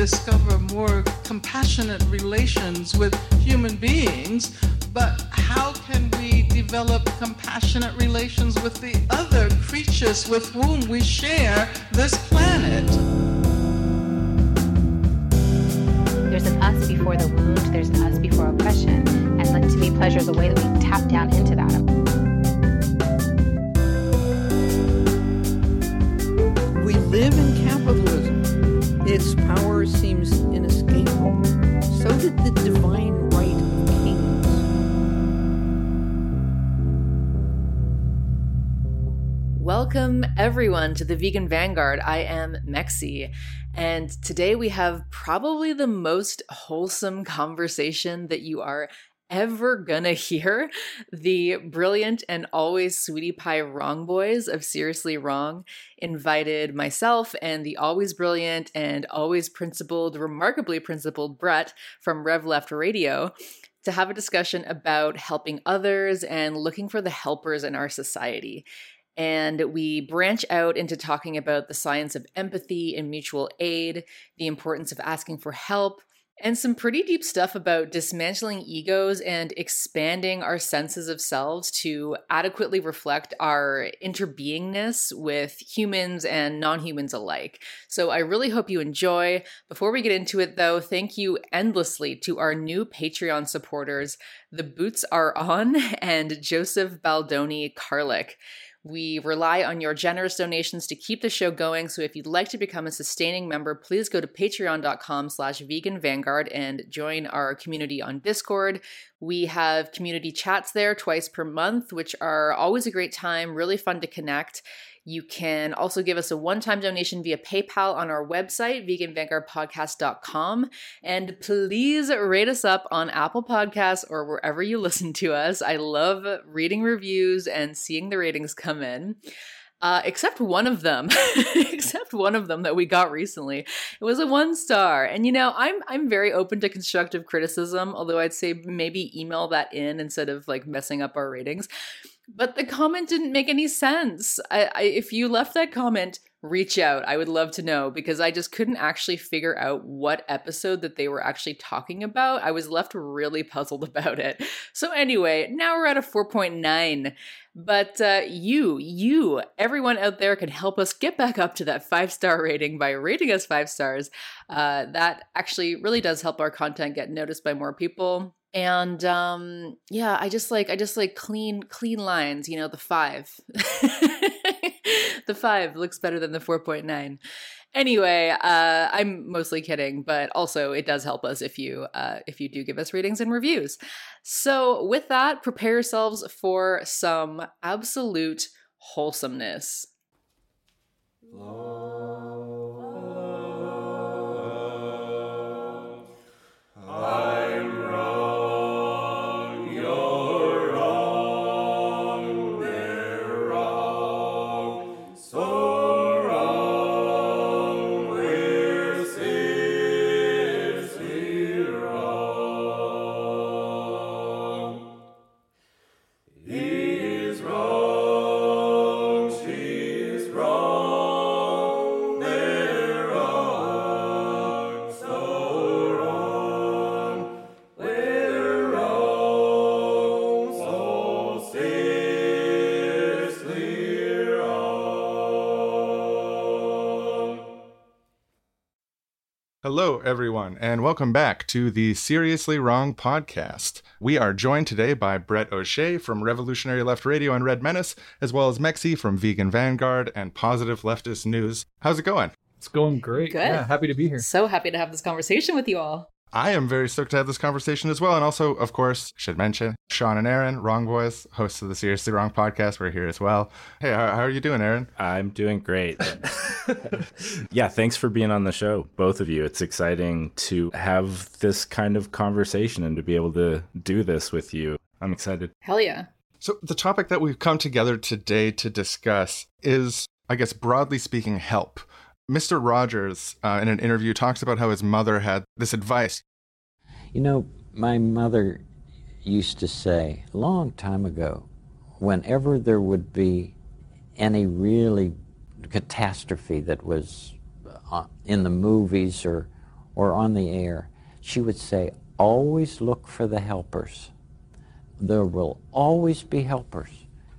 discover more compassionate relations with human beings, but how can we develop compassionate relations with the other creatures with whom we share this planet? There's an us before the wound, there's an us before oppression. And like, to me, pleasure is a way that we tap down into that. Its power seems inescapable. So did the divine right of kings. Welcome, everyone, to the Vegan Vanguard. I am Mexie, and today we have probably the most wholesome conversation that you are ever gonna hear. The brilliant and always sweetie pie wrong boys of Seriously Wrong invited myself and the always brilliant and always principled, remarkably principled Breht from Rev Left Radio to have a discussion about helping others and looking for the helpers in our society. And we branch out into talking about the science of empathy and mutual aid, the importance of asking for help, and some pretty deep stuff about dismantling egos and expanding our senses of selves to adequately reflect our interbeingness with humans and non humans alike. So I really hope you enjoy. Before we get into it, though, thank you endlessly to our new Patreon supporters, The Boots Are On and Joseph Baldoni Carlick. We rely on your generous donations to keep the show going. So if you'd like to become a sustaining member, please go to patreon.com slash vegan vanguard and join our community on Discord. We have community chats there twice per month, which are always a great time, really fun to connect. You can also give us a one time donation via PayPal on our website, veganvanguardpodcast.com. And please rate us up on Apple Podcasts or wherever you listen to us. I love reading reviews and seeing the ratings come in. Uh, except one of them, except one of them that we got recently. It was a one star, and you know I'm I'm very open to constructive criticism. Although I'd say maybe email that in instead of like messing up our ratings but the comment didn't make any sense. I, I, if you left that comment, reach out. I would love to know because I just couldn't actually figure out what episode that they were actually talking about. I was left really puzzled about it. So, anyway, now we're at a 4.9. But uh, you, you, everyone out there can help us get back up to that five star rating by rating us five stars. Uh, that actually really does help our content get noticed by more people and um yeah i just like i just like clean clean lines you know the five. The five looks better than the 4.9 anyway uh i'm mostly kidding but also it does help us if you uh if you do give us ratings and reviews. So with that prepare yourselves for some absolute wholesomeness everyone, and welcome back to the Seriously Wrong podcast. We are joined today by Breht O'Shea from Revolutionary Left Radio and Red Menace, as well as Mexie from Vegan Vanguard and Positive Leftist News. How's it going? It's going great. Good. Yeah, happy to be here. so happy to have this conversation with you all I am very stoked to have this conversation as well. And also, of course, should mention Sean and Aaron, Wrong Boys, hosts of the Seriously Wrong podcast. We're here as well. Hey, how, how are you doing, Aaron? I'm doing great. yeah, thanks for being on the show, both of you. It's exciting to have this kind of conversation and to be able to do this with you. I'm excited. hell yeah So, the topic that we've come together today to discuss is, I guess, broadly speaking, help. Mr. Rogers, uh, in an interview, talks about how his mother had this advice. You know, my mother used to say a long time ago, whenever there would be any really catastrophe that was uh, in the movies or or on the air, she would say, always look for the helpers. There will always be helpers,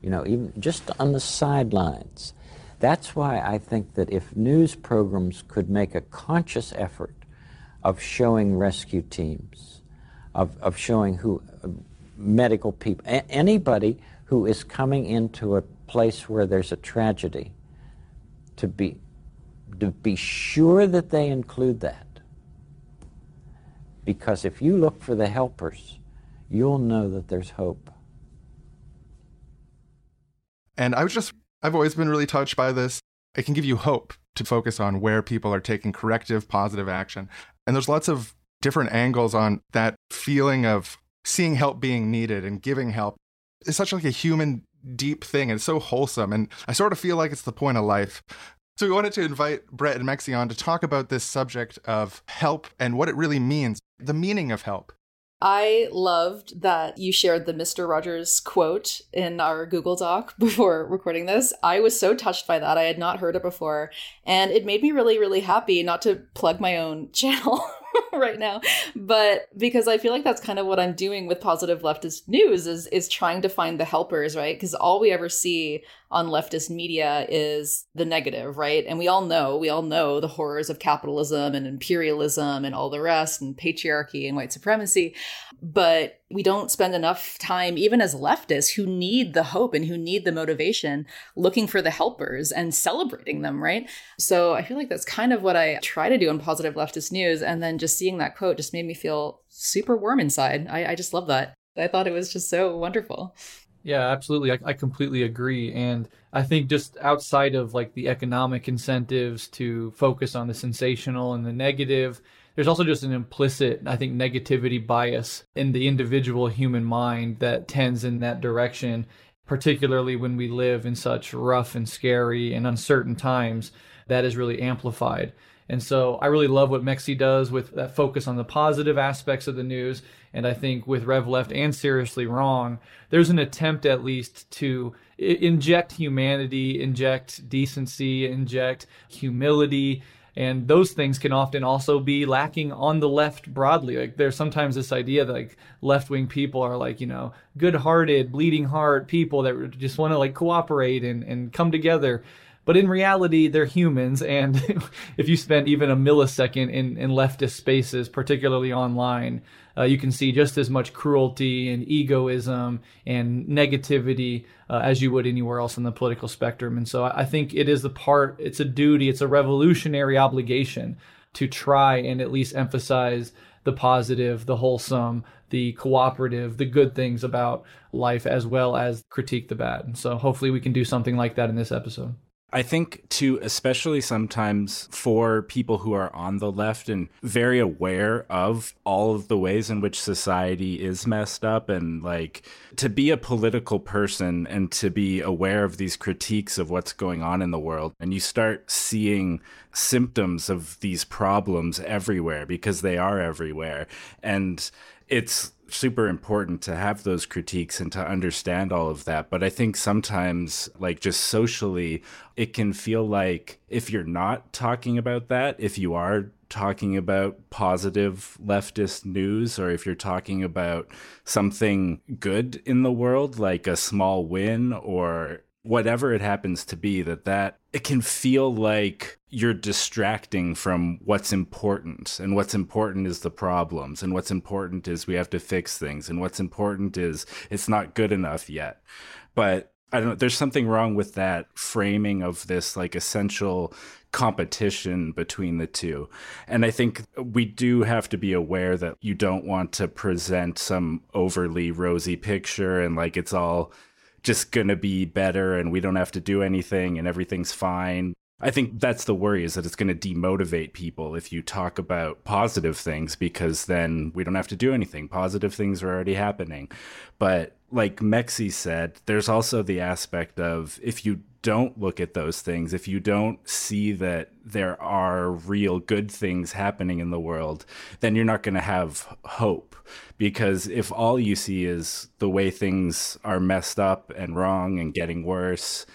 you know, even just on the sidelines. That's why I think that if news programs could make a conscious effort of showing rescue teams, of, of showing who uh, medical people, a- anybody who is coming into a place where there's a tragedy, to be to be sure that they include that. Because if you look for the helpers, you'll know that there's hope. And I was just, I've always been really touched by this. It can give you hope to focus on where people are taking corrective, positive action. And there's lots of different angles on that feeling of seeing help being needed and giving help. It's such like a human deep thing and it's so wholesome. And I sort of feel like it's the point of life. So we wanted to invite Breht and Mexie on to talk about this subject of help and what it really means, the meaning of help. I loved that you shared the Mr. Rogers quote in our Google Doc before recording this. I was so touched by that. I had not heard it before. And it made me really, really happy not to plug my own channel right now, but because I feel like that's kind of what I'm doing with positive leftist news is is trying to find the helpers, right? Because all we ever see on leftist media is the negative, right? And we all know, we all know the horrors of capitalism and imperialism and all the rest and patriarchy and white supremacy. But we don't spend enough time, even as leftists who need the hope and who need the motivation, looking for the helpers and celebrating them, right? So I feel like that's kind of what I try to do in positive leftist news. And then just seeing that quote just made me feel super warm inside. I, I just love that. I thought it was just so wonderful. Yeah, absolutely. I, I completely agree. And I think just outside of like the economic incentives to focus on the sensational and the negative, there's also just an implicit, I think, negativity bias in the individual human mind that tends in that direction, particularly when we live in such rough and scary and uncertain times. That is really amplified. And so I really love what Mexie does with that focus on the positive aspects of the news. And I think with Rev Left and Seriously Wrong, there's an attempt at least to inject humanity, inject decency, inject humility. And those things can often also be lacking on the left broadly. Like there's sometimes this idea that like left wing people are like, you know, good hearted, bleeding heart people that just want to like cooperate and, and come together. But in reality, they're humans, and if you spend even a millisecond in, in leftist spaces, particularly online, uh, you can see just as much cruelty and egoism and negativity uh, as you would anywhere else on the political spectrum. And so I think it is the part, it's a duty, it's a revolutionary obligation to try and at least emphasize the positive, the wholesome, the cooperative, the good things about life, as well as critique the bad. And so hopefully we can do something like that in this episode. I think, too, especially sometimes for people who are on the left and very aware of all of the ways in which society is messed up, and like to be a political person and to be aware of these critiques of what's going on in the world, and you start seeing symptoms of these problems everywhere because they are everywhere. And it's super important to have those critiques and to understand all of that. But I think sometimes, like just socially, it can feel like if you're not talking about that, if you are talking about positive leftist news, or if you're talking about something good in the world, like a small win or whatever it happens to be that that it can feel like you're distracting from what's important and what's important is the problems and what's important is we have to fix things and what's important is it's not good enough yet. But i don't know there's something wrong with that framing of this like essential competition between the two. And i think we do have to be aware that you don't want to present some overly rosy picture and like it's all just going to be better and we don't have to do anything and everything's fine. I think that's the worry is that it's going to demotivate people if you talk about positive things because then we don't have to do anything. Positive things are already happening. But like Mexie said, there's also the aspect of if you don't look at those things, if you don't see that there are real good things happening in the world, then you're not going to have hope. Because if all you see is the way things are messed up and wrong and getting worse,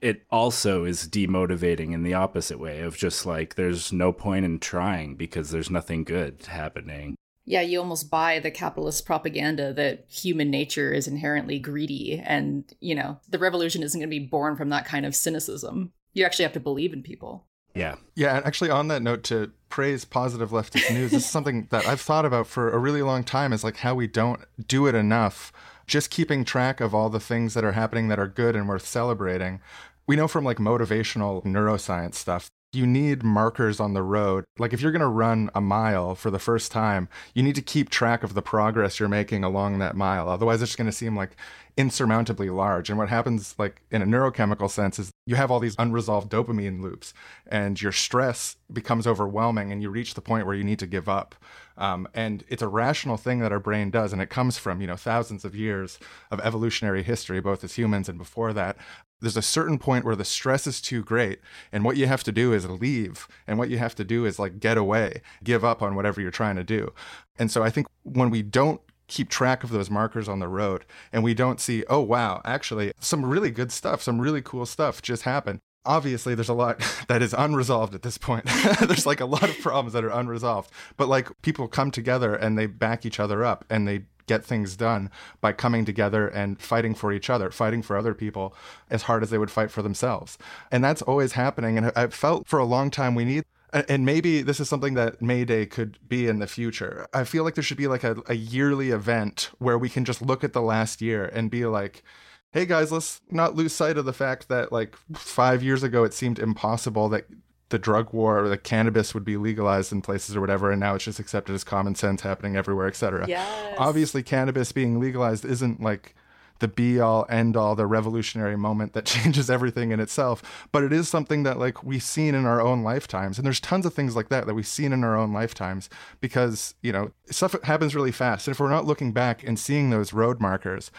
it also is demotivating in the opposite way of just like there's no point in trying because there's nothing good happening. Yeah, you almost buy the capitalist propaganda that human nature is inherently greedy and, you know, the revolution isn't going to be born from that kind of cynicism. You actually have to believe in people. Yeah. Yeah, and actually on that note to praise positive leftist news, this is something that I've thought about for a really long time is like how we don't do it enough. Just keeping track of all the things that are happening that are good and worth celebrating. We know from like motivational neuroscience stuff you need markers on the road. Like if you're going to run a mile for the first time, you need to keep track of the progress you're making along that mile. Otherwise, it's going to seem like insurmountably large. And what happens, like in a neurochemical sense, is you have all these unresolved dopamine loops, and your stress becomes overwhelming, and you reach the point where you need to give up. Um, and it's a rational thing that our brain does, and it comes from you know thousands of years of evolutionary history, both as humans and before that. There's a certain point where the stress is too great, and what you have to do is leave, and what you have to do is like get away, give up on whatever you're trying to do. And so I think when we don't keep track of those markers on the road and we don't see, oh, wow, actually, some really good stuff, some really cool stuff just happened. Obviously, there's a lot that is unresolved at this point. there's like a lot of problems that are unresolved, but like people come together and they back each other up and they get things done by coming together and fighting for each other, fighting for other people as hard as they would fight for themselves. And that's always happening. And I felt for a long time we need and maybe this is something that May Day could be in the future. I feel like there should be like a, a yearly event where we can just look at the last year and be like, hey guys, let's not lose sight of the fact that like five years ago it seemed impossible that the drug war or the cannabis would be legalized in places or whatever, and now it's just accepted as common sense happening everywhere, etc. Yes. Obviously, cannabis being legalized isn't like the be all end all, the revolutionary moment that changes everything in itself. But it is something that like we've seen in our own lifetimes. And there's tons of things like that that we've seen in our own lifetimes because, you know, stuff happens really fast. And if we're not looking back and seeing those road markers,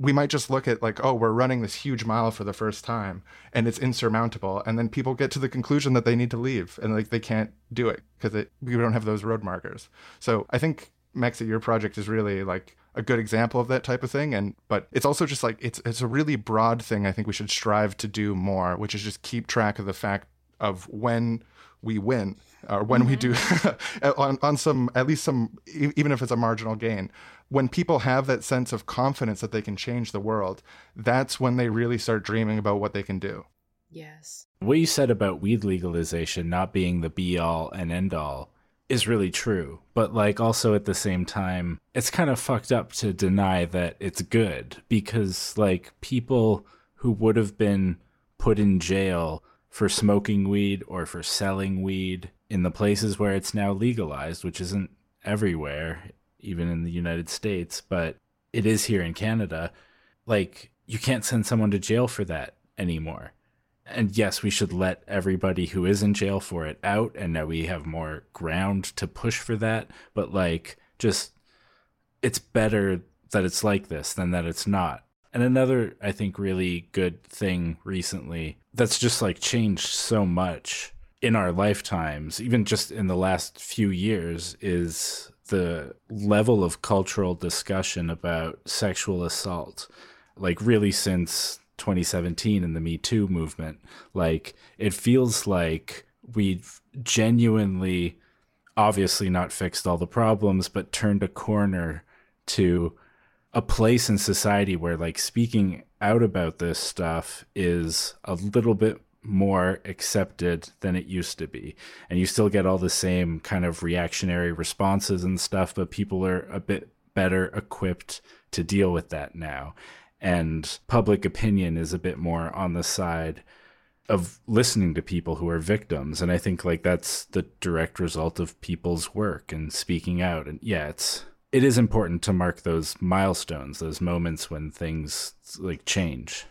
we might just look at like, oh, we're running this huge mile for the first time and it's insurmountable. And then people get to the conclusion that they need to leave and like they can't do it because we don't have those road markers. So I think Mexie, your project is really like a good example of that type of thing and but it's also just like it's it's a really broad thing i think we should strive to do more which is just keep track of the fact of when we win or when mm-hmm. we do on, on some at least some even if it's a marginal gain when people have that sense of confidence that they can change the world that's when they really start dreaming about what they can do yes what you said about weed legalization not being the be all and end all is really true. But like also at the same time, it's kind of fucked up to deny that it's good because like people who would have been put in jail for smoking weed or for selling weed in the places where it's now legalized, which isn't everywhere, even in the United States, but it is here in Canada. Like you can't send someone to jail for that anymore and yes, we should let everybody who is in jail for it out, and now we have more ground to push for that. But like, just it's better that it's like this than that it's not. And another, I think, really good thing recently that's just like changed so much in our lifetimes, even just in the last few years, is the level of cultural discussion about sexual assault. Like, really, since 2017 and the Me Too movement. Like, it feels like we've genuinely, obviously not fixed all the problems, but turned a corner to a place in society where, like, speaking out about this stuff is a little bit more accepted than it used to be. And you still get all the same kind of reactionary responses and stuff, but people are a bit better equipped to deal with that now. And public opinion is a bit more on the side of listening to people who are victims. And i think like that's the direct result of people's work and speaking out. And yeah it's it is important to mark those milestones those moments when things like change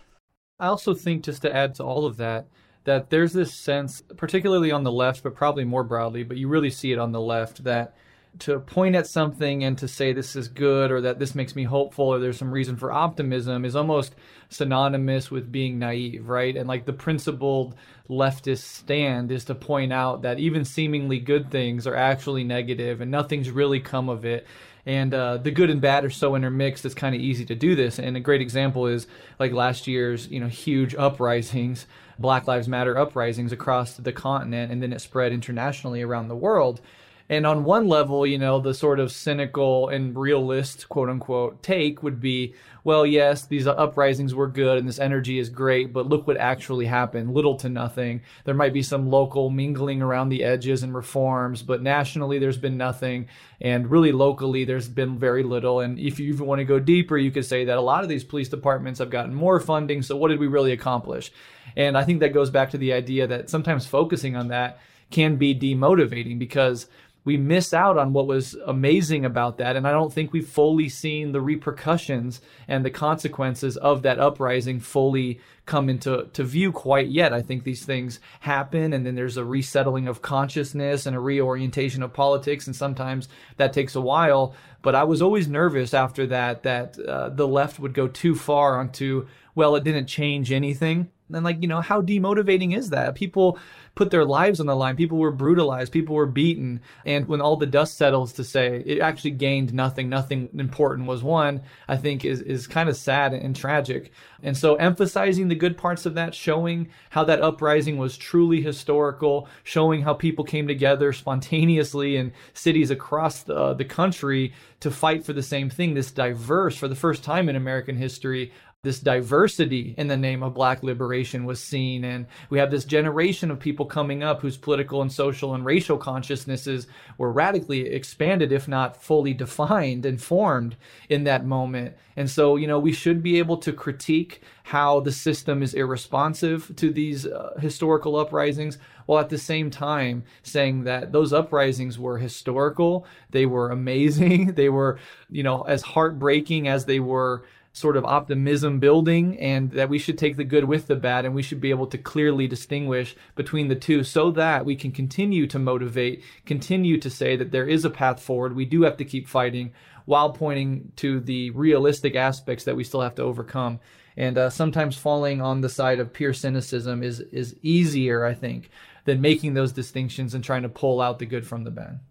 i also think just to add to all of that that there's this sense particularly on the left but probably more broadly but you really see it on the left that to point at something and to say this is good or that this makes me hopeful or there's some reason for optimism is almost synonymous with being naive, right? And like the principled leftist stand is to point out that even seemingly good things are actually negative and nothing's really come of it. And uh, the good and bad are so intermixed, it's kind of easy to do this. And a great example is like last year's, you know, huge uprisings, Black Lives Matter uprisings across the continent, and then it spread internationally around the world. And on one level, you know, the sort of cynical and realist, quote unquote, take would be, well, yes, these uprisings were good and this energy is great, but look what actually happened little to nothing. There might be some local mingling around the edges and reforms, but nationally, there's been nothing. And really, locally, there's been very little. And if you even want to go deeper, you could say that a lot of these police departments have gotten more funding. So, what did we really accomplish? And I think that goes back to the idea that sometimes focusing on that can be demotivating because we miss out on what was amazing about that. And I don't think we've fully seen the repercussions and the consequences of that uprising fully come into to view quite yet. I think these things happen and then there's a resettling of consciousness and a reorientation of politics. And sometimes that takes a while. But I was always nervous after that, that uh, the left would go too far onto, well, it didn't change anything. And like, you know, how demotivating is that? People put their lives on the line. People were brutalized. People were beaten. And when all the dust settles to say it actually gained nothing, nothing important was won, I think is, is kind of sad and tragic. And so emphasizing the good parts of that, showing how that uprising was truly historical, showing how people came together spontaneously in cities across the, uh, the country to fight for the same thing, this diverse, for the first time in American history, this diversity in the name of black liberation was seen. And we have this generation of people coming up whose political and social and racial consciousnesses were radically expanded if not fully defined and formed in that moment. And so you know we should be able to critique how the system is irresponsive to these uh, historical uprisings while at the same time saying that those uprisings were historical they were amazing they were you know as heartbreaking as they were sort of optimism building and that we should take the good with the bad and we should be able to clearly distinguish between the two so that we can continue to motivate, continue to say that there is a path forward. We do have to keep fighting while pointing to the realistic aspects that we still have to overcome. And uh, sometimes falling on the side of pure cynicism is is easier, I think, than making those distinctions and trying to pull out the good from the bad.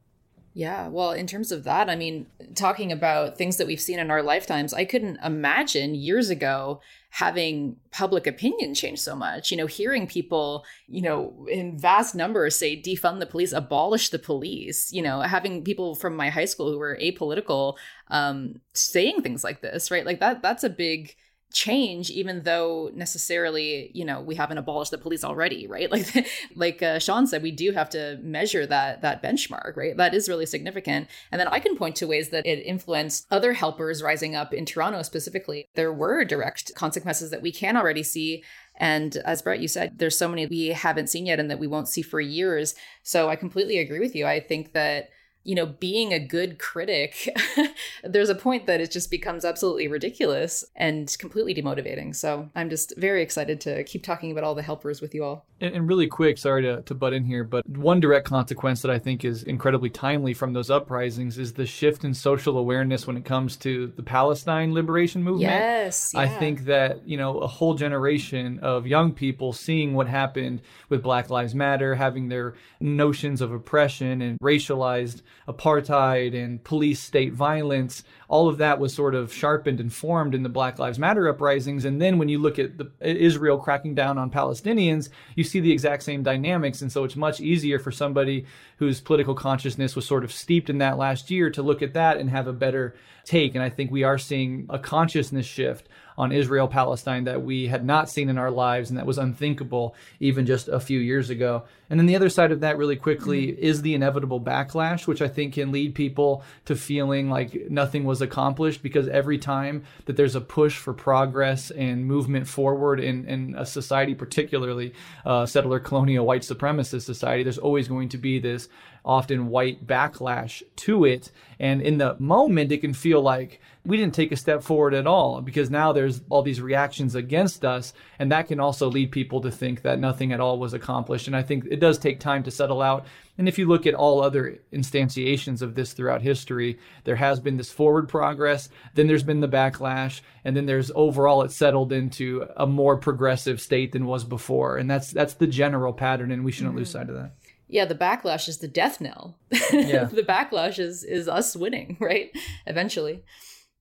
Yeah, well, in terms of that, I mean, talking about things that we've seen in our lifetimes, I couldn't imagine years ago having public opinion change so much. You know, hearing people, you know, in vast numbers say defund the police, abolish the police, you know, having people from my high school who were apolitical um saying things like this, right? Like that that's a big change even though necessarily you know we haven't abolished the police already right? Like like uh, sean said we do have to measure that that benchmark right? That is really significant. And then i can point to ways that it influenced other helpers rising up in toronto specifically. There were direct consequences that we can already see. And as Breht, you said, there's so many we haven't seen yet and that we won't see for years. So I completely agree with you. I think that you know, being a good critic, there's a point that it just becomes absolutely ridiculous and completely demotivating. So I'm just very excited to keep talking about all the helpers with you all. And, and, really quick, sorry to, to butt in here, but one direct consequence that I think is incredibly timely from those uprisings is the shift in social awareness when it comes to the Palestine liberation movement. Yes. Yeah. I think that, you know, a whole generation of young people seeing what happened with Black Lives Matter, having their notions of oppression and racialized apartheid and police state violence, all of that was sort of sharpened and formed in the Black Lives Matter uprisings. And then when you look at the, Israel cracking down on Palestinians, you see the exact same dynamics. And so it's much easier for somebody whose political consciousness was sort of steeped in that last year to look at that and have a better take. And I think we are seeing a consciousness shift on Israel Palestine that we had not seen in our lives and that was unthinkable even just a few years ago. And then the other side of that, really quickly, mm-hmm. is the inevitable backlash, which I think can lead people to feeling like nothing was accomplished because every time that there's a push for progress and movement forward in, in a society, particularly uh, settler colonial white supremacist society, there's always going to be this often white backlash to it. And in the moment, it can feel like we didn't take a step forward at all because now there's all these reactions against us. And that can also lead people to think that nothing at all was accomplished. And I think it does take time to settle out And if you look at all other instantiations of this throughout history, there has been this forward progress, then there's been the backlash, and then there's overall it settled into a more progressive state than was before. And that's that's the general pattern and we shouldn't lose sight of that. Yeah, the backlash is the death knell. Yeah. the backlash is is us winning, right? Eventually.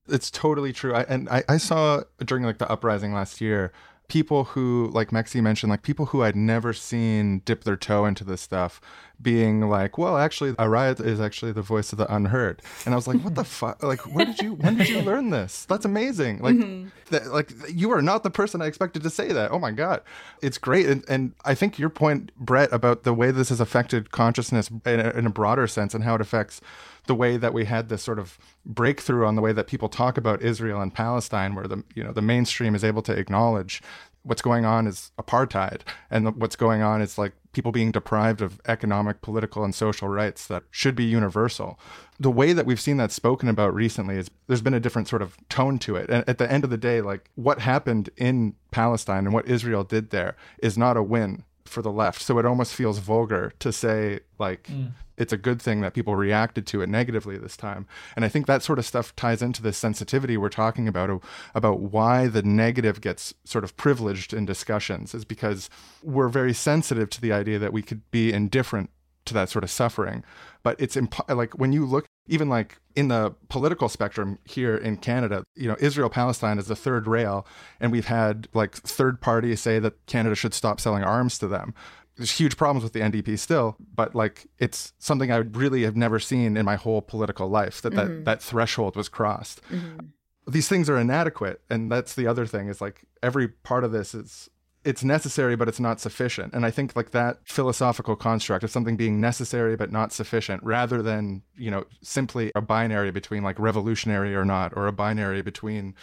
It's totally true. I, and I, I saw during like the uprising last year, people who, like Mexie mentioned, like people who I'd never seen dip their toe into this stuff, being like, "Well, actually, a riot is actually the voice of the unheard." And I was like, "What the fuck? Like, where did you? When did you learn this? That's amazing! Like, mm-hmm. that, like you are not the person I expected to say that. Oh my god, it's great." And, and I think your point, Breht, about the way this has affected consciousness in a, in a broader sense and how it affects the way that we had this sort of breakthrough on the way that people talk about Israel and Palestine, where the you know the mainstream is able to acknowledge what's going on is apartheid, and what's going on is like people being deprived of economic, political, and social rights that should be universal. The way that we've seen that spoken about recently is there's been a different sort of tone to it. And at the end of the day, like what happened in Palestine and what Israel did there is not a win for the left. So it almost feels vulgar to say like mm. It's a good thing that people reacted to it negatively this time. And I think that sort of stuff ties into this sensitivity we're talking about about why the negative gets sort of privileged in discussions is because we're very sensitive to the idea that we could be indifferent to that sort of suffering. But it's imp- like when you look even like in the political spectrum here in Canada, you know, Israel Palestine is the third rail, and we've had like third parties say that Canada should stop selling arms to them. There's huge problems with the NDP still, but like it's something I would really have never seen in my whole political life that that, mm-hmm. that threshold was crossed. Mm-hmm. These things are inadequate, and that's the other thing is like every part of this is it's necessary but it's not sufficient. And i think like that philosophical construct of something being necessary but not sufficient rather than you know simply a binary between like revolutionary or not or a binary between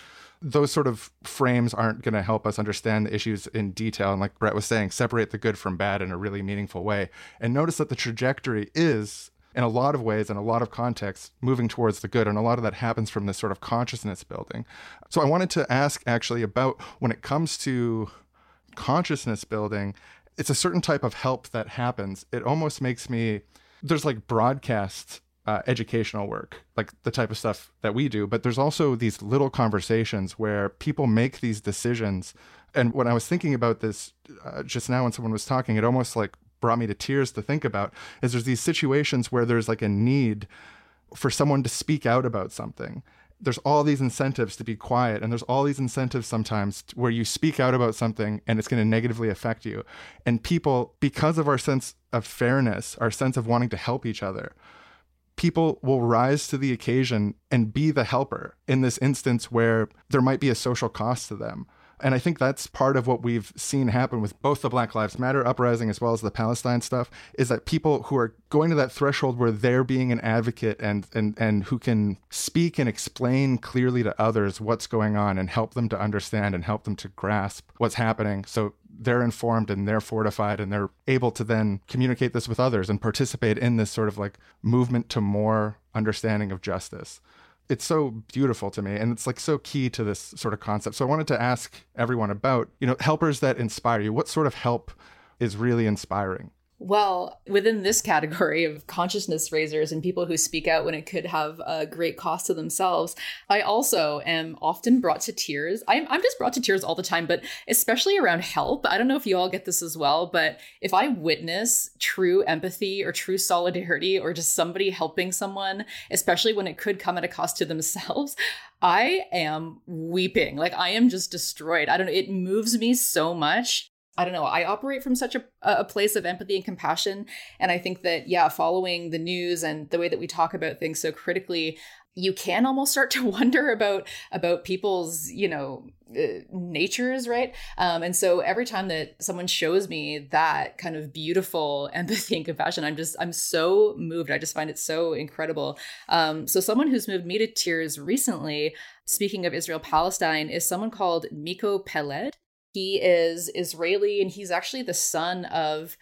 those sort of frames aren't going to help us understand the issues in detail. And like breht was saying separate the good from bad in a really meaningful way. And notice that the trajectory is in a lot of ways in a lot of contexts moving towards the good. And a lot of that happens from this sort of consciousness building. So i wanted to ask actually about when it comes to consciousness building, it's a certain type of help that happens. It almost makes me, there's like broadcast uh, educational work, like the type of stuff that we do, but there's also these little conversations where people make these decisions. And when I was thinking about this uh, just now when someone was talking, it almost like brought me to tears to think about is there's these situations where there's like a need for someone to speak out about something. There's all these incentives to be quiet and there's all these incentives sometimes where you speak out about something and it's going to negatively affect you. And people because of our sense of fairness our sense of wanting to help each other people will rise to the occasion and be the helper in this instance where there might be a social cost to them and I think that's part of what we've seen happen with both the Black Lives Matter uprising as well as the Palestine stuff is that people who are going to that threshold where they're being an advocate and and and who can speak and explain clearly to others what's going on and help them to understand and help them to grasp what's happening. So they're informed and they're fortified and they're able to then communicate this with others and participate in this sort of like movement to more understanding of justice it's so beautiful to me and it's like so key to this sort of concept. So i wanted to ask everyone about you know helpers that inspire you. What sort of help is really inspiring Well, within this category of consciousness raisers and people who speak out when it could have a great cost to themselves, I also am often brought to tears. I'm, I'm just brought to tears all the time, but especially around help. I don't know if you all get this as well, but if I witness true empathy or true solidarity or just somebody helping someone, especially when it could come at a cost to themselves, I am weeping. Like I am just destroyed. I don't know. It moves me so much. I don't know. I operate from such a, a place of empathy and compassion. And I think that, yeah, following the news and the way that we talk about things so critically, you can almost start to wonder about about people's you know uh, natures right um, and so every time that someone shows me that kind of beautiful empathy and compassion i'm just i'm so moved i just find it so incredible um, so someone who's moved me to tears recently speaking of israel palestine is someone called miko peled he is Israeli and he's actually the son of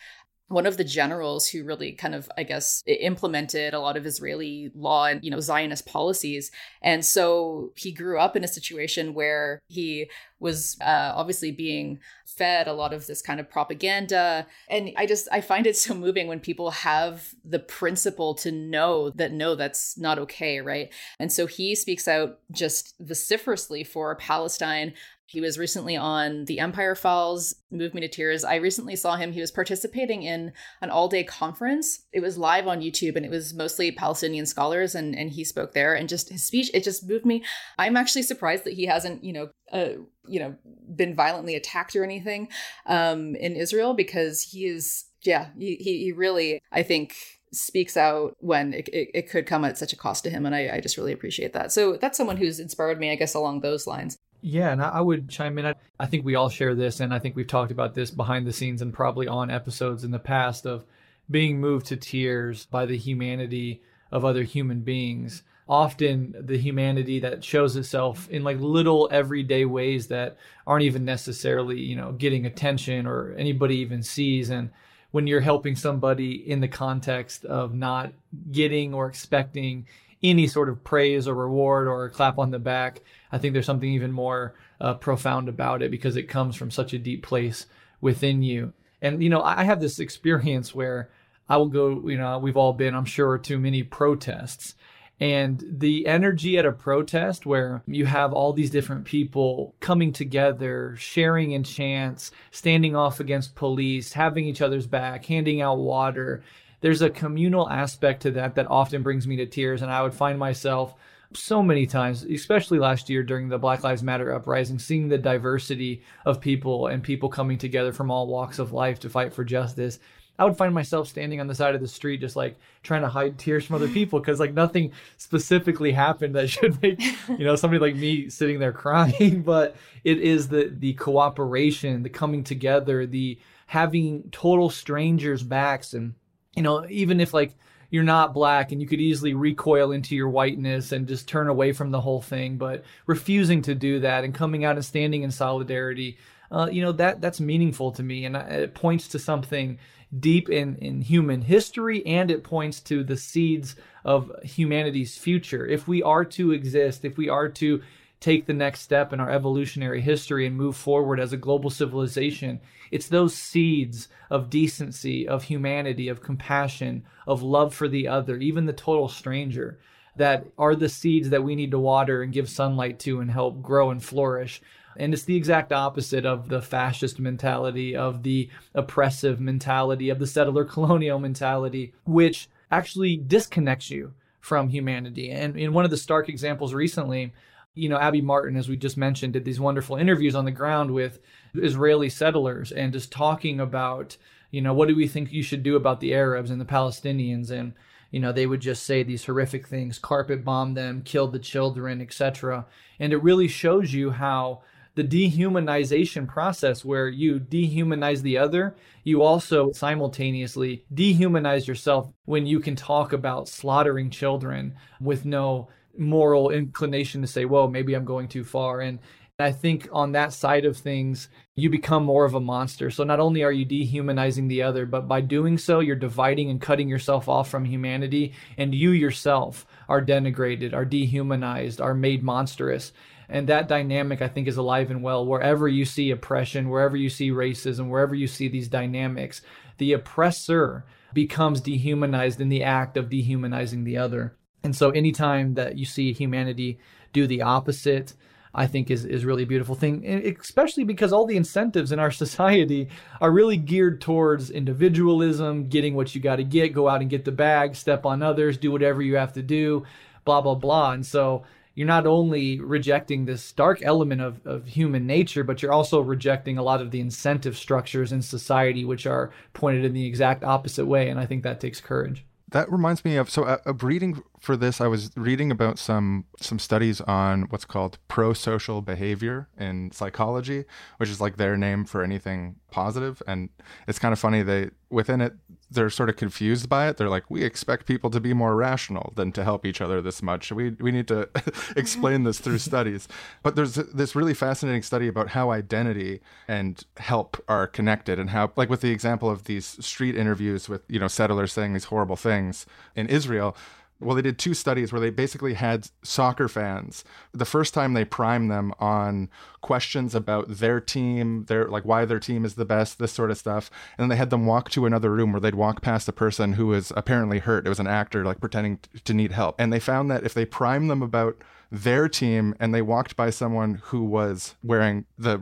one of the generals who really kind of, I guess, implemented a lot of Israeli law and, you know, Zionist policies. And so he grew up in a situation where he was uh, obviously being fed a lot of this kind of propaganda. And I just, I find it so moving when people have the principle to know that no, that's not okay, right? And so he speaks out just vociferously for Palestine. He was recently on the Empire Files, moved me to tears. I recently saw him. He was participating in an all day conference. It was live on YouTube and it was mostly Palestinian scholars and, and he spoke there. And just his speech, it just moved me. I'm actually surprised that he hasn't, you know, uh, you know, been violently attacked or anything um, in Israel because he is, yeah, he, he really, I think, speaks out when it, it, it, could come at such a cost to him. And I, I just really appreciate that. So that's someone who's inspired me, I guess, along those lines. Yeah, and I would chime in. I, I think we all share this, and I think we've talked about this behind the scenes and probably on episodes in the past of being moved to tears by the humanity of other human beings. Often the humanity that shows itself in like little everyday ways that aren't even necessarily, you know, getting attention or anybody even sees. And when you're helping somebody in the context of not getting or expecting any sort of praise or reward or a clap on the back. I think there's something even more uh, profound about it because it comes from such a deep place within you. And, you know, I have this experience where I will go, you know, we've all been, I'm sure, to many protests. And the energy at a protest where you have all these different people coming together, sharing in chants, standing off against police, having each other's back, handing out water, there's a communal aspect to that that often brings me to tears. And I would find myself so many times, especially last year during the Black Lives Matter uprising, seeing the diversity of people and people coming together from all walks of life to fight for justice. I would find myself standing on the side of the street, just like trying to hide tears from other people because like nothing specifically happened that should make you know somebody like me sitting there crying. but it is the the cooperation, the coming together, the having total strangers' backs and you know, even if like you're not black and you could easily recoil into your whiteness and just turn away from the whole thing, but refusing to do that and coming out and standing in solidarity, uh, you know, that that's meaningful to me and it points to something deep in, in human history and it points to the seeds of humanity's future. If we are to exist, if we are to take the next step in our evolutionary history and move forward as a global civilization. It's those seeds of decency, of humanity, of compassion, of love for the other, even the total stranger, that are the seeds that we need to water and give sunlight to and help grow and flourish. And it's the exact opposite of the fascist mentality, of the oppressive mentality, of the settler colonial mentality, which actually disconnects you from humanity. And in one of the stark examples recently, you know, Abby Martin, as we just mentioned, did these wonderful interviews on the ground with Israeli settlers and just talking about, you know, what do we think you should do about the Arabs and the Palestinians? And, you know, they would just say these horrific things, carpet bomb them, kill the children, etc. And it really shows you how the dehumanization process where you dehumanize the other, you also simultaneously dehumanize yourself when you can talk about slaughtering children with no moral inclination to say, well, maybe I'm going too far. And I think on that side of things, you become more of a monster. So not only are you dehumanizing the other, but by doing so, you're dividing and cutting yourself off from humanity, and you yourself are denigrated, are dehumanized, are made monstrous. And that dynamic, I think, is alive and well wherever you see oppression, wherever you see racism, wherever you see these dynamics. The oppressor becomes dehumanized in the act of dehumanizing the other. And so anytime that you see humanity do the opposite, I think is is really a beautiful thing, and especially because all the incentives in our society are really geared towards individualism, getting what you got to get, go out and get the bag, step on others, do whatever you have to do, blah blah blah. And so you're not only rejecting this dark element of, of human nature, but you're also rejecting a lot of the incentive structures in society, which are pointed in the exact opposite way. And I think that takes courage that reminds me of so a, a, breeding for this, I was reading about some some studies on what's called pro-social behavior in psychology, which is like their name for anything positive. And it's kind of funny they within it they're sort of confused by it. They're like, we expect people to be more rational than to help each other this much. We we need to explain this through studies. But there's this really fascinating study about how identity and help are connected, and how, like, with the example of these street interviews with you know settlers saying these horrible things in Israel well, they did two studies where they basically had soccer fans. The first time they primed them on questions about their team, their like why their team is the best, this sort of stuff. And then they had them walk to another room where they'd walk past a person who was apparently hurt. It was an actor like pretending to need help. And they found that if they primed them about their team and they walked by someone who was wearing the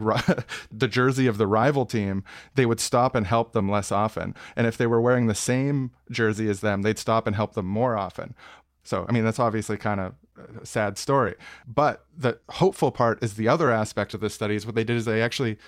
the jersey of the rival team, they would stop and help them less often. And if they were wearing the same jersey as them, they'd stop and help them more often. So, I mean, that's obviously kind of a sad story. But the hopeful part is the other aspect of this study is what they did is they actually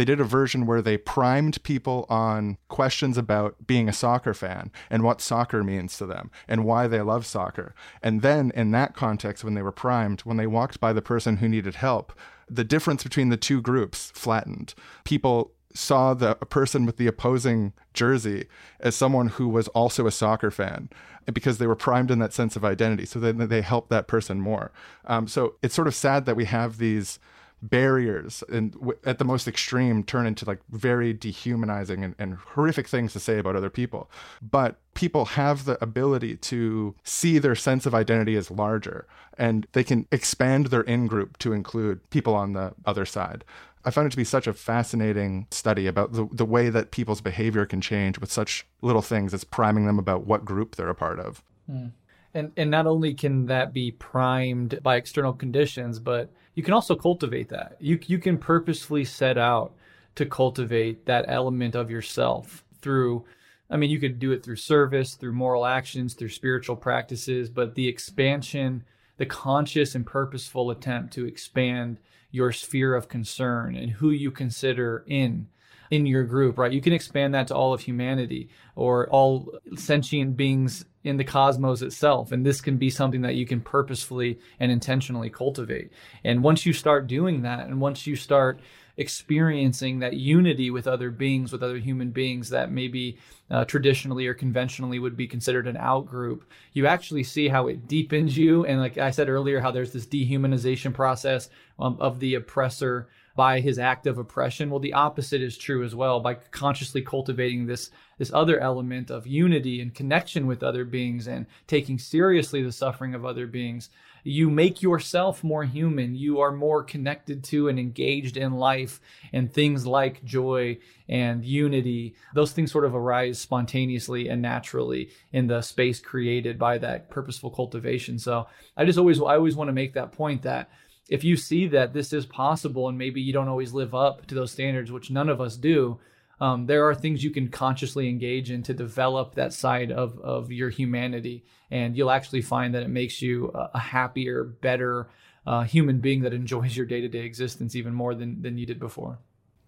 they did a version where they primed people on questions about being a soccer fan and what soccer means to them and why they love soccer. And then in that context, when they were primed, when they walked by the person who needed help, the difference between the two groups flattened. People saw the person with the opposing jersey as someone who was also a soccer fan because they were primed in that sense of identity. So then they helped that person more. Um, so it's sort of sad that we have these barriers and w- at the most extreme turn into like very dehumanizing and, and horrific things to say about other people but people have the ability to see their sense of identity as larger and they can expand their in group to include people on the other side I found it to be such a fascinating study about the, the way that people's behavior can change with such little things as priming them about what group they're a part of. Mm. And and not only can that be primed by external conditions, but you can also cultivate that. You you can purposefully set out to cultivate that element of yourself through I mean, you could do it through service, through moral actions, through spiritual practices, but the expansion, the conscious and purposeful attempt to expand your sphere of concern and who you consider in in your group, right? You can expand that to all of humanity or all sentient beings in the cosmos itself. And this can be something that you can purposefully and intentionally cultivate. And once you start doing that, and once you start experiencing that unity with other beings, with other human beings that maybe uh, traditionally or conventionally would be considered an out group, you actually see how it deepens you. And like I said earlier, how there's this dehumanization process um, of the oppressor by his act of oppression. Well, the opposite is true as well. By consciously cultivating this this other element of unity and connection with other beings and taking seriously the suffering of other beings, you make yourself more human. You are more connected to and engaged in life and things like joy and unity. Those things sort of arise spontaneously and naturally in the space created by that purposeful cultivation. So I just always I always want to make that point that if you see that this is possible and maybe you don't always live up to those standards, which none of us do, um, there are things you can consciously engage in to develop that side of, of your humanity. And you'll actually find that it makes you a, happier, better uh, human being that enjoys your day to day existence even more than, than you did before.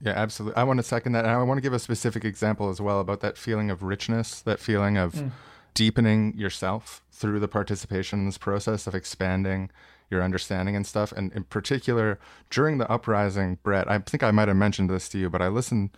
Yeah, absolutely. I want to second that. And I want to give a specific example as well about that feeling of richness, that feeling of mm. deepening yourself through the participation in this process of expanding your understanding and stuff. And in particular, during the uprising, Breht, I think I might have mentioned this to you, but I listened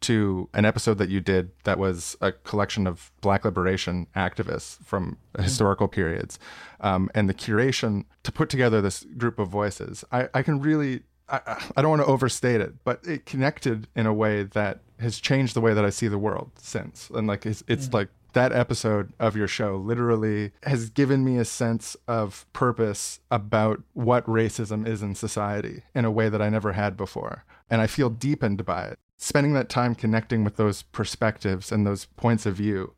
to an episode that you did that was a collection of Black liberation activists from mm-hmm. historical periods, um, and the curation to put together this group of voices. I, I can really, I, I don't want to overstate it, but it connected in a way that has changed the way that I see the world since. And like, it's, it's mm. like that episode of your show literally has given me a sense of purpose about what racism is in society in a way that I never had before. And I feel deepened by it. Spending that time connecting with those perspectives and those points of view.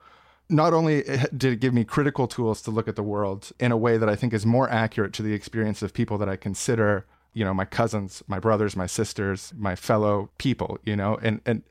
Not only did it give me critical tools to look at the world in a way that I think is more accurate to the experience of people that I consider, you know, my cousins, my brothers, my sisters, my fellow people, you know, and, and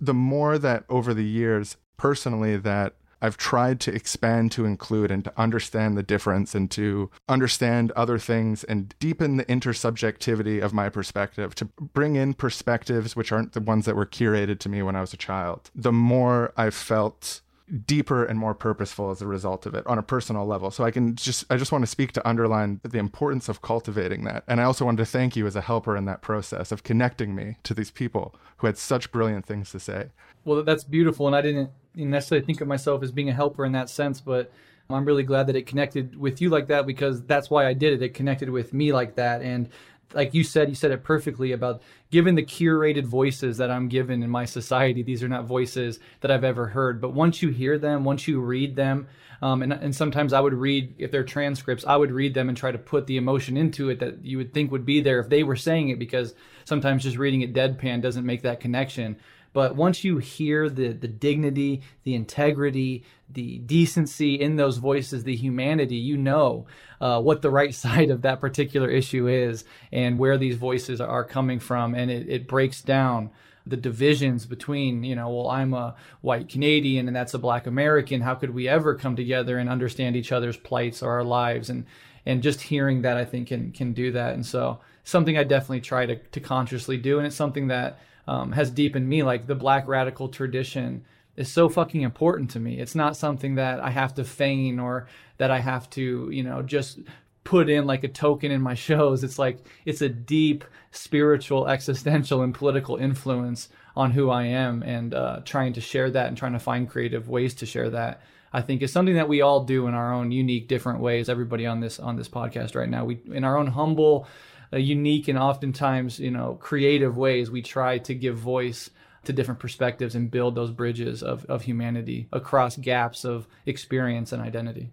the more that over the years personally that I've tried to expand to include and to understand the difference and to understand other things and deepen the intersubjectivity of my perspective, to bring in perspectives which aren't the ones that were curated to me when I was a child. The more I've felt deeper and more purposeful as a result of it on a personal level. So I can just I just want to speak to underline the importance of cultivating that. And I also wanted to thank you as a helper in that process of connecting me to these people who had such brilliant things to say. Well, that's beautiful, and I didn't necessarily think of myself as being a helper in that sense, but I'm really glad that it connected with you like that because that's why I did it. It connected with me like that, and like you said, you said it perfectly about given the curated voices that I'm given in my society. These are not voices that I've ever heard, but once you hear them, once you read them, um, and, and sometimes I would read if they're transcripts, I would read them and try to put the emotion into it that you would think would be there if they were saying it, because sometimes just reading it deadpan doesn't make that connection. But once you hear the the dignity, the integrity, the decency in those voices, the humanity, you know uh, what the right side of that particular issue is and where these voices are coming from, and it, it breaks down the divisions between, you know, well, I'm a white Canadian and that's a black American. How could we ever come together and understand each other's plights or our lives? And and just hearing that, I think, can can do that. And so something I definitely try to to consciously do, and it's something that um, has deepened me. Like the black radical tradition is so fucking important to me. It's not something that I have to feign or that I have to, you know, just put in like a token in my shows. It's like it's a deep spiritual, existential, and political influence on who I am, and uh, trying to share that and trying to find creative ways to share that. I think is something that we all do in our own unique, different ways. Everybody on this on this podcast right now, we in our own humble unique and oftentimes you know creative ways we try to give voice to different perspectives and build those bridges of, of humanity across gaps of experience and identity.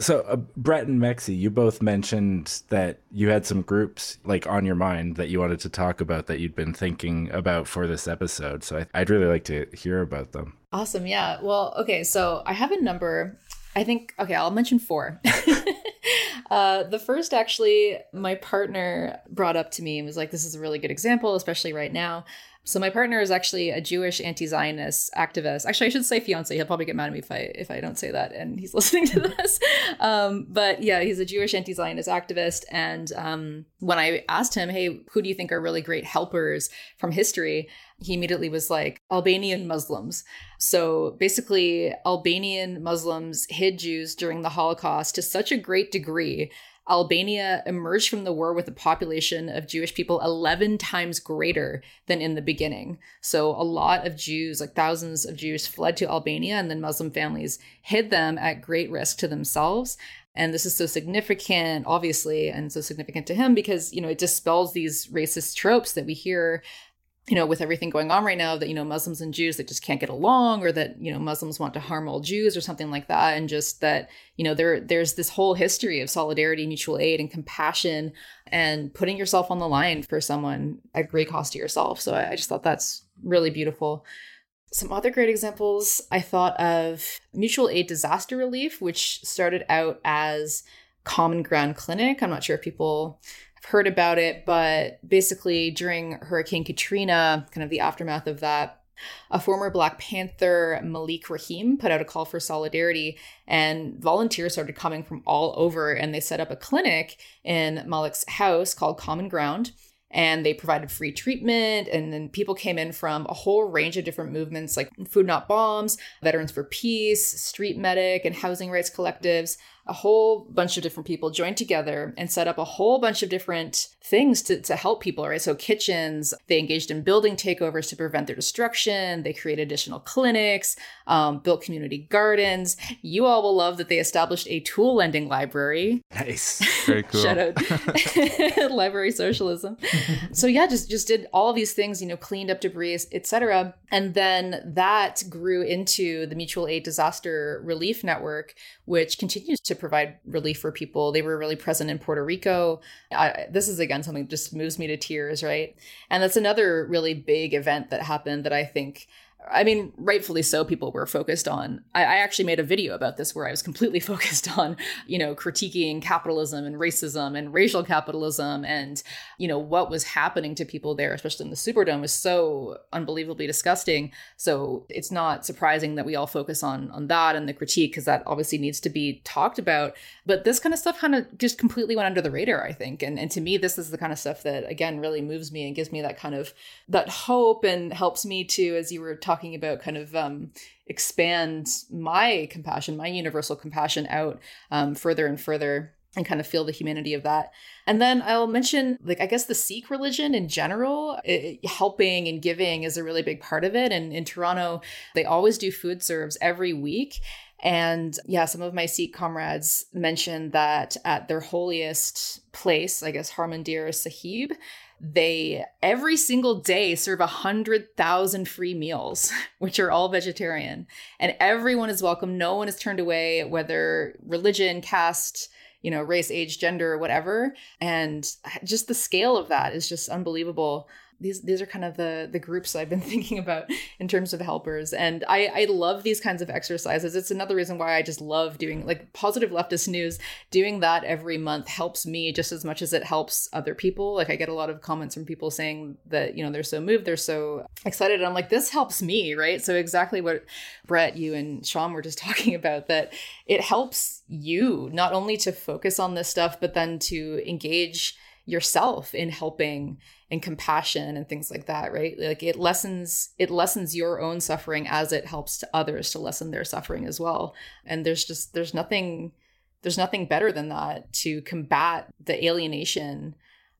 So uh, breht and mexie you both mentioned that you had some groups like on your mind that you wanted to talk about that you'd been thinking about for this episode. So I, i'd really like to hear about them. Awesome. Yeah. Well okay. So i have a number I think, okay, I'll mention four. uh, the first, actually, my partner brought up to me and was like, this is a really good example, especially right now. So my partner is actually a Jewish anti-Zionist activist. Actually, I should say fiance. He'll probably get mad at me if I if I don't say that, and he's listening to this. Um, but yeah, he's a Jewish anti-Zionist activist. And um, when I asked him, "Hey, who do you think are really great helpers from history?" He immediately was like Albanian Muslims. So basically, Albanian Muslims hid Jews during the Holocaust to such a great degree Albania emerged from the war with a population of Jewish people 11 times greater than in the beginning. So, a lot of Jews, like thousands of Jews, fled to Albania, and then Muslim families hid them at great risk to themselves. And this is so significant, obviously, and so significant to him because, you know, it dispels these racist tropes that we hear you know, with everything going on right now, that, you know, Muslims and Jews, that just can't get along or that, you know, Muslims want to harm all Jews or something like that. And just that, you know, there there's this whole history of solidarity, mutual aid, and compassion and putting yourself on the line for someone at great cost to yourself. So I, I just thought that's really beautiful. Some other great examples I thought of mutual aid disaster relief, which started out as Common Ground Clinic. I'm not sure if people heard about it, but basically during Hurricane Katrina, kind of the aftermath of that, a former Black Panther, Malik Rahim, put out a call for solidarity, and volunteers started coming from all over, and they set up a clinic in Malik's house called Common Ground. And they provided free treatment, and then people came in from a whole range of different movements like Food Not Bombs, Veterans for Peace, Street Medic, and housing rights collectives a whole bunch of different people joined together and set up a whole bunch of different things to, to help people, right? So, kitchens, they engaged in building takeovers to prevent their destruction. They created additional clinics, um, built community gardens. You all will love that they established a tool lending library. Nice. Very cool. Shout out library socialism. so yeah, just just did all these things, you know, cleaned up debris, etc. And then that grew into the mutual aid disaster relief network, which continues to provide relief for people. They were really present in Puerto Rico. I, this is again something that just moves me to tears, right? And that's another really big event that happened that I think I mean, rightfully so, people were focused on. I, I, actually made a video about this where I was completely focused on, you know, critiquing capitalism and racism and racial capitalism and, you know, what was happening to people there, especially in the Superdome, was so unbelievably disgusting. So it's not surprising that we all focus on on that and the critique because that obviously needs to be talked about. But this kind of stuff kind of just completely went under the radar, I think. And and to me, this is the kind of stuff that again really moves me and gives me that kind of that hope and helps me to, as you were talking about kind of um, expand my compassion, my universal compassion out um, further and further and kind of feel the humanity of that. And then I'll mention, like, I guess the Sikh religion in general, it, helping and giving is a really big part of it. And in Toronto, they always do food serves every week. And yeah, some of my Sikh comrades mentioned that at their holiest place, I guess Harmandir Sahib, they every single day serve a hundred thousand free meals, which are all vegetarian, and everyone is welcome. No one is turned away, whether religion, caste, you know, race, age, gender, whatever. And just the scale of that is just unbelievable these these are kind of the the groups I've been thinking about in terms of helpers, and I I love these kinds of exercises. It's another reason why I just love doing like positive leftist news. Doing that every month helps me just as much as it helps other people. Like I get a lot of comments from people saying that you know they're so moved, they're so excited. I'm like this helps me, right? So exactly what Breht, you and Sean were just talking about that it helps you not only to focus on this stuff, but then to engage yourself in helping and compassion and things like that right? Like it lessens it lessens your own suffering as it helps to others to lessen their suffering as well. And there's just there's nothing there's nothing better than that to combat the alienation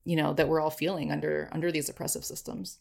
you know that we're all feeling under under these oppressive systems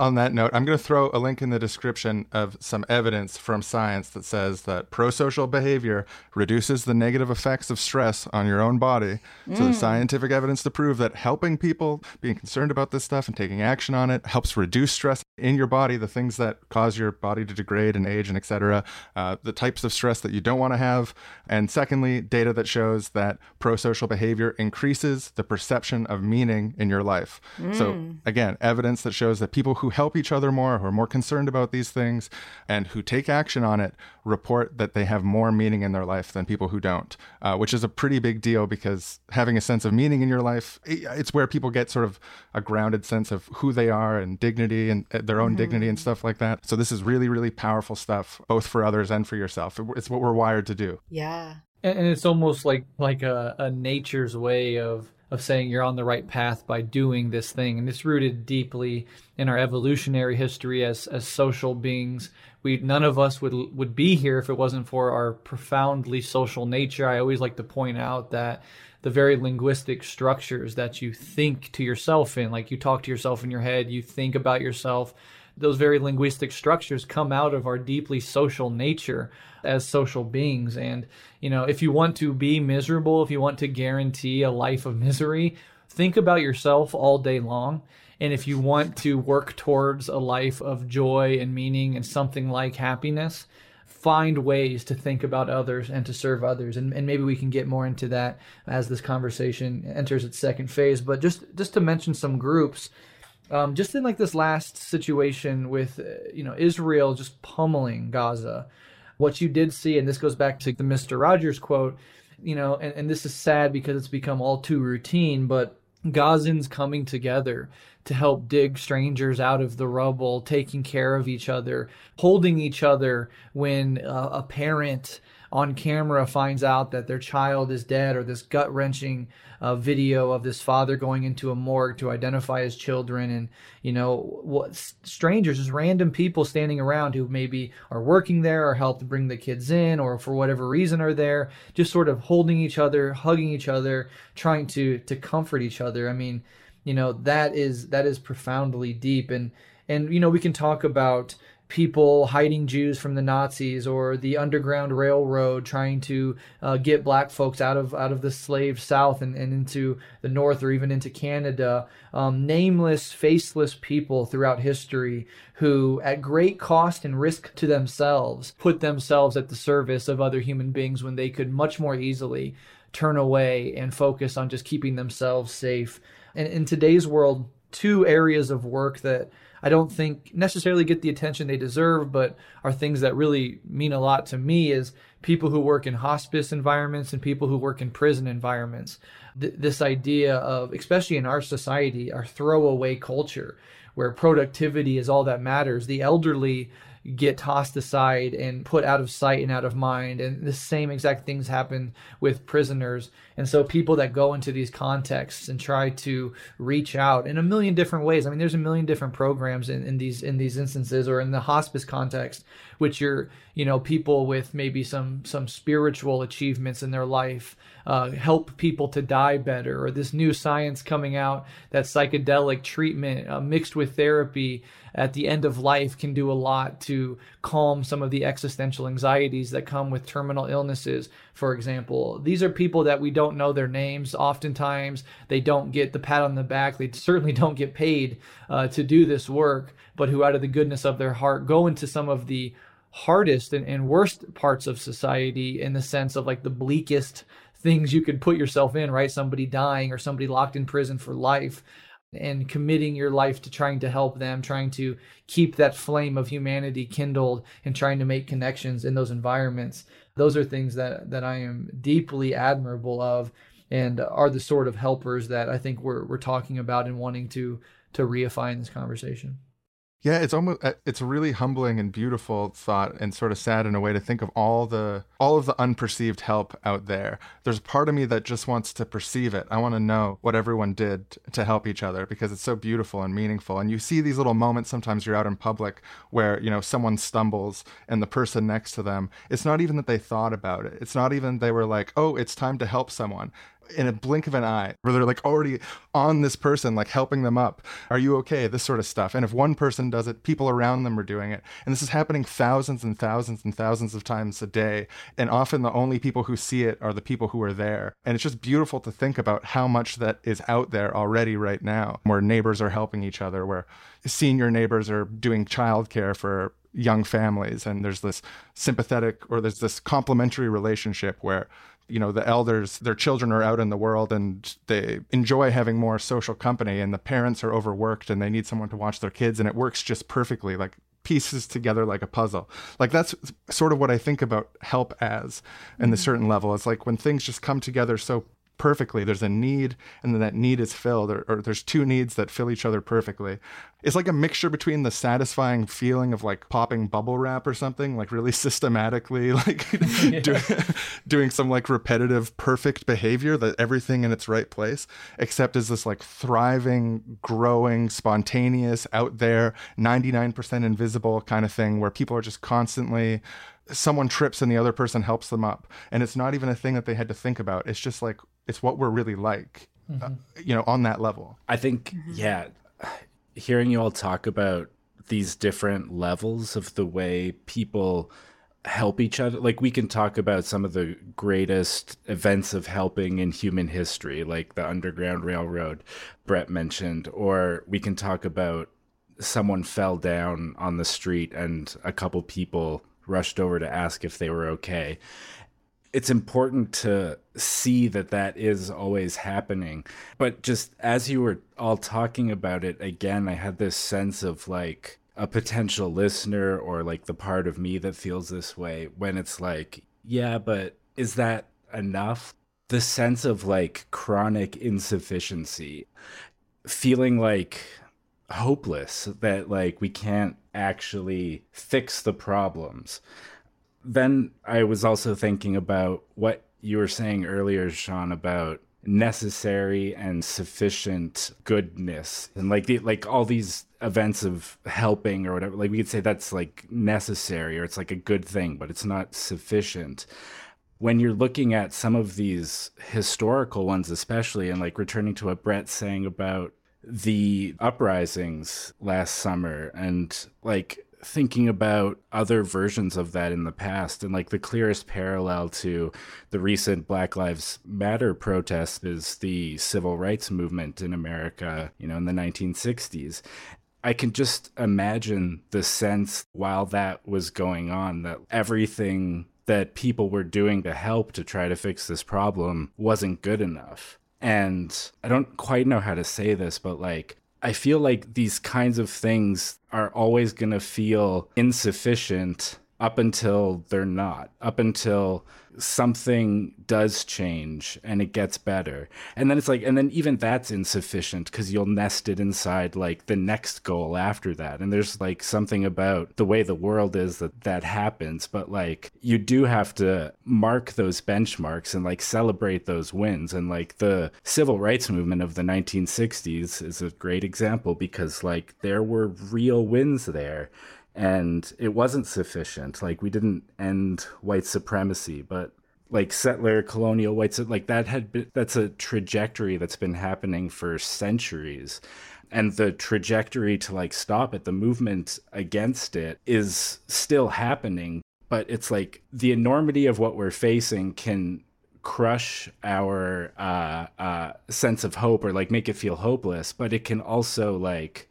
on that note, I'm going to throw a link in the description of some evidence from science that says that prosocial behavior reduces the negative effects of stress on your own body. Mm. So there's scientific evidence to prove that helping people, being concerned about this stuff and taking action on it helps reduce stress in your body, the things that cause your body to degrade and age and etc. Uh, the types of stress that you don't want to have. And secondly, data that shows that prosocial behavior increases the perception of meaning in your life. Mm. So again, evidence that shows that people who who help each other more, who are more concerned about these things, and who take action on it report that they have more meaning in their life than people who don't, uh, which is a pretty big deal because having a sense of meaning in your life, it's where people get sort of a grounded sense of who they are and dignity and uh, their own mm-hmm. dignity and stuff like that. So this is really, really powerful stuff, both for others and for yourself. It's what we're wired to do. Yeah. And it's almost like like a, a nature's way of of saying you're on the right path by doing this thing. And it's rooted deeply in our evolutionary history as as social beings. We none of us would would be here if it wasn't for our profoundly social nature. I always like to point out that the very linguistic structures that you think to yourself in, like you talk to yourself in your head, you think about yourself, those very linguistic structures come out of our deeply social nature as social beings. And, you know, if you want to be miserable, if you want to guarantee a life of misery, think about yourself all day long. And if you want to work towards a life of joy and meaning and something like happiness, find ways to think about others and to serve others. And, and maybe we can get more into that as this conversation enters its second phase. But just just to mention some groups, um, just in like this last situation with uh, you know Israel just pummeling Gaza, what you did see, and this goes back to the Mr. Rogers quote, you know, and, and this is sad because it's become all too routine, but Gazans coming together to help dig strangers out of the rubble, taking care of each other, holding each other when uh, a parent on camera finds out that their child is dead, or this gut wrenching uh, video of this father going into a morgue to identify his children, and you know what strangers, just random people standing around who maybe are working there or helped bring the kids in, or for whatever reason are there, just sort of holding each other, hugging each other, trying to to comfort each other. I mean, you know that is that is profoundly deep and and you know we can talk about people hiding Jews from the Nazis or the Underground Railroad trying to uh, get black folks out of out of the slave South and, and into the North or even into Canada. Um, nameless, faceless people throughout history who, at great cost and risk to themselves, put themselves at the service of other human beings when they could much more easily turn away and focus on just keeping themselves safe. And in today's world, two areas of work that I don't think necessarily get the attention they deserve, but are things that really mean a lot to me is people who work in hospice environments and people who work in prison environments. Th- this idea of, especially in our society, our throwaway culture where productivity is all that matters. The elderly get tossed aside and put out of sight and out of mind. And the same exact things happen with prisoners. And so people that go into these contexts and try to reach out in a million different ways. I mean, there's a million different programs in, in these in these instances or in the hospice context, which you're, you know, people with maybe some some spiritual achievements in their life uh, help people to die better, or this new science coming out that psychedelic treatment uh, mixed with therapy at the end of life can do a lot to calm some of the existential anxieties that come with terminal illnesses, for example. These are people that we don't know their names. Oftentimes, they don't get the pat on the back. They certainly don't get paid uh, to do this work, but who, out of the goodness of their heart, go into some of the hardest and, and worst parts of society in the sense of like the bleakest things you could put yourself in, right? Somebody dying or somebody locked in prison for life and committing your life to trying to help them, trying to keep that flame of humanity kindled and trying to make connections in those environments. Those are things that that I am deeply admirable of and are the sort of helpers that I think we're we're talking about and wanting to to reify in this conversation. Yeah, it's almost uh, it's a really humbling and beautiful thought and sort of sad in a way to think of all the all of the unperceived help out there. There's part of me that just wants to perceive it. I want to know what everyone did to help each other because it's so beautiful and meaningful. And you see these little moments sometimes you're out in public where, you know, someone stumbles and the person next to them, it's not even that they thought about it. It's not even they were like, "Oh, it's time to help someone." In a blink of an eye where they're like already on this person like helping them up. Are you okay? This sort of stuff. And if one person does it people around them are doing it. And this is happening thousands and thousands and thousands of times a day. And often the only people who see it are the people who are there. And it's just beautiful to think about how much that is out there already right now where neighbors are helping each other where senior neighbors are doing childcare for young families. And there's this sympathetic or there's this complementary relationship where you know the elders their children are out in the world and they enjoy having more social company and the parents are overworked and they need someone to watch their kids and it works just perfectly like pieces together like a puzzle. Like that's sort of what i think about help as in the mm-hmm. certain level. It's like when things just come together so perfectly. There's a need, and then that need is filled, or, or, there's two needs that fill each other perfectly. It's like a mixture between the satisfying feeling of like popping bubble wrap or something, like really systematically, like Yeah. do, doing some like repetitive, perfect behavior that everything in its right place, except as this like thriving, growing, spontaneous, out there, 99% invisible kind of thing where people are just constantly someone trips and the other person helps them up and it's not even a thing that they had to think about it's just like it's what we're really like uh, you know on that level. I think, yeah, hearing you all talk about these different levels of the way people help each other, like we can talk about some of the greatest events of helping in human history, like the Underground Railroad Breht mentioned, or we can talk about someone fell down on the street and a couple people rushed over to ask if they were okay it's important to see that that is always happening. But just as you were all talking about it again, I had this sense of like a potential listener or like the part of me that feels this way when it's like, yeah, but is that enough? The sense of like chronic insufficiency, feeling like hopeless that like we can't actually fix the problems then I was also thinking about what you were saying earlier, Sean, about necessary and sufficient goodness and like the like all these events of helping or whatever. Like we could say that's like necessary or it's like a good thing but it's not sufficient. When you're looking at some of these historical ones especially and like returning to what breht's saying about the uprisings last summer and like thinking about other versions of that in the past and like the clearest parallel to the recent black lives matter protest is the civil rights movement in america you know in the 1960s I can just imagine the sense while that was going on that everything that people were doing to help to try to fix this problem wasn't good enough. And I don't quite know how to say this, but like, I feel like these kinds of things are always going to feel insufficient up until they're not, up until something does change and it gets better. And then it's like, and then even that's insufficient because you'll nest it inside like the next goal after that. And there's like something about the way the world is that that happens. But like, you do have to mark those benchmarks and like celebrate those wins. And like the civil rights movement of the 1960s is a great example because like there were real wins there and it wasn't sufficient. Like we didn't end white supremacy, but like settler colonial whites like that had been that's a trajectory that's been happening for centuries and the trajectory to like stop it the movement against it is still happening but it's like the enormity of what we're facing can crush our uh, uh, sense of hope or like make it feel hopeless but it can also like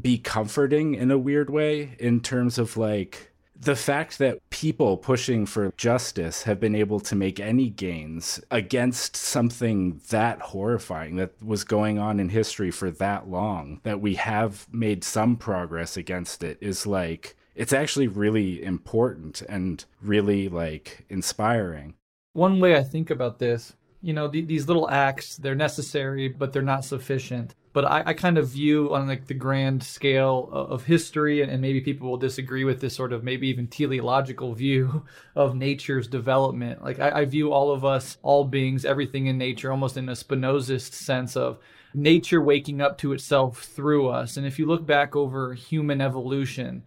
be comforting in a weird way in terms of like the fact that people pushing for justice have been able to make any gains against something that horrifying that was going on in history for that long, that we have made some progress against it is like, it's actually really important and really like inspiring. One way I think about this, you know, th- these little acts, they're necessary, but they're not sufficient but I, I, kind of view on like the grand scale of history, and maybe people will disagree with this sort of maybe even teleological view of nature's development. Like I, I view all of us, all beings, everything in nature, almost in a Spinozist sense of nature waking up to itself through us. And if you look back over human evolution,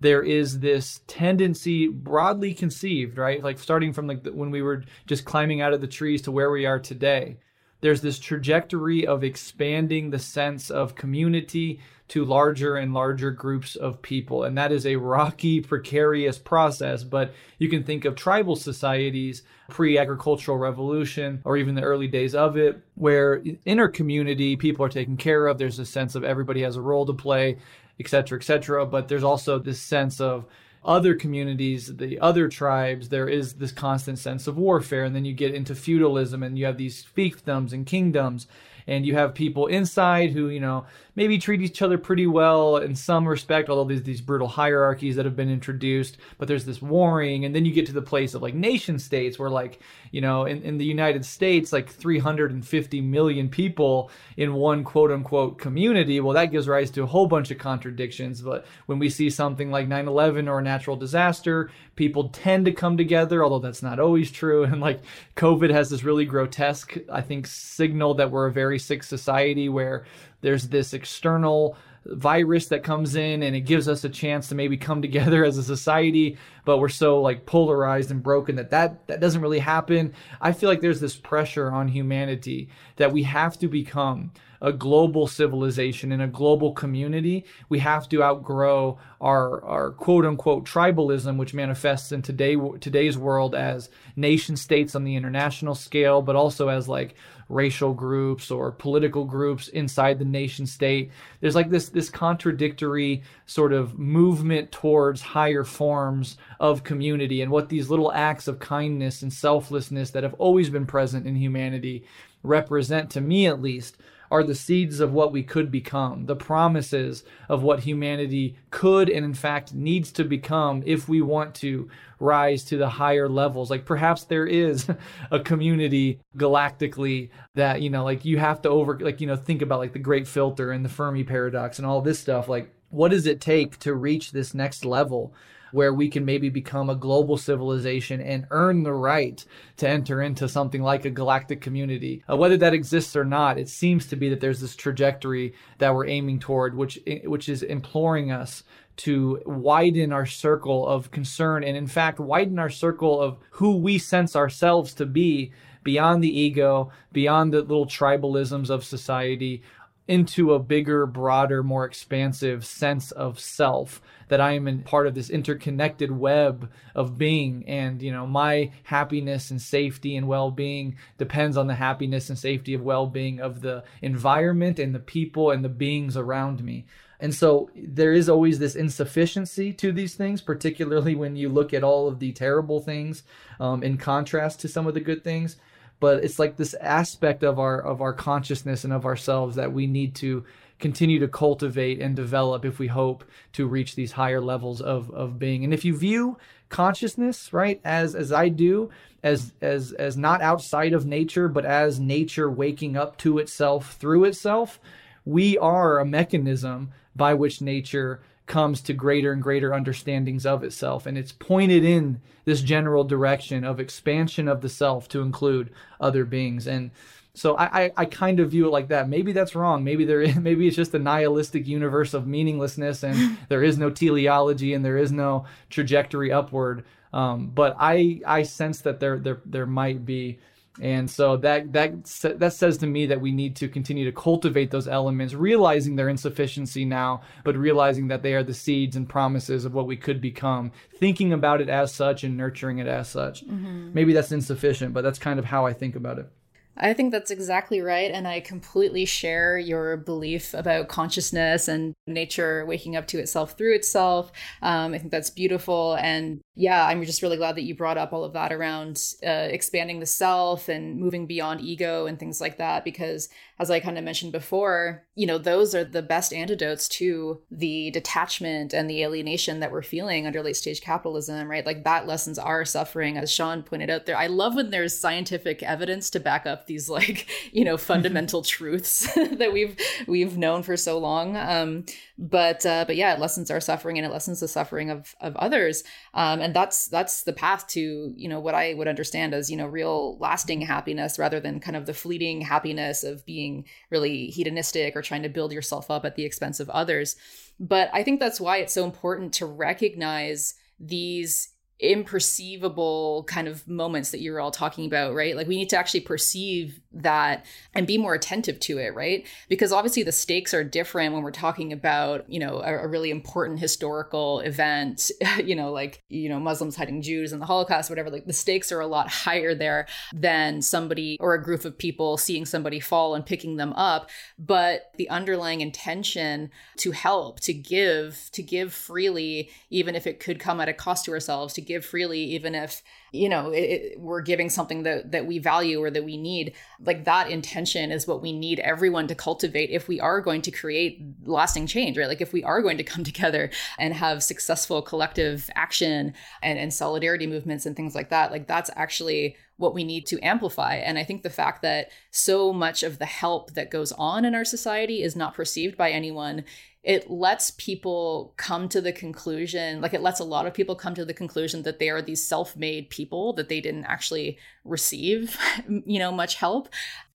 there is this tendency broadly conceived right like starting from like the, when we were just climbing out of the trees to where we are today there's this trajectory of expanding the sense of community to larger and larger groups of people. And that is a rocky, precarious process. But you can think of tribal societies pre agricultural revolution or even the early days of it, where inner community people are taken care of. There's a sense of everybody has a role to play, et cetera, et cetera. But there's also this sense of other communities, the other tribes, there is this constant sense of warfare. And then you get into feudalism and you have these fiefdoms and kingdoms. And you have people inside who, you know, maybe treat each other pretty well in some respect, although there's these brutal hierarchies that have been introduced, but there's this warring. And then you get to the place of like nation states where, like, you know, in, in the United States, like 350 million people in one quote unquote community. Well, that gives rise to a whole bunch of contradictions. But when we see something like 9 11 or a natural disaster, people tend to come together, although that's not always true. And like COVID has this really grotesque, I think, signal that we're a very sick society where there's this external virus that comes in and it gives us a chance to maybe come together as a society but we're so like polarized and broken that that that doesn't really happen. I feel like there's this pressure on humanity that we have to become a global civilization and a global community. We have to outgrow our our quote unquote tribalism which manifests in today today's world as nation states on the international scale but also as like racial groups or political groups inside the nation state. There's like this this contradictory sort of movement towards higher forms of community and what these little acts of kindness and selflessness that have always been present in humanity represent to me at least are the seeds of what we could become, the promises of what humanity could and in fact needs to become if we want to rise to the higher levels. Like perhaps there is a community galactically that, you know, like you have to over, like, you know, think about like the great filter and the Fermi paradox and all this stuff. Like, what does it take to reach this next level? where we can maybe become a global civilization and earn the right to enter into something like a galactic community. Uh, whether that exists or not, it seems to be that there's this trajectory that we're aiming toward, which which is imploring us to widen our circle of concern and in fact widen our circle of who we sense ourselves to be beyond the ego, beyond the little tribalisms of society, into a bigger, broader, more expansive sense of self that I am in part of this interconnected web of being and you know my happiness and safety and well-being depends on the happiness and safety of well-being of the environment and the people and the beings around me. And so there is always this insufficiency to these things, particularly when you look at all of the terrible things um, in contrast to some of the good things. but it's like this aspect of our of our consciousness and of ourselves that we need to continue to cultivate and develop if we hope to reach these higher levels of of being. And if you view consciousness, right, as as I do, as as as not outside of nature, but as nature waking up to itself through itself, we are a mechanism by which nature comes to greater and greater understandings of itself. And it's pointed in this general direction of expansion of the self to include other beings. And so I, I, I, kind of view it like that. Maybe that's wrong. Maybe there is, maybe it's just a nihilistic universe of meaninglessness and there is no teleology and there is no trajectory upward. Um, but I I sense that there there there might be and so that that that says to me that we need to continue to cultivate those elements, realizing their insufficiency now, but realizing that they are the seeds and promises of what we could become. Thinking about it as such and nurturing it as such. Mm-hmm. Maybe that's insufficient, but that's kind of how I think about it. I think that's exactly right. And I completely share your belief about consciousness and nature waking up to itself through itself. Um, I think that's beautiful. And yeah, I'm just really glad that you brought up all of that around uh, expanding the self and moving beyond ego and things like that, because as I kind of mentioned before, you know, those are the best antidotes to the detachment and the alienation that we're feeling under late stage capitalism, right? Like that lessens our suffering, as Sean pointed out there. I love when there's scientific evidence to back up these like, you know, fundamental truths that we've we've known for so long. Um, but uh, but yeah, it lessens our suffering and it lessens the suffering of of others. Um, and that's that's the path to, you know, what I would understand as, you know, real lasting happiness rather than kind of the fleeting happiness of being being really hedonistic or trying to build yourself up at the expense of others. But I think that's why it's so important to recognize these imperceivable kind of moments that you're all talking about, right? Like we need to actually perceive that and be more attentive to it, right? Because obviously the stakes are different when we're talking about, you know, a, a really important historical event, you know, like, you know, Muslims hiding Jews in the Holocaust, whatever. Like the stakes are a lot higher there than somebody or a group of people seeing somebody fall and picking them up. But the underlying intention to help, to give, to give freely, even if it could come at a cost to ourselves, to give freely, even if you know it, it, we're giving something that that we value or that we need. Like that intention is what we need everyone to cultivate if we are going to create lasting change, right? Like if we are going to come together and have successful collective action and, and solidarity movements and things like that. Like that's actually what we need to amplify. And I think the fact that so much of the help that goes on in our society is not perceived by anyone it lets people come to the conclusion like it lets a lot of people come to the conclusion that they are these self-made people that they didn't actually receive you know much help.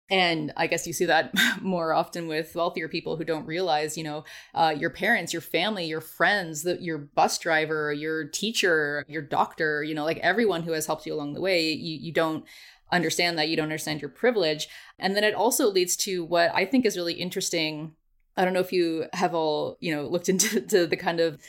And i guess you see that more often with wealthier people who don't realize you know uh, your parents your family your friends the, your bus driver your teacher your doctor you know like everyone who has helped you along the way you, you don't understand that you don't understand your privilege. And then it also leads to what i think is really interesting I don't know if you have all, you know, looked into the kind of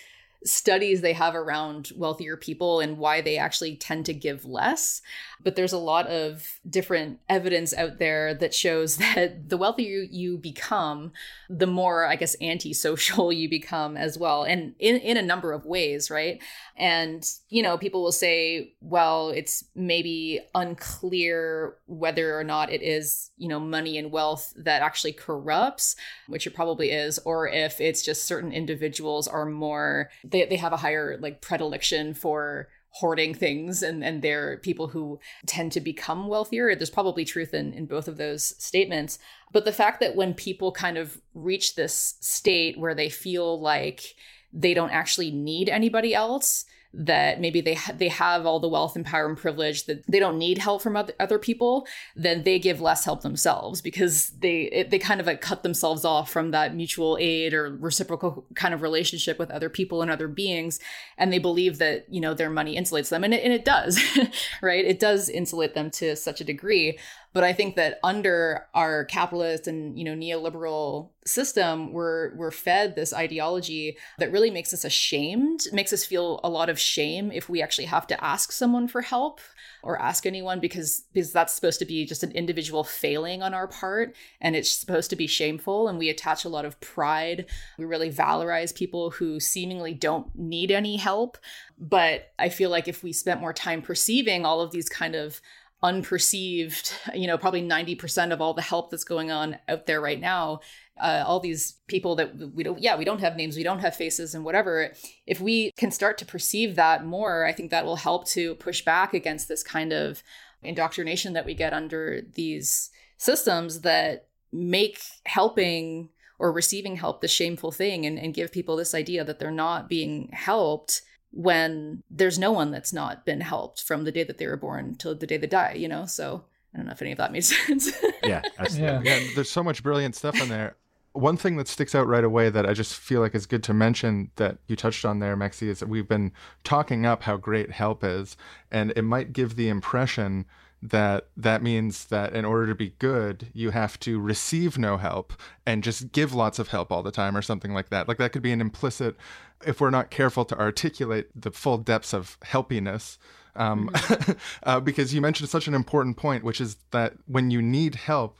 studies they have around wealthier people and why they actually tend to give less. But there's a lot of different evidence out there that shows that the wealthier you become, the more, I guess, antisocial you become as well. And in, in a number of ways, right? And, you know, people will say, well, it's maybe unclear whether or not it is, you know, money and wealth that actually corrupts, which it probably is, or if it's just certain individuals are more they, they have a higher like predilection for hoarding things and and they're people who tend to become wealthier. There's probably truth in in both of those statements. But the fact that when people kind of reach this state where they feel like they don't actually need anybody else that maybe they ha- they have all the wealth and power and privilege that they don't need help from other, other people then they give less help themselves because they it, they kind of like cut themselves off from that mutual aid or reciprocal kind of relationship with other people and other beings. And they believe that you know their money insulates them and it, and it does right? It does insulate them to such a degree but I think that under our capitalist and you know neoliberal system, we're we're fed this ideology that really makes us ashamed, makes us feel a lot of shame if we actually have to ask someone for help or ask anyone because because that's supposed to be just an individual failing on our part and it's supposed to be shameful and we attach a lot of pride. We really valorize people who seemingly don't need any help, but I feel like if we spent more time perceiving all of these kind of unperceived, you know, probably 90% of all the help that's going on out there right now. Uh, all these people that we don't, yeah, we don't have names, we don't have faces, and whatever. If we can start to perceive that more, I think that will help to push back against this kind of indoctrination that we get under these systems that make helping or receiving help the shameful thing and, and give people this idea that they're not being helped when there's no one that's not been helped from the day that they were born till the day they die, you know? So I don't know if any of that made sense. Yeah, absolutely. yeah, there's so much brilliant stuff in there. One thing that sticks out right away that I just feel like is good to mention that you touched on there, Mexie, is that we've been talking up how great help is, and it might give the impression that that means that in order to be good, you have to receive no help and just give lots of help all the time or something like that. Like that could be an implicit, if we're not careful to articulate the full depths of helpiness. Um, uh, because you mentioned such an important point, which is that when you need help,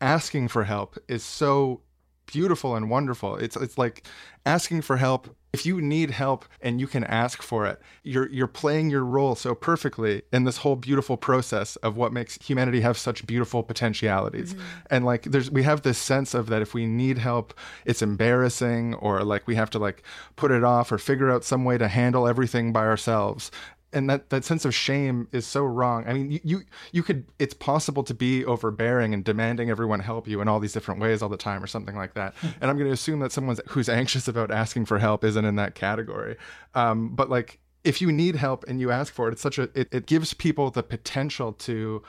asking for help is so beautiful and wonderful. It's it's like asking for help. If you need help and you can ask for it, you're you're playing your role so perfectly in this whole beautiful process of what makes humanity have such beautiful potentialities. Mm-hmm. And like there's we have this sense of that if we need help, it's embarrassing or like we have to like put it off or figure out some way to handle everything by ourselves and that that sense of shame is so wrong. I mean, you, you you could it's possible to be overbearing and demanding everyone help you in all these different ways all the time or something like that. and I'm going to assume that someone who's anxious about asking for help isn't in that category. Um, but like if you need help and you ask for it, it's such a it, it gives people the potential to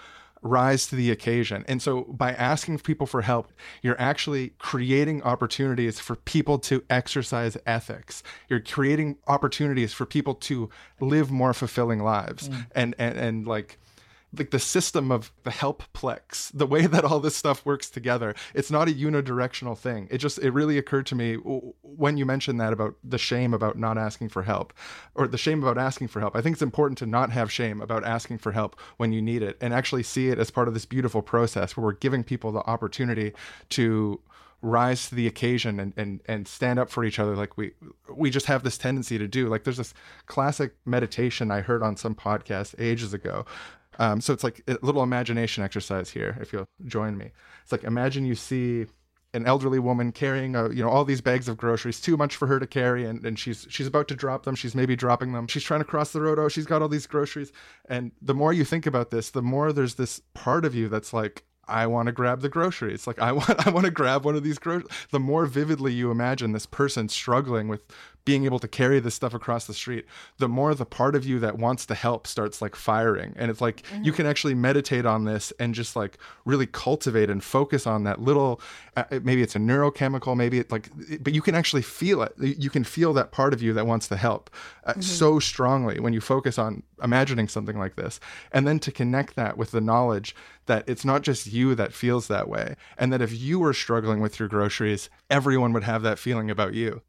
rise to the occasion. And so by asking people for help, you're actually creating opportunities for people to exercise ethics. You're creating opportunities for people to live more fulfilling lives. Mm. And, and and like like the system of the helpplex, the way that all this stuff works together, it's not a unidirectional thing. It just it really occurred to me when you mentioned that about the shame about not asking for help, or the shame about asking for help. I think it's important to not have shame about asking for help when you need it, and actually see it as part of this beautiful process where we're giving people the opportunity to rise to the occasion and, and and stand up for each other like we we just have this tendency to do like there's this classic meditation i heard on some podcast ages ago um, so it's like a little imagination exercise here if you'll join me it's like imagine you see an elderly woman carrying a, you know all these bags of groceries too much for her to carry and, and she's she's about to drop them she's maybe dropping them she's trying to cross the road oh she's got all these groceries and the more you think about this the more there's this part of you that's like I want to grab the groceries. Like I want I want to grab one of these groceries. The more vividly you imagine this person struggling with being able to carry this stuff across the street, the more the part of you that wants to help starts like firing. And it's like you can actually meditate on this and just like really cultivate and focus on that little uh, maybe it's a neurochemical, maybe like but you can actually feel it. You can feel that part of you that wants to help uh, so strongly when you focus on imagining something like this. And then to connect that with the knowledge that it's not just you that feels that way and that if you were struggling with your groceries, everyone would have that feeling about you.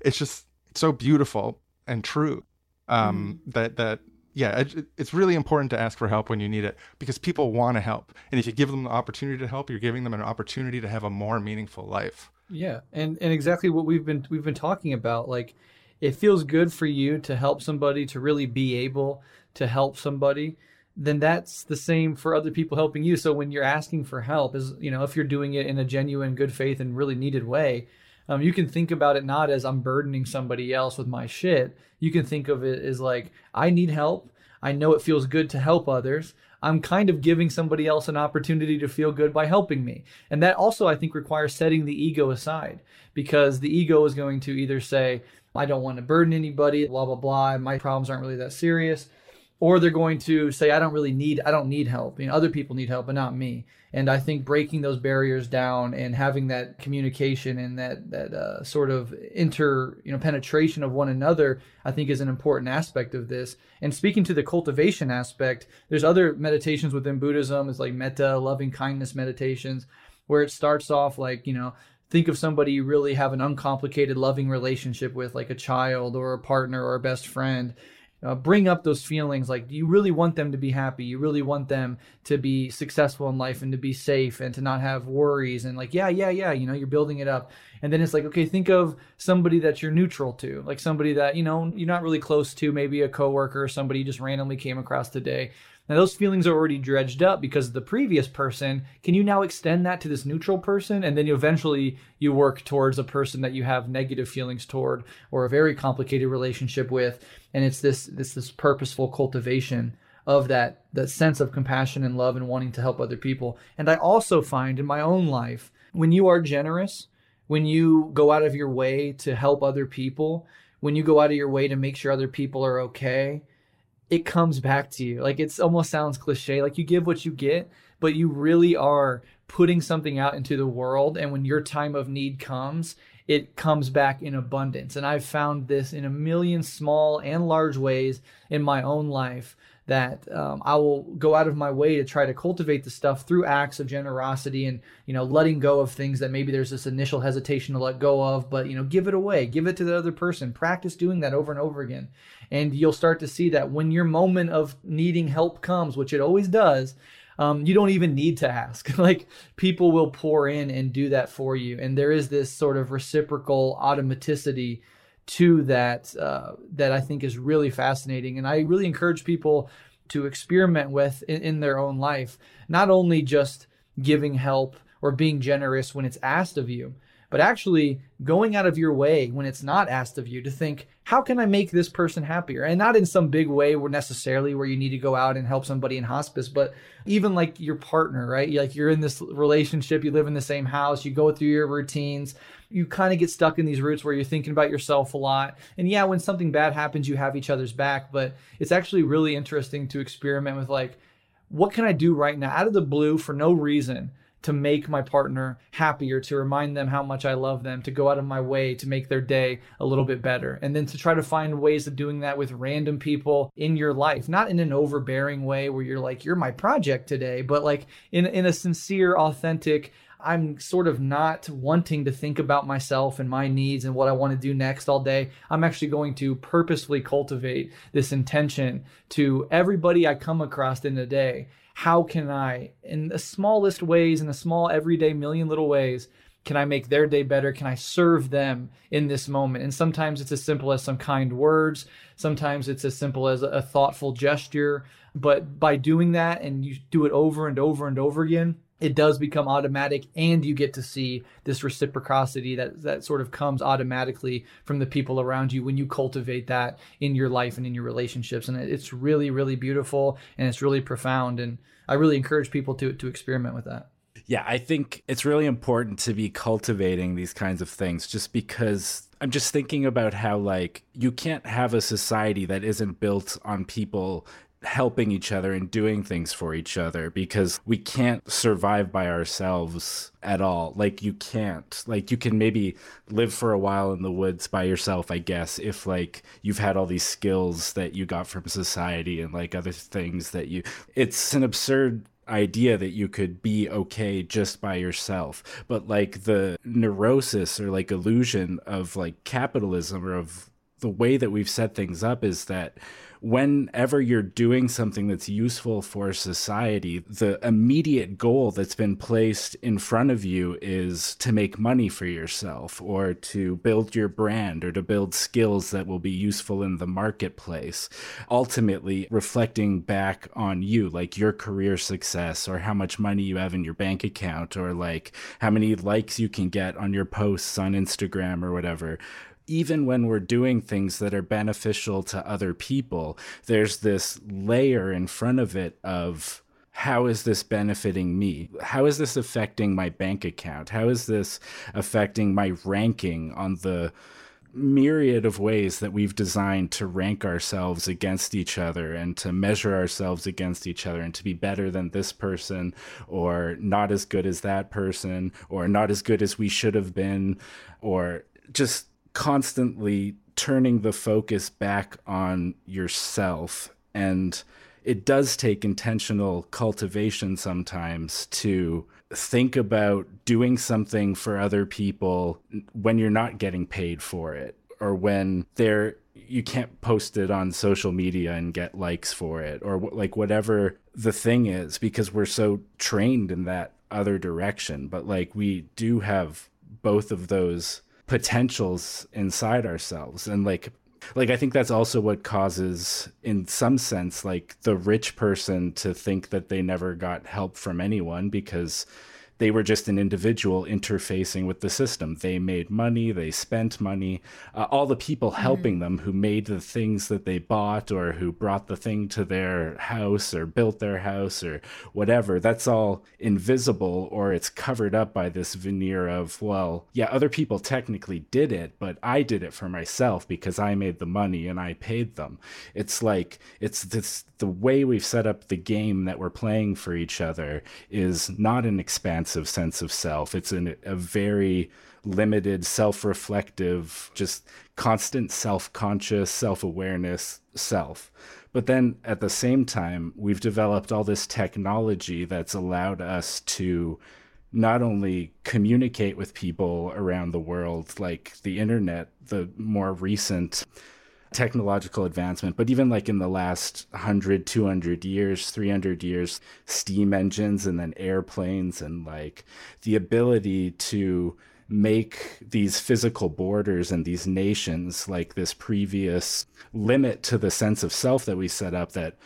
It's just so beautiful and true um, that that yeah it, it's really important to ask for help when you need it because people want to help and if you give them the opportunity to help you're giving them an opportunity to have a more meaningful life Yeah, and and exactly what we've been we've been talking about. Like, it feels good for you to help somebody to really be able to help somebody. Then that's the same for other people helping you. So when you're asking for help, is you know if you're doing it in a genuine, good faith, and really needed way, um, you can think about it not as I'm burdening somebody else with my shit. You can think of it as like I need help. I know it feels good to help others. I'm kind of giving somebody else an opportunity to feel good by helping me. And that also, I think, requires setting the ego aside because the ego is going to either say, I don't want to burden anybody, blah, blah, blah, my problems aren't really that serious. Or they're going to say, I don't really need, I don't need help. You know, other people need help, but not me. And I think breaking those barriers down and having that communication and that that uh, sort of inter, you know, penetration of one another, I think is an important aspect of this. And speaking to the cultivation aspect, there's other meditations within Buddhism, it's like metta, loving kindness meditations, where it starts off like, you know, think of somebody you really have an uncomplicated, loving relationship with, like a child or a partner or a best friend. Uh, bring up those feelings like you really want them to be happy you really want them to be successful in life and to be safe and to not have worries and like yeah yeah yeah you know you're building it up and then it's like okay think of somebody that you're neutral to like somebody that you know you're not really close to maybe a coworker or somebody you just randomly came across today Now, those feelings are already dredged up because of the previous person. Can you now extend that to this neutral person? And then you eventually you work towards a person that you have negative feelings toward or a very complicated relationship with. And it's this this this purposeful cultivation of that that sense of compassion and love and wanting to help other people. And I also find in my own life, when you are generous, when you go out of your way to help other people, when you go out of your way to make sure other people are okay, it comes back to you. Like it's almost sounds cliche, like you give what you get, but you really are putting something out into the world and when your time of need comes, it comes back in abundance. And I've found this in a million small and large ways in my own life that um, I will go out of my way to try to cultivate the stuff through acts of generosity and you know letting go of things that maybe there's this initial hesitation to let go of, but you know give it away, give it to the other person. Practice doing that over and over again, and you'll start to see that when your moment of needing help comes, which it always does. Um, you don't even need to ask. like people will pour in and do that for you, and there is this sort of reciprocal automaticity to that uh, that I think is really fascinating. And I really encourage people to experiment with in, in their own life, not only just giving help or being generous when it's asked of you, but actually going out of your way when it's not asked of you to think, how can I make this person happier? And not in some big way where necessarily where you need to go out and help somebody in hospice, but even like your partner, right? Like you're in this relationship, you live in the same house, you go through your routines, you kind of get stuck in these roots where you're thinking about yourself a lot. And yeah, when something bad happens, you have each other's back, but it's actually really interesting to experiment with like, what can I do right now out of the blue for no reason? To make my partner happier, to remind them how much I love them, to go out of my way to make their day a little bit better. And then to try to find ways of doing that with random people in your life, not in an overbearing way where you're like, you're my project today, but like in, in a sincere, authentic, I'm sort of not wanting to think about myself and my needs and what I want to do next all day. I'm actually going to purposefully cultivate this intention to everybody I come across in the day how can I, in the smallest ways, in the small everyday million little ways, can I make their day better? Can I serve them in this moment? And sometimes it's as simple as some kind words. Sometimes it's as simple as a thoughtful gesture. But by doing that and you do it over and over and over again, it does become automatic and you get to see this reciprocity that that sort of comes automatically from the people around you when you cultivate that in your life and in your relationships and it's really really beautiful and it's really profound and I really encourage people to to experiment with that. Yeah, I think it's really important to be cultivating these kinds of things just because I'm just thinking about how like you can't have a society that isn't built on people helping each other and doing things for each other because we can't survive by ourselves at all. Like you can't. Like you can maybe live for a while in the woods by yourself, I guess, if like you've had all these skills that you got from society and like other things that you it's an absurd idea that you could be okay just by yourself but like the neurosis or like illusion of like capitalism or of the way that we've set things up is that whenever you're doing something that's useful for society, the immediate goal that's been placed in front of you is to make money for yourself or to build your brand or to build skills that will be useful in the marketplace. Ultimately, reflecting back on you, like your career success or how much money you have in your bank account or like how many likes you can get on your posts on Instagram or whatever even when we're doing things that are beneficial to other people, there's this layer in front of it of how is this benefiting me? How is this affecting my bank account? How is this affecting my ranking on the myriad of ways that we've designed to rank ourselves against each other and to measure ourselves against each other and to be better than this person or not as good as that person or not as good as we should have been or just constantly turning the focus back on yourself and it does take intentional cultivation sometimes to think about doing something for other people when you're not getting paid for it or when they're you can't post it on social media and get likes for it or like whatever the thing is because we're so trained in that other direction. But like we do have both of those potentials inside ourselves. And like like i think that's also what causes in some sense like the rich person to think that they never got help from anyone because they were just an individual interfacing with the system. They made money, they spent money. Uh, all the people helping them who made the things that they bought or who brought the thing to their house or built their house or whatever, that's all invisible or it's covered up by this veneer of, well, yeah, other people technically did it, but I did it for myself because I made the money and I paid them. It's like, it's this, the way we've set up the game that we're playing for each other is not an expansive sense of self. It's an, a very limited, self reflective, just constant self conscious, self awareness self. But then at the same time, we've developed all this technology that's allowed us to not only communicate with people around the world, like the internet, the more recent technological advancement, but even like in the last 100, 200 years, 300 years, steam engines and then airplanes and like the ability to make these physical borders and these nations like this previous limit to the sense of self that we set up that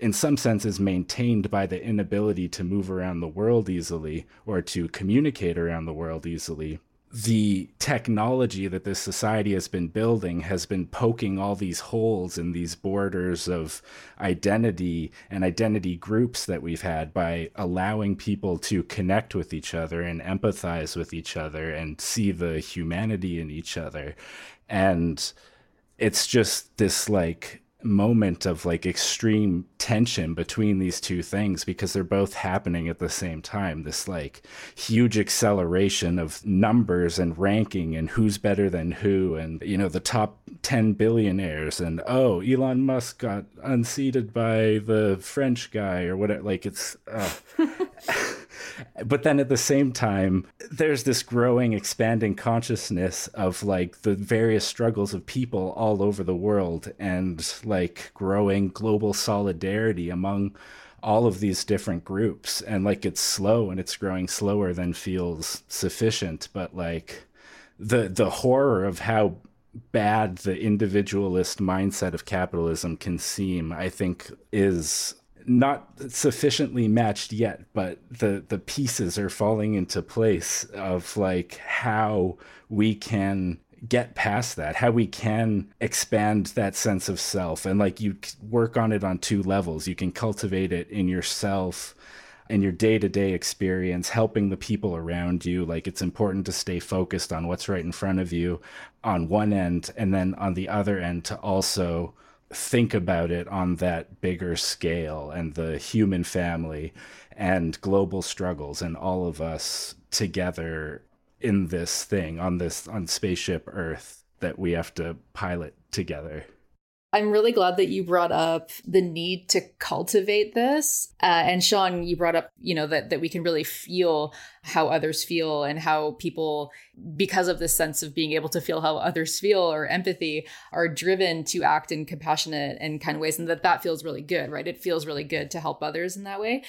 in some sense is maintained by the inability to move around the world easily or to communicate around the world easily the technology that this society has been building has been poking all these holes in these borders of identity and identity groups that we've had by allowing people to connect with each other and empathize with each other and see the humanity in each other. And it's just this like moment of like extreme tension between these two things because they're both happening at the same time this like huge acceleration of numbers and ranking and who's better than who and you know the top 10 billionaires and oh Elon Musk got unseated by the French guy or whatever like it's uh. but then at the same time there's this growing expanding consciousness of like the various struggles of people all over the world and like growing global solidarity among all of these different groups. And like it's slow and it's growing slower than feels sufficient. But like the the horror of how bad the individualist mindset of capitalism can seem i think is not sufficiently matched yet, but the the pieces are falling into place of like how we can get past that, how we can expand that sense of self, and like you work on it on two levels. You can cultivate it in yourself in your day-to-day experience helping the people around you like it's important to stay focused on what's right in front of you on one end and then on the other end to also think about it on that bigger scale and the human family and global struggles and all of us together in this thing on this on spaceship earth that we have to pilot together I'm really glad that you brought up the need to cultivate this. Uh, and Sean, you brought up, you know, that, that we can really feel how others feel and how people, because of this sense of being able to feel how others feel or empathy, are driven to act in compassionate and kind ways. And that that feels really good, right? It feels really good to help others in that way.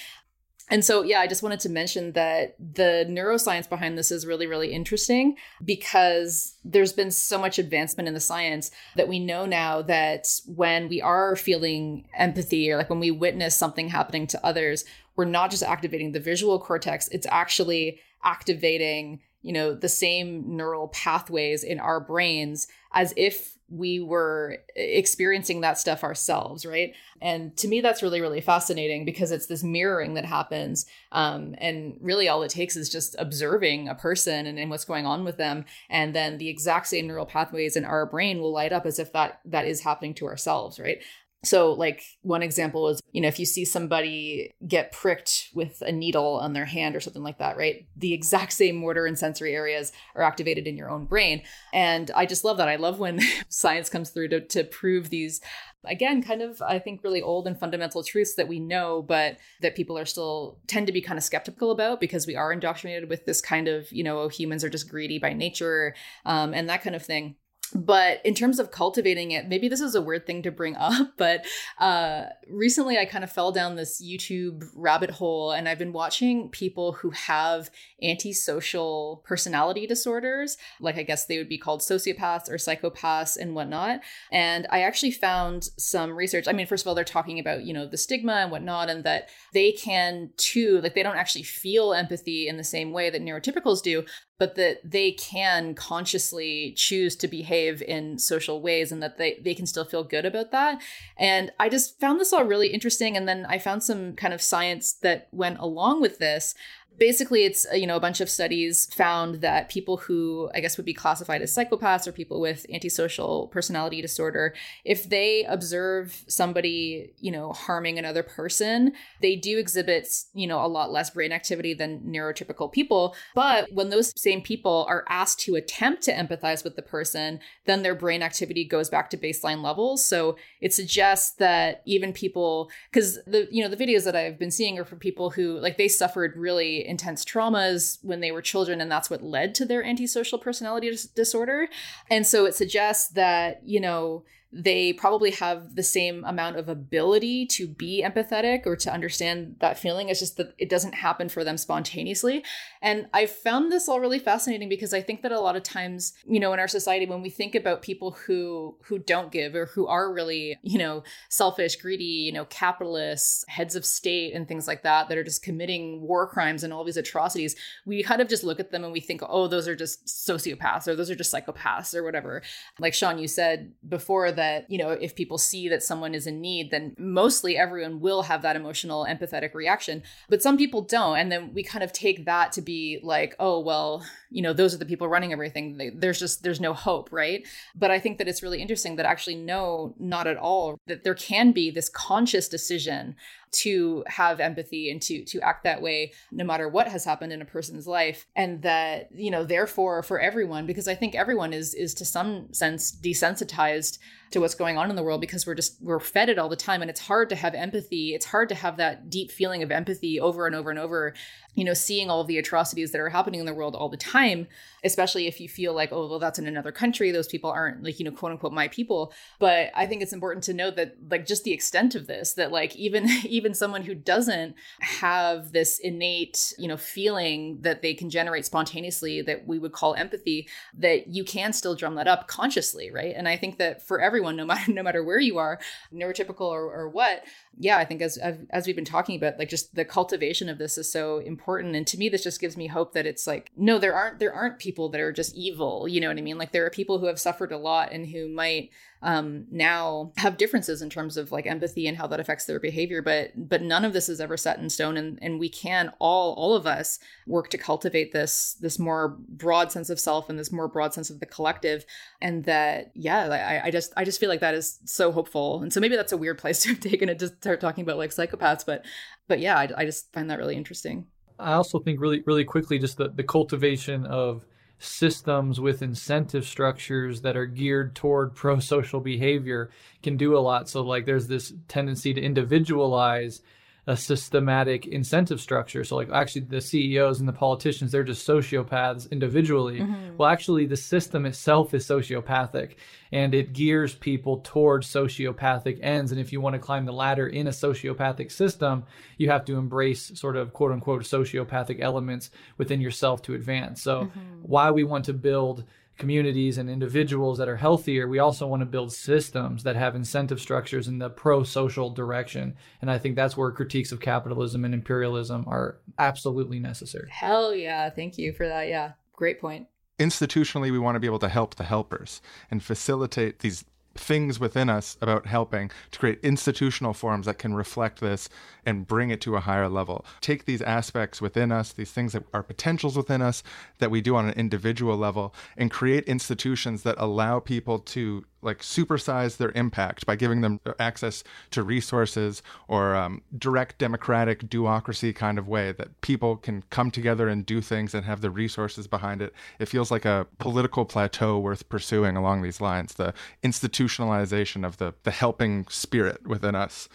And so, yeah, I just wanted to mention that the neuroscience behind this is really, really interesting because there's been so much advancement in the science that we know now that when we are feeling empathy or like when we witness something happening to others, we're not just activating the visual cortex, it's actually activating, you know, the same neural pathways in our brains as if we were experiencing that stuff ourselves, right? And to me, that's really, really fascinating because it's this mirroring that happens. Um, and really, all it takes is just observing a person and, and what's going on with them. And then the exact same neural pathways in our brain will light up as if that that is happening to ourselves, right? So, like one example is, you know, if you see somebody get pricked with a needle on their hand or something like that, right? The exact same motor and sensory areas are activated in your own brain. And I just love that. I love when science comes through to, to prove these, again, kind of, I think, really old and fundamental truths that we know, but that people are still tend to be kind of skeptical about because we are indoctrinated with this kind of, you know, oh, humans are just greedy by nature um, and that kind of thing but in terms of cultivating it maybe this is a weird thing to bring up but uh, recently i kind of fell down this youtube rabbit hole and i've been watching people who have antisocial personality disorders. Like i guess they would be called sociopaths or psychopaths and whatnot. And i actually found some research i mean first of all they're talking about you know the stigma and whatnot and that they can too like they don't actually feel empathy in the same way that neurotypicals do but that they can consciously choose to behave in social ways and that they, they can still feel good about that. And I just found this all really interesting. And then I found some kind of science that went along with this basically it's uh, you know a bunch of studies found that people who i guess would be classified as psychopaths or people with antisocial personality disorder if they observe somebody you know harming another person they do exhibit you know a lot less brain activity than neurotypical people. But when those same people are asked to attempt to empathize with the person then their brain activity goes back to baseline levels. So it suggests that even people because the you know the videos that i've been seeing are for people who like they suffered really intense traumas when they were children, and that's what led to their antisocial personality dis- disorder. And so it suggests that, you know, they probably have the same amount of ability to be empathetic or to understand that feeling. It's just that it doesn't happen for them spontaneously. And I found this all really fascinating because I think that a lot of times, you know, in our society, when we think about people who who don't give or who are really, you know, selfish, greedy, you know, capitalists, heads of state, and things like that, that are just committing war crimes and all these atrocities, we kind of just look at them and we think, oh, those are just sociopaths or those are just psychopaths or whatever. Like Sean, you said before that that, you know, if people see that someone is in need, then mostly everyone will have that emotional, empathetic reaction. But some people don't. And then we kind of take that to be like, oh, well, you know, those are the people running everything. There's just, there's no hope, right? But I think that it's really interesting that actually, no, not at all, that there can be this conscious decision to have empathy and to to act that way no matter what has happened in a person's life. And that you know therefore for everyone because i think everyone is is to some sense desensitized to what's going on in the world because we're just we're fed it all the time. And it's hard to have empathy. It's hard to have that deep feeling of empathy over and over and over you know seeing all of the atrocities that are happening in the world all the time especially if you feel like oh well that's in another country those people aren't like you know quote unquote my people. But i think it's important to note that like just the extent of this that like even even someone who doesn't have this innate you know feeling that they can generate spontaneously that we would call empathy that you can still drum that up consciously right? And i think that for everyone no matter no matter where you are neurotypical or, or what yeah i think as as we've been talking about like just the cultivation of this is so important. And to me this just gives me hope that it's like no there aren't there aren't people that are just evil you know what i mean? Like there are people who have suffered a lot and who might um, now have differences in terms of like empathy and how that affects their behavior but but none of this is ever set in stone and and we can all all of us work to cultivate this this more broad sense of self and this more broad sense of the collective and that yeah I, I just i just feel like that is so hopeful and so maybe that's a weird place to have taken it to start talking about like psychopaths but but yeah i, I just find that really interesting. I also think really really quickly just the, the cultivation of systems with incentive structures that are geared toward pro social behavior can do a lot. So like there's this tendency to individualize a systematic incentive structure. So, like, actually, the CEOs and the politicians, they're just sociopaths individually. Mm-hmm. Well, actually, the system itself is sociopathic and it gears people towards sociopathic ends. And if you want to climb the ladder in a sociopathic system, you have to embrace sort of quote unquote sociopathic elements within yourself to advance. So, mm-hmm. why we want to build communities and individuals that are healthier, we also want to build systems that have incentive structures in the pro social direction. And I think that's where critiques of capitalism and imperialism are absolutely necessary. Hell yeah. Thank you for that. Yeah. Great point. Institutionally, we want to be able to help the helpers and facilitate these things within us about helping to create institutional forms that can reflect this and bring it to a higher level. Take these aspects within us, these things that are potentials within us that we do on an individual level, and create institutions that allow people to like supersize their impact by giving them access to resources or um, direct democratic duocracy kind of way that people can come together and do things and have the resources behind it. It feels like a political plateau worth pursuing along these lines, the institutionalization of the, the helping spirit within us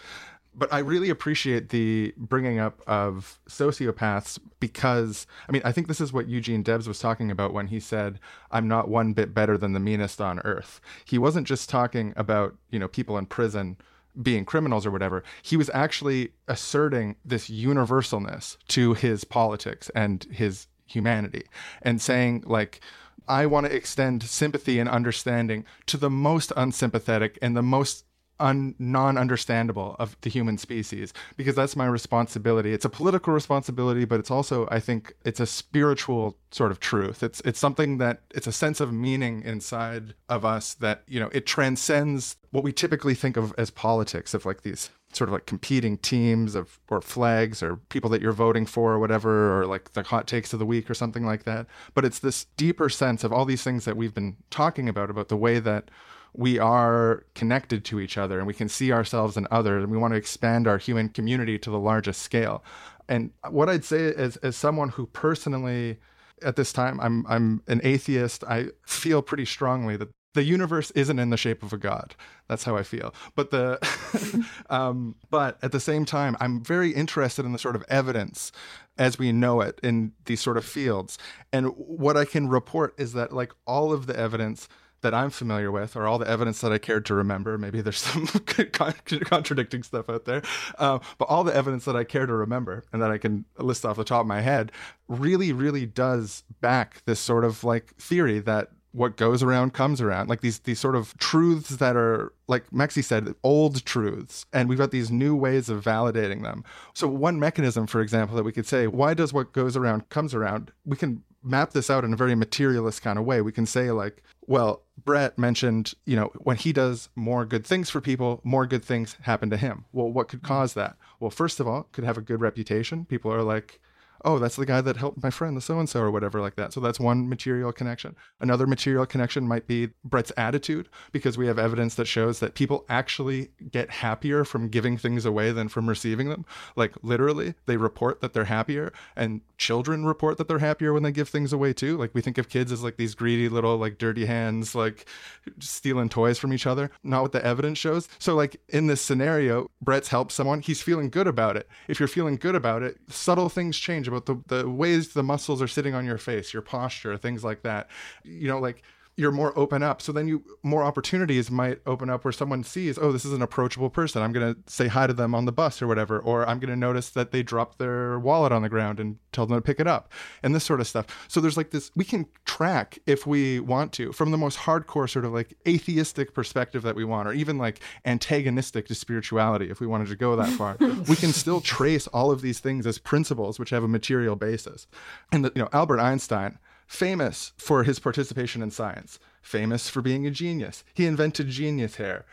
but I really appreciate the bringing up of sociopaths because I mean I think this is what Eugene Debs was talking about when he said I'm not one bit better than the meanest on earth. He wasn't just talking about, you know, people in prison being criminals or whatever. He was actually asserting this universalness to his politics and his humanity and saying like I want to extend sympathy and understanding to the most unsympathetic and the most un- non-understandable of the human species because that's my responsibility. It's a political responsibility, but it's also, I think, it's a spiritual sort of truth. It's it's something that it's a sense of meaning inside of us that you know it transcends what we typically think of as politics of like these sort of like competing teams of or flags or people that you're voting for or whatever or like the hot takes of the week or something like that but it's this deeper sense of all these things that we've been talking about about the way that we are connected to each other and we can see ourselves in others and we want to expand our human community to the largest scale. And what I'd say is as someone who personally at this time I'm I'm an atheist, I feel pretty strongly that the universe isn't in the shape of a god. That's how I feel. But the um, but at the same time, I'm very interested in the sort of evidence as we know it in these sort of fields. And what I can report is that like all of the evidence that I'm familiar with, or all the evidence that I cared to remember. Maybe there's some contradicting stuff out there, uh, but all the evidence that I care to remember and that I can list off the top of my head really, really does back this sort of like theory that what goes around comes around. Like these these sort of truths that are like Mexie said old truths and we've got these new ways of validating them. So one mechanism for example that we could say why does what goes around comes around? We can map this out in a very materialist kind of way. We can say like well Breht mentioned you know when he does more good things for people more good things happen to him. Well what could mm-hmm. cause that? Well first of all could have a good reputation. People are like oh, that's the guy that helped my friend, the so and so, or whatever like that. So that's one material connection. Another material connection might be Breht's attitude, because we have evidence that shows that people actually get happier from giving things away than from receiving them. Like literally, they report that they're happier, and children report that they're happier when they give things away too. Like we think of kids as like these greedy little, like dirty hands, like stealing toys from each other. Not what the evidence shows. So, like in this scenario, Breht's helped someone, he's feeling good about it. If you're feeling good about it, subtle things change about the, the ways the muscles are sitting on your face, your posture, things like that. You know, like you're more open up. So then you more opportunities might open up where someone sees, oh, this is an approachable person. I'm gonna say hi to them on the bus or whatever, or I'm gonna notice that they dropped their wallet on the ground and tell them to pick it up, and this sort of stuff. So there's like this we can track if we want to from the most hardcore sort of like atheistic perspective that we want, or even like antagonistic to spirituality if we wanted to go that far. we can still trace all of these things as principles which have a material basis. And the, you know, Albert Einstein famous for his participation in science, famous for being a genius. He invented genius hair.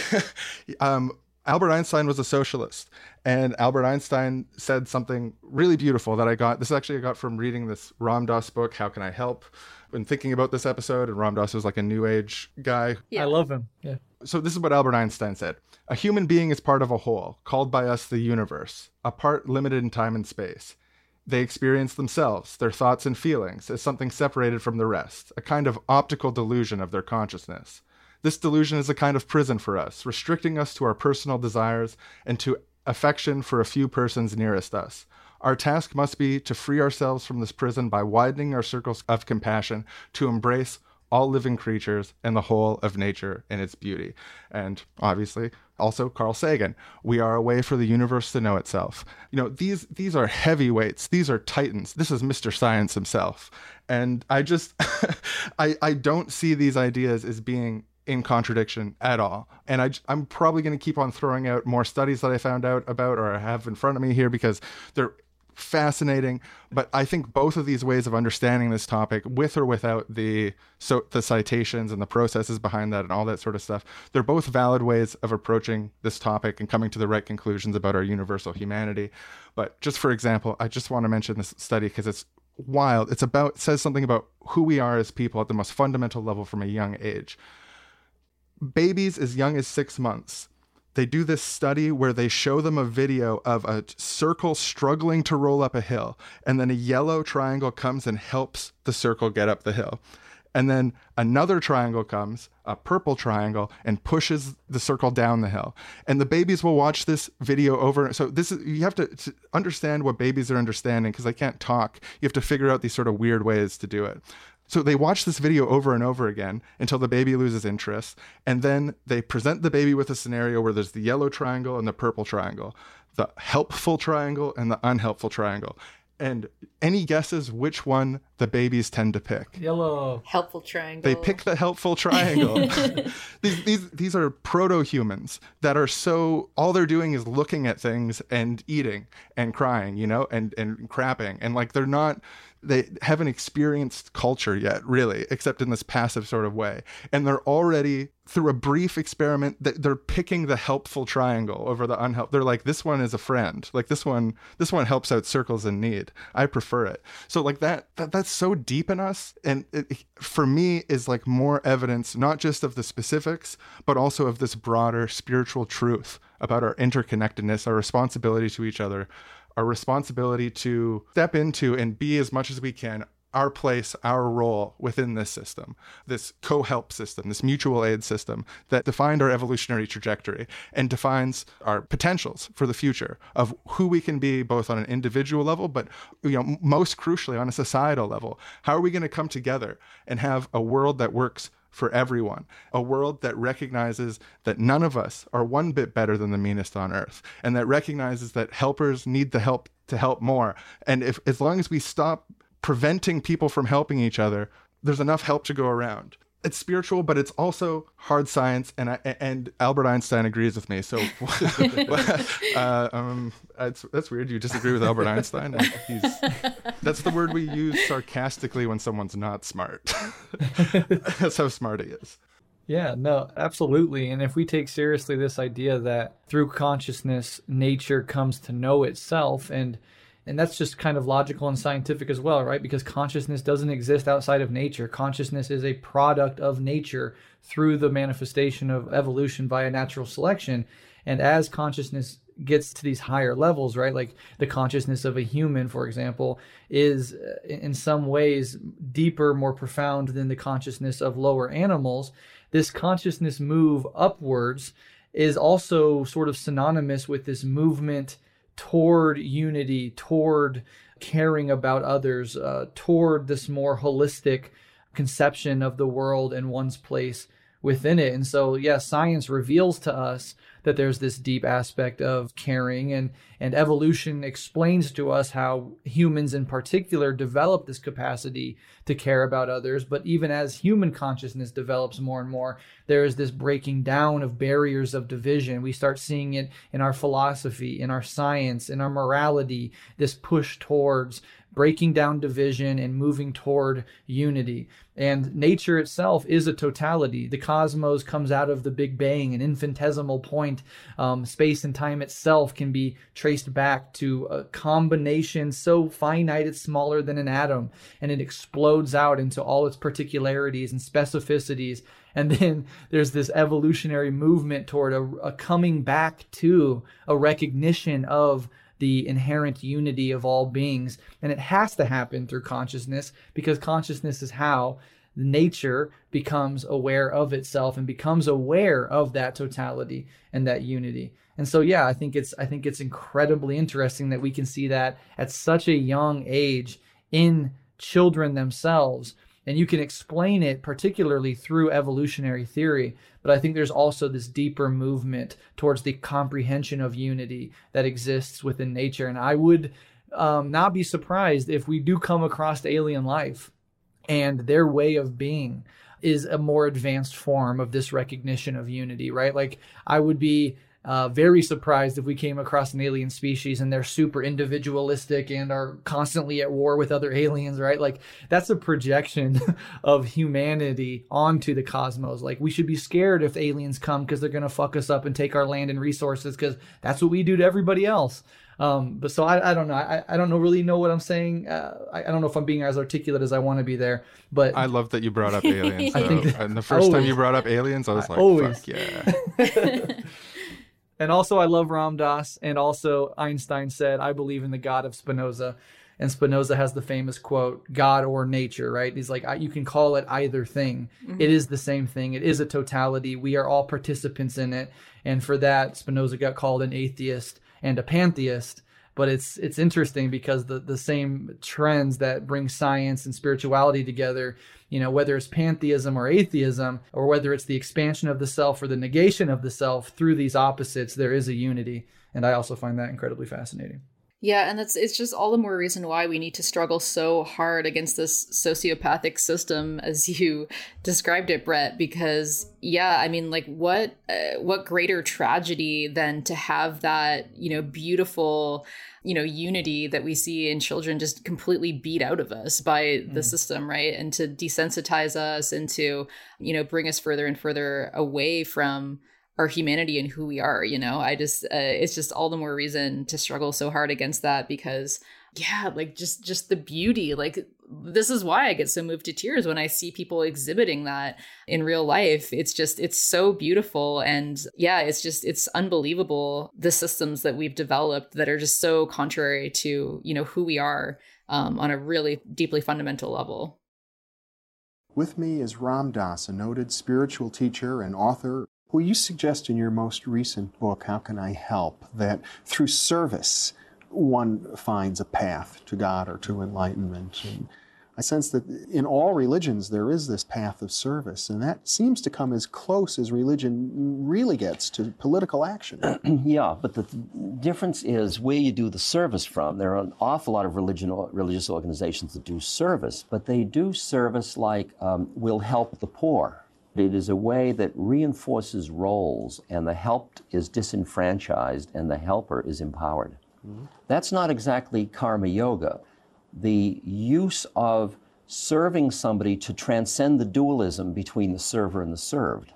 um, Albert Einstein was a socialist, and Albert Einstein said something really beautiful that I got. This actually I got from reading this Ram Dass book, How Can I Help? When thinking about this episode, and Ram Dass was like a new age guy. Yeah. I love him. Yeah. So this is what Albert Einstein said. A human being is part of a whole, called by us the universe, a part limited in time and space. They experience themselves, their thoughts and feelings, as something separated from the rest, a kind of optical delusion of their consciousness. This delusion is a kind of prison for us, restricting us to our personal desires and to affection for a few persons nearest us. Our task must be to free ourselves from this prison by widening our circles of compassion to embrace all living creatures and the whole of nature in its beauty. And obviously, also Carl Sagan, we are a way for the universe to know itself. You know, these these are heavyweights, these are titans. This is Mr. Science himself. And I just I I don't see these ideas as being in contradiction at all. And I, I'm probably going to keep on throwing out more studies that I found out about or I have in front of me here because they're fascinating. But I think both of these ways of understanding this topic, with or without the so the citations and the processes behind that and all that sort of stuff, they're both valid ways of approaching this topic and coming to the right conclusions about our universal humanity. But just for example, I just want to mention this study because it's wild. It's about it says something about who we are as people at the most fundamental level from a young age. Babies as young as six months they do this study where they show them a video of a circle struggling to roll up a hill and then a yellow triangle comes and helps the circle get up the hill and then another triangle comes a purple triangle and pushes the circle down the hill. And the babies will watch this video over. So this is you have to, to understand what babies are understanding because they can't talk. You have to figure out these sort of weird ways to do it. So they watch this video over and over again until the baby loses interest. And then they present the baby with a scenario where there's the yellow triangle and the purple triangle, the helpful triangle and the unhelpful triangle. And any guesses which one the babies tend to pick? Yellow. Helpful triangle. They pick the helpful triangle. these, these, these are proto humans that are so, all they're doing is looking at things and eating and crying, you know, and, and crapping. And like they're not, they haven't experienced culture yet, really, except in this passive sort of way. And they're already, through a brief experiment, that they're picking the helpful triangle over the unhelpful. They're like, this one is a friend. Like this one, this one helps out circles in need. I prefer it. So like that, that that's so deep in us, and it, for me is like more evidence, not just of the specifics, but also of this broader spiritual truth about our interconnectedness, our responsibility to each other, our responsibility to step into and be as much as we can our place, our role within this system, this co help system, this mutual aid system that defined our evolutionary trajectory and defines our potentials for the future of who we can be both on an individual level, but you know, most crucially on a societal level. How are we going to come together and have a world that works for everyone. A world that recognizes that none of us are one bit better than the meanest on earth, and that recognizes that helpers need the help to help more. And if as long as we stop preventing people from helping each other, there's enough help to go around. It's spiritual, but it's also hard science, and I, and Albert Einstein agrees with me. So, uh, um, that's weird. You disagree with Albert Einstein? That's the word we use sarcastically when someone's not smart. that's how smart he is. Yeah, no, absolutely. And if we take seriously this idea that through consciousness, nature comes to know itself and and that's just kind of logical and scientific as well, right? Because consciousness doesn't exist outside of nature. Consciousness is a product of nature through the manifestation of evolution via natural selection. And as consciousness gets to these higher levels, right? Like the consciousness of a human, for example, is uh, in some ways deeper, more profound than the consciousness of lower animals. This consciousness move upwards is also sort of synonymous with this movement toward unity, toward caring about others, uh, toward this more holistic conception of the world and one's place within it. And so, yeah, science reveals to us that there's this deep aspect of caring and and evolution explains to us how humans in particular develop this capacity to care about others. But even as human consciousness develops more and more there is this breaking down of barriers of division. We start seeing it in our philosophy in our science in our morality this push towards breaking down division and moving toward unity. And nature itself is a totality. The cosmos comes out of the Big Bang, an infinitesimal point. Um, space and time itself can be traced back to a combination so finite it's smaller than an atom, and it explodes out into all its particularities and specificities. And then there's this evolutionary movement toward a, a coming back to a recognition of the inherent unity of all beings. And it has to happen through consciousness because consciousness is how nature becomes aware of itself and becomes aware of that totality and that unity. And so yeah, I think it's I think it's incredibly interesting that we can see that at such a young age in children themselves and you can explain it particularly through evolutionary theory but i think there's also this deeper movement towards the comprehension of unity that exists within nature. And i would um, not be surprised if we do come across alien life and their way of being is a more advanced form of this recognition of unity right? Like i would be uh, very surprised if we came across an alien species and they're super individualistic and are constantly at war with other aliens, right? Like that's a projection of humanity onto the cosmos. Like we should be scared if aliens come because they're going to fuck us up and take our land and resources because that's what we do to everybody else. Um, but so I, I don't know. I, I don't know really know what I'm saying. Uh, I, I don't know if I'm being as articulate as I want to be there. But I love that you brought up aliens. I think that- and the first time you brought up aliens, I was like, always. "Fuck yeah!" And also, I love Ram Dass. And also, Einstein said, I believe in the God of Spinoza. And Spinoza has the famous quote, God or nature, right? He's like, you can call it either thing. It mm-hmm. is the same thing. It is a totality. We are all participants in it. And for that, Spinoza got called an atheist and a pantheist. But it's it's interesting because the, the same trends that bring science and spirituality together, you know, whether it's pantheism or atheism, or whether it's the expansion of the self or the negation of the self through these opposites, there is a unity. And I also find that incredibly fascinating. Yeah, and that's it's just all the more reason why we need to struggle so hard against this sociopathic system as you described it, Breht. Because yeah, I mean, like what uh, what greater tragedy than to have that you know beautiful you know unity that we see in children just completely beat out of us by the system, right? And to desensitize us and to you know bring us further and further away from our humanity and who we are you know i just uh, it's just all the more reason to struggle so hard against that because yeah like just just the beauty like this is why i get so moved to tears when i see people exhibiting that in real life it's just it's so beautiful and yeah it's just it's unbelievable the systems that we've developed that are just so contrary to you know who we are um, on a really deeply fundamental level With me is Ram Dass, a noted spiritual teacher and author. Will you suggest in your most recent book, How Can I Help, that through service one finds a path to God or to enlightenment? And I sense that in all religions there is this path of service, and that seems to come as close as religion really gets to political action. yeah, but the th- difference is where you do the service from. There are an awful lot of religion, religious organizations that do service, but they do service like um, will help the poor. It is a way that reinforces roles, and the helped is disenfranchised, and the helper is empowered. Mm-hmm. That's not exactly karma yoga. The use of serving somebody to transcend the dualism between the server and the served.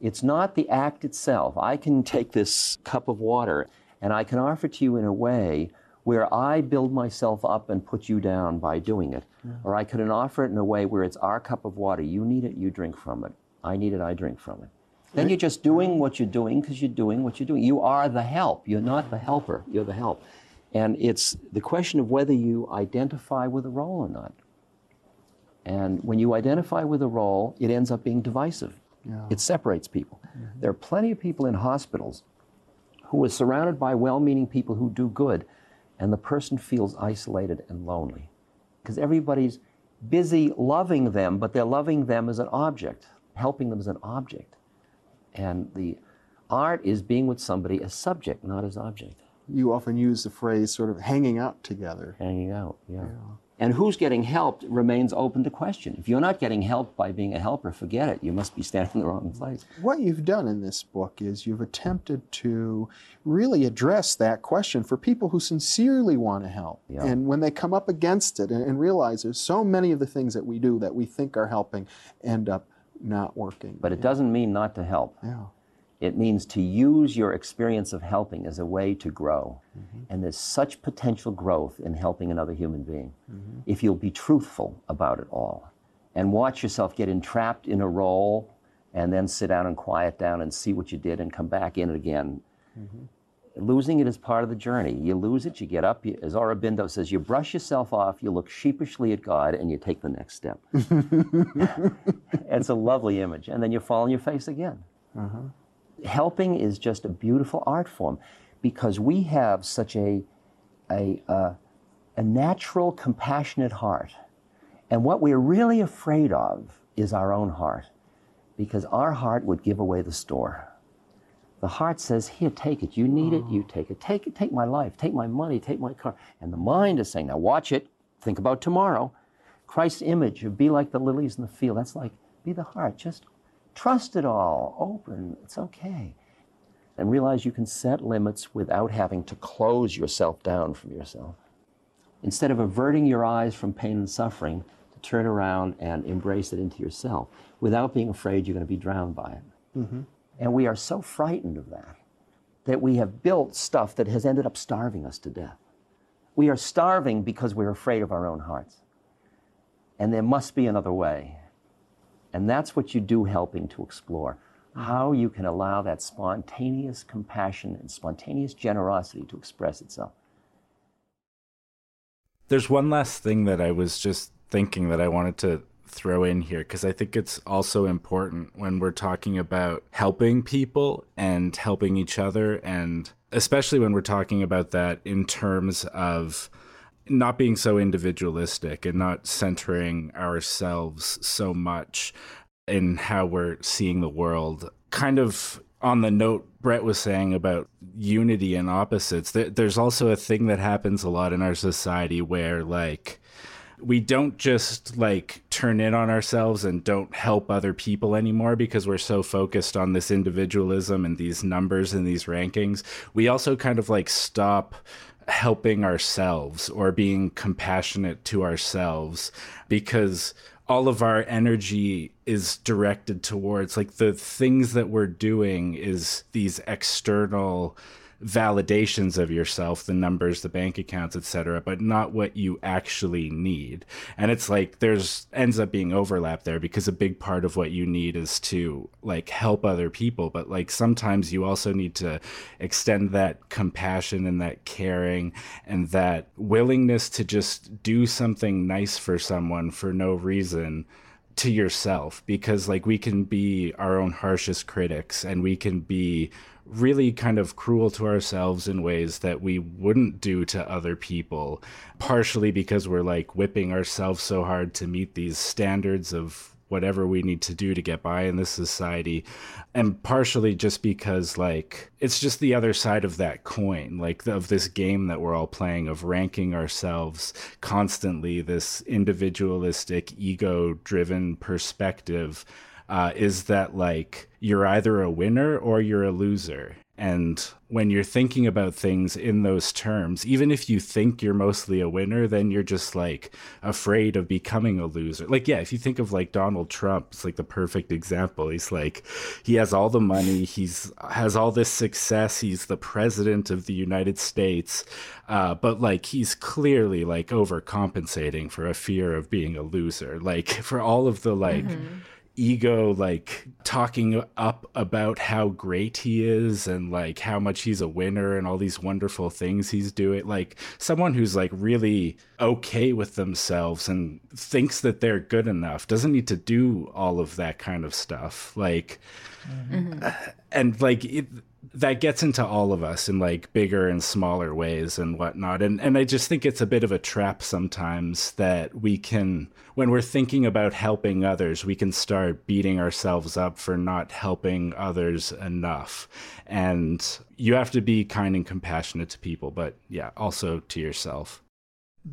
It's not the act itself. I can take this cup of water and I can offer it to you in a way where I build myself up and put you down by doing it. Or I can offer it in a way where it's our cup of water. You need it, you drink from it. I need it, I drink from it. Then you're just doing what you're doing because you're doing what you're doing. You are the help. You're not the helper. You're the help. And it's the question of whether you identify with a role or not. And when you identify with a role, it ends up being divisive. It separates people. Mm-hmm. There are plenty of people in hospitals who are surrounded by well meaning people who do good, and the person feels isolated and lonely because everybody's busy loving them, but they're loving them as an object, helping them as an object. And the art is being with somebody as subject, not as object. You often use the phrase sort of hanging out together. Hanging out, yeah. And who's getting helped remains open to question. If you're not getting helped by being a helper, forget it. You must be standing in the wrong place. What you've done in this book is you've attempted to really address that question for people who sincerely want to help. Yeah. And when they come up against it and, and realize there's so many of the things that we do that we think are helping end up not working. But it doesn't mean not to help. Yeah. It means to use your experience of helping as a way to grow. Mm-hmm. And there's such potential growth in helping another human being mm-hmm. if you'll be truthful about it all and watch yourself get entrapped in a role and then sit down and quiet down and see what you did and come back in it again. Mm-hmm. Losing it is part of the journey. You lose it, you get up, you, as Aurobindo says, you brush yourself off, you look sheepishly at God, and you take the next step. it's a lovely image. And then you fall on your face again helping is just a beautiful art form because we have such a, a, uh, a natural, compassionate heart. And what we're really afraid of is our own heart because our heart would give away the store. The heart says, Here, take it. You need it, you mm. take it. Take it, take my life, take my money, take my car. And the mind is saying, Now watch it, think about tomorrow. Christ's image of be like the lilies in the field, that's like, be the heart. Just trust it all, open, it's okay. And realize you can set limits without having to close yourself down from yourself. Instead of averting your eyes from pain and suffering, to turn around and embrace it into yourself without being afraid you're going to be drowned by it. Mm-hmm. And we are so frightened of that that we have built stuff that has ended up starving us to death. We are starving because we're afraid of our own hearts. And there must be another way. And that's what you do helping to explore. how you can allow that spontaneous compassion and spontaneous generosity to express itself. There's one last thing that I was just thinking that I wanted to throw in here because I think it's also important when we're talking about helping people and helping each other, and especially when we're talking about that in terms of not being so individualistic and not centering ourselves so much in how we're seeing the world. Kind of on the note Breht was saying about unity and opposites, there's also a thing that happens a lot in our society where, like, we don't just like turn in on ourselves and don't help other people anymore because we're so focused on this individualism and these numbers and these rankings. We also kind of like stop helping ourselves or being compassionate to ourselves because all of our energy is directed towards like the things that we're doing is these external validations of yourself the numbers the bank accounts etc but not what you actually need. And it's like there's ends up being overlap there because a big part of what you need is to like help other people. But like sometimes you also need to extend that compassion and that caring and that willingness to just do something nice for someone for no reason to yourself because like we can be our own harshest critics and we can be really kind of cruel to ourselves in ways that we wouldn't do to other people, partially because we're like whipping ourselves so hard to meet these standards of whatever we need to do to get by in this society and partially just because like it's just the other side of that coin like of this game that we're all playing of ranking ourselves constantly this individualistic ego driven perspective uh, is that like you're either a winner or you're a loser. And when you're thinking about things in those terms, even if you think you're mostly a winner, then you're just like afraid of becoming a loser. Like, yeah, if you think of like Donald Trump, it's like the perfect example. He's like, he has all the money, he's has all this success, he's the president of the United States, uh, but like he's clearly like overcompensating for a fear of being a loser. Like for all of the like. Mm-hmm ego like talking up about how great he is and like how much he's a winner and all these wonderful things he's doing like someone who's like really okay with themselves and thinks that they're good enough doesn't need to do all of that kind of stuff like mm-hmm. and like it, that gets into all of us in like bigger and smaller ways and whatnot. And and I just think it's a bit of a trap sometimes that we can when we're thinking about helping others, we can start beating ourselves up for not helping others enough. And you have to be kind and compassionate to people, but yeah, also to yourself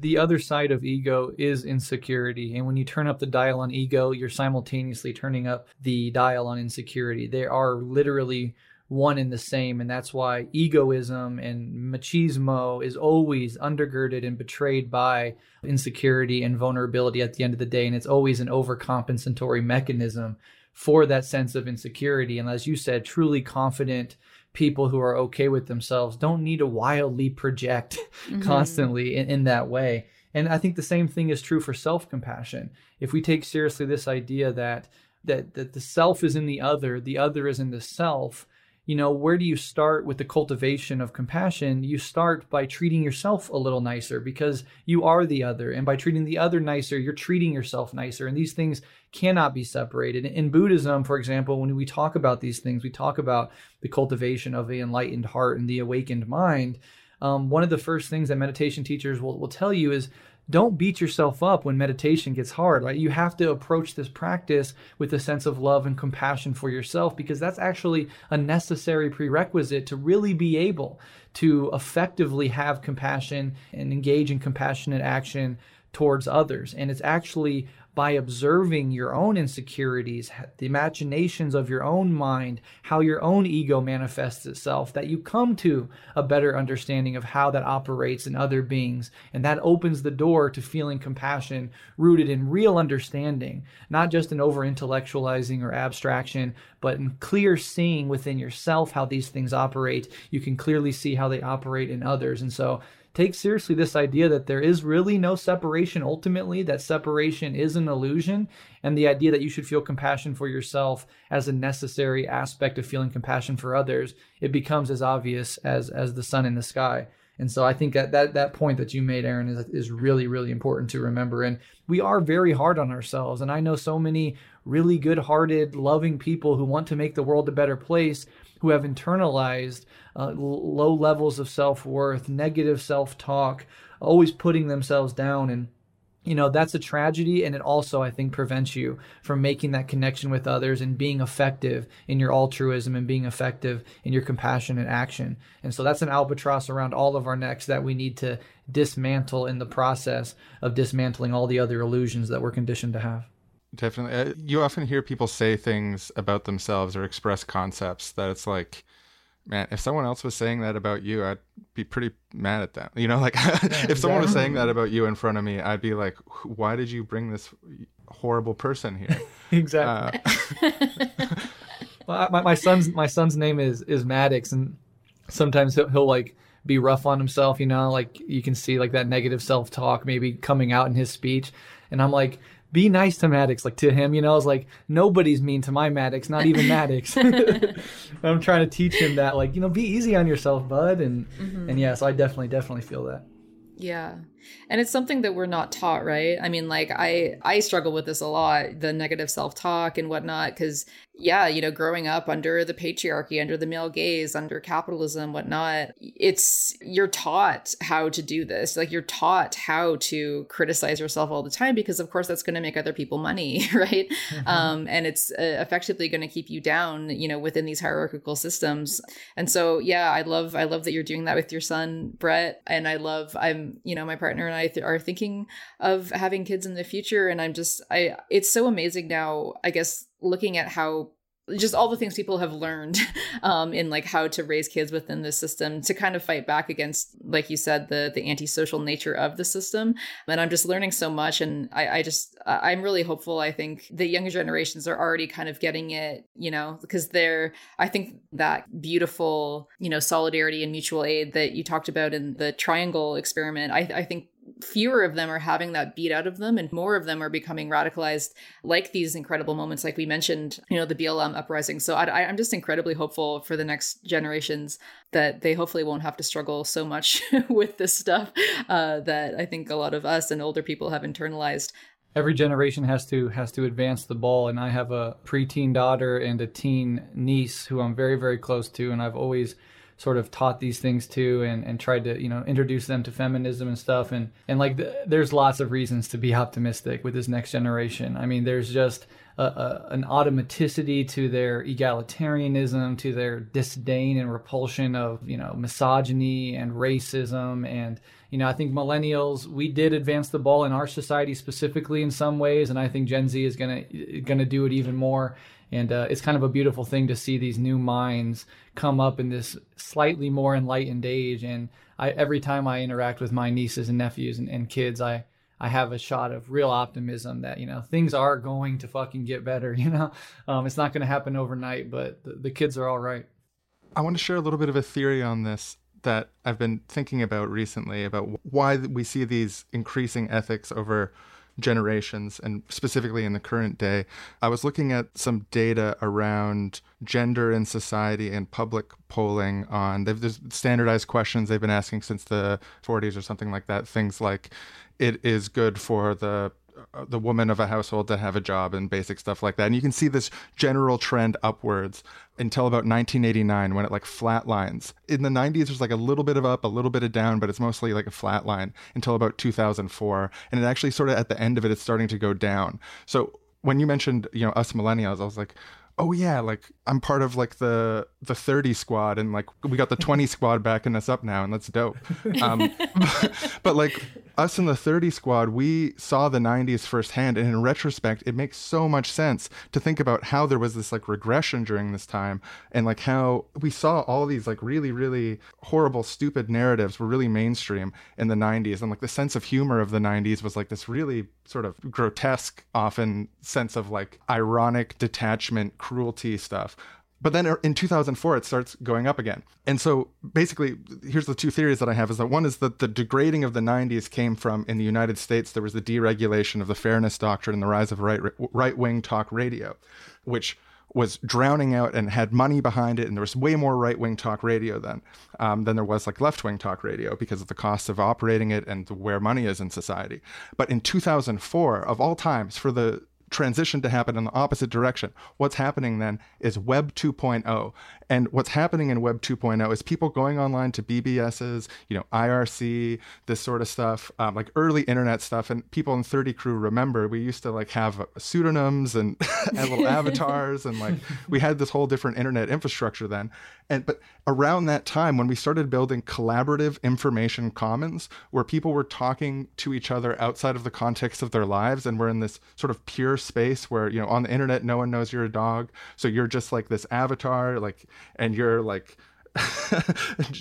the other side of ego is insecurity. And when you turn up the dial on ego, you're simultaneously turning up the dial on insecurity. They are literally one and the same. And that's why egoism and machismo is always undergirded and betrayed by insecurity and vulnerability at the end of the day. And it's always an overcompensatory mechanism for that sense of insecurity. And as you said, truly confident people who are okay with themselves don't need to wildly project mm-hmm. constantly in, in that way. And I think the same thing is true for self-compassion. If we take seriously this idea that that that the self is in the other, the other is in the self, you know, where do you start with the cultivation of compassion? You start by treating yourself a little nicer because you are the other. And by treating the other nicer, you're treating yourself nicer. And these things cannot be separated. In Buddhism, for example, when we talk about these things, we talk about the cultivation of the enlightened heart and the awakened mind. Um, one of the first things that meditation teachers will, will tell you is don't beat yourself up when meditation gets hard. Right? You have to approach this practice with a sense of love and compassion for yourself because that's actually a necessary prerequisite to really be able to effectively have compassion and engage in compassionate action towards others. And it's actually by observing your own insecurities, the imaginations of your own mind, how your own ego manifests itself, that you come to a better understanding of how that operates in other beings. And that opens the door to feeling compassion rooted in real understanding, not just in over intellectualizing or abstraction, but in clear seeing within yourself how these things operate. You can clearly see how they operate in others. And so, take seriously this idea that there is really no separation ultimately, that separation is an illusion, and the idea that you should feel compassion for yourself as a necessary aspect of feeling compassion for others, it becomes as obvious as as the sun in the sky. And so I think that that, that point that you made, Aaron, is, is really, really important to remember. And we are very hard on ourselves. And I know so many really good hearted, loving people who want to make the world a better place who have internalized uh, low levels of self worth, negative self talk, always putting themselves down. And you know that's a tragedy and it also i think prevents you from making that connection with others and being effective in your altruism and being effective in your compassion and action and so that's an albatross around all of our necks that we need to dismantle in the process of dismantling all the other illusions that we're conditioned to have definitely uh, you often hear people say things about themselves or express concepts that it's like man, if someone else was saying that about you, I'd be pretty mad at them. You know, like yeah, if someone was saying that about you in front of me, I'd be like, why did you bring this horrible person here? exactly. Uh, well, my, my son's my son's name is is Maddox, and sometimes he'll, he'll like be rough on himself. You know, like you can see like that negative self talk maybe coming out in his speech, and I'm like, be nice to Maddox, like to him, you know. I was like, nobody's mean to my Maddox, not even Maddox. I'm trying to teach him that, like, you know, be easy on yourself, bud. And mm-hmm. and yeah, so I definitely, definitely feel that. Yeah. And it's something that we're not taught, right? I mean, like I I struggle with this a lot, the negative self-talk and whatnot, because yeah, you know, growing up under the patriarchy, under the male gaze, under capitalism, whatnot, it's you're taught how to do this. Like you're taught how to criticize yourself all the time because, of course, that's going to make other people money, right? Mm-hmm. Um, and it's uh, effectively going to keep you down, you know, within these hierarchical systems. And so, yeah, I love I love that you're doing that with your son, Breht, and I love I'm you know my partner and I th- are thinking of having kids in the future, and I'm just I it's so amazing now. I guess looking at how just all the things people have learned um, in like how to raise kids within the system to kind of fight back against like you said the the antisocial nature of the system. And i'm just learning so much and i, I just i'm really hopeful. I think the younger generations are already kind of getting it you know because they're i think that beautiful you know solidarity and mutual aid that you talked about in the triangle experiment i, I think fewer of them are having that beat out of them and more of them are becoming radicalized like these incredible moments like we mentioned you know the blm uprising. So I, i'm just incredibly hopeful for the next generations that they hopefully won't have to struggle so much with this stuff uh, that i think a lot of us and older people have internalized. Every generation has to has to advance the ball and i have a preteen daughter and a teen niece who i'm very very close to and i've always sort of taught these things to and, and tried to you know introduce them to feminism and stuff. And and like th- there's lots of reasons to be optimistic with this next generation. I mean there's just a, a, an automaticity to their egalitarianism to their disdain and repulsion of you know misogyny and racism. And you know i think millennials we did advance the ball in our society specifically in some ways. And i think gen z is going to going to do it even more and uh, it's kind of a beautiful thing to see these new minds come up in this slightly more enlightened age and I, every time i interact with my nieces and nephews and, and kids i I have a shot of real optimism that you know things are going to fucking get better. You know, um, it's not going to happen overnight, but the, the kids are all right. I want to share a little bit of a theory on this that I've been thinking about recently about why we see these increasing ethics over generations and specifically in the current day. I was looking at some data around gender in society and public polling on they've there's standardized questions they've been asking since the 40s or something like that. Things like it is good for the the woman of a household to have a job and basic stuff like that. And you can see this general trend upwards until about 1989 when it like flatlines. In the 90s, there's like a little bit of up, a little bit of down, but it's mostly like a flat line until about 2004. And it actually sort of at the end of it, it's starting to go down. So when you mentioned, you know, us millennials, I was like, oh yeah, like I'm part of like the the 30 squad and like we got the 20 squad backing us up now and that's dope. Um, but, but like us in the 30 squad, we saw the 90s firsthand and in retrospect, it makes so much sense to think about how there was this like regression during this time and like how we saw all these like really really horrible stupid narratives were really mainstream in the 90s and like the sense of humor of the 90s was like this really sort of grotesque often sense of like ironic detachment cruelty stuff But then in 2004, it starts going up again. And so basically, here's the two theories that I have is that one is that the degrading of the 90s came from in the United States, there was the deregulation of the fairness doctrine and the rise of right, right wing talk radio, which was drowning out and had money behind it, and there was way more right wing talk radio then um, than there was like left wing talk radio because of the cost of operating it and where money is in society. But in 2004, of all times, for the transition to happen in the opposite direction. What's happening then is Web 2.0. And what's happening in Web 2.0 is people going online to BBSs, you know, IRC, this sort of stuff, um, like early internet stuff. And people in 30 Crew remember we used to like have uh, pseudonyms and, and little avatars, and like we had this whole different internet infrastructure then. And but around that time, when we started building collaborative information commons, where people were talking to each other outside of the context of their lives, and we're in this sort of pure space where you know on the internet no one knows you're a dog, so you're just like this avatar, like and you're like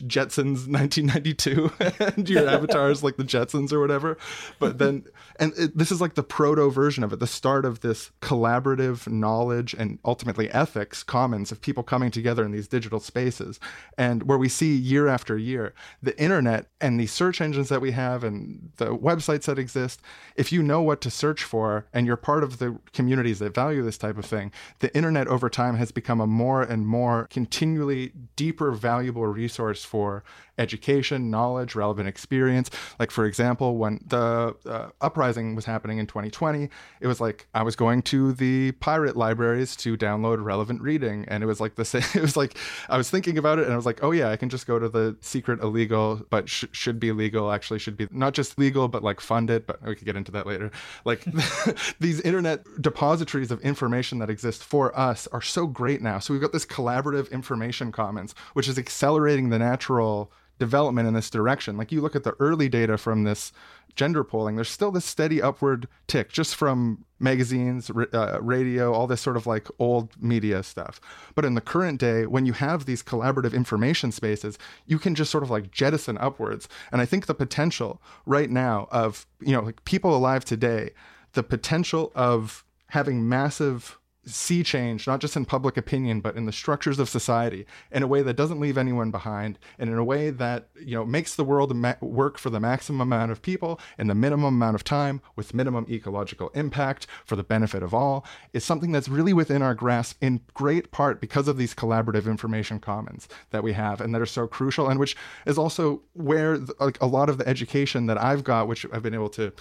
Jetsons 1992 and your avatar is like the Jetsons or whatever. But then, and it, this is like the proto version of it, the start of this collaborative knowledge and ultimately ethics commons of people coming together in these digital spaces. And where we see year after year the internet and the search engines that we have and the websites that exist, if you know what to search for and you're part of the communities that value this type of thing, the internet over time has become a more and more continually deeper valuable resource for education, knowledge, relevant experience. Like, for example, when the uh, uprising was happening in 2020, it was like I was going to the pirate libraries to download relevant reading. And it was like the same, it was like I was thinking about it and I was like, oh, yeah, I can just go to the secret illegal, but sh- should be legal, actually, should be not just legal, but like funded. But we could get into that later. Like, these internet depositories of information that exist for us are so great now. So we've got this collaborative information commons, which is accelerating the natural development in this direction. Like you look at the early data from this gender polling, there's still this steady upward tick just from magazines, uh, radio, all this sort of like old media stuff. But in the current day, when you have these collaborative information spaces, you can just sort of like jettison upwards. And I think the potential right now of, you know, like people alive today, the potential of having massive sea change, not just in public opinion, but in the structures of society in a way that doesn't leave anyone behind and in a way that, you know, makes the world ma- work for the maximum amount of people in the minimum amount of time with minimum ecological impact for the benefit of all is something that's really within our grasp in great part because of these collaborative information commons that we have and that are so crucial and which is also where the, like a lot of the education that I've got, which I've been able to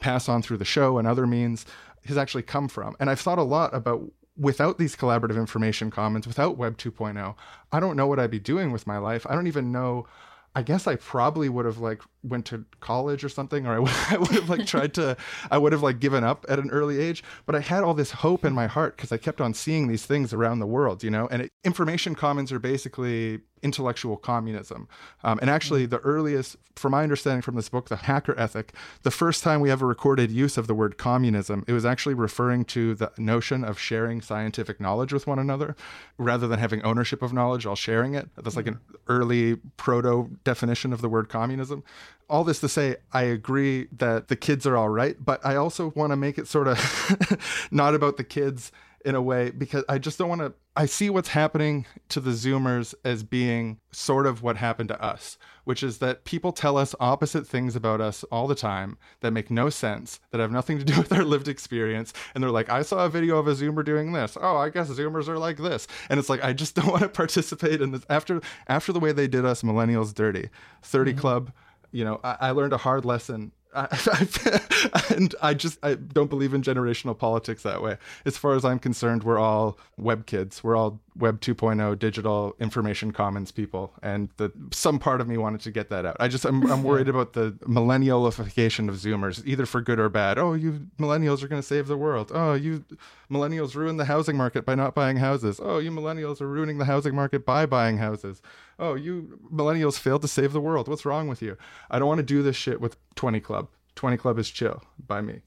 pass on through the show and other means has actually come from. And I've thought a lot about without these collaborative information commons, without Web 2.0, I don't know what I'd be doing with my life. I don't even know. I guess I probably would have like went to college or something, or I would, I would have like tried to, I would have like given up at an early age. But I had all this hope in my heart because I kept on seeing these things around the world, you know. And it, information commons are basically intellectual communism. Um, and actually, the earliest, from my understanding from this book, The Hacker Ethic, the first time we ever recorded use of the word communism, it was actually referring to the notion of sharing scientific knowledge with one another rather than having ownership of knowledge while sharing it. That's like an early proto definition of the word communism. All this to say, I agree that the kids are all right, but I also want to make it sort of not about the kids in a way because I just don't want to. I see what's happening to the Zoomers as being sort of what happened to us, which is that people tell us opposite things about us all the time that make no sense, that have nothing to do with our lived experience. And they're like, I saw a video of a Zoomer doing this. Oh, I guess Zoomers are like this. And it's like, I just don't want to participate in this. After, after the way they did us millennials dirty, 30 mm-hmm. Club, you know, I, I learned a hard lesson and I just I don't believe in generational politics that way. As far as I'm concerned, we're all web kids. We're all Web 2.0 digital information commons people, and the some part of me wanted to get that out. I just I'm, I'm worried about the millennialification of Zoomers, either for good or bad. Oh, you millennials are going to save the world. Oh, you millennials ruin the housing market by not buying houses. Oh, you millennials are ruining the housing market by buying houses. Oh, you millennials failed to save the world. What's wrong with you? I don't want to do this shit with 20 Club. 20 Club is chill by me.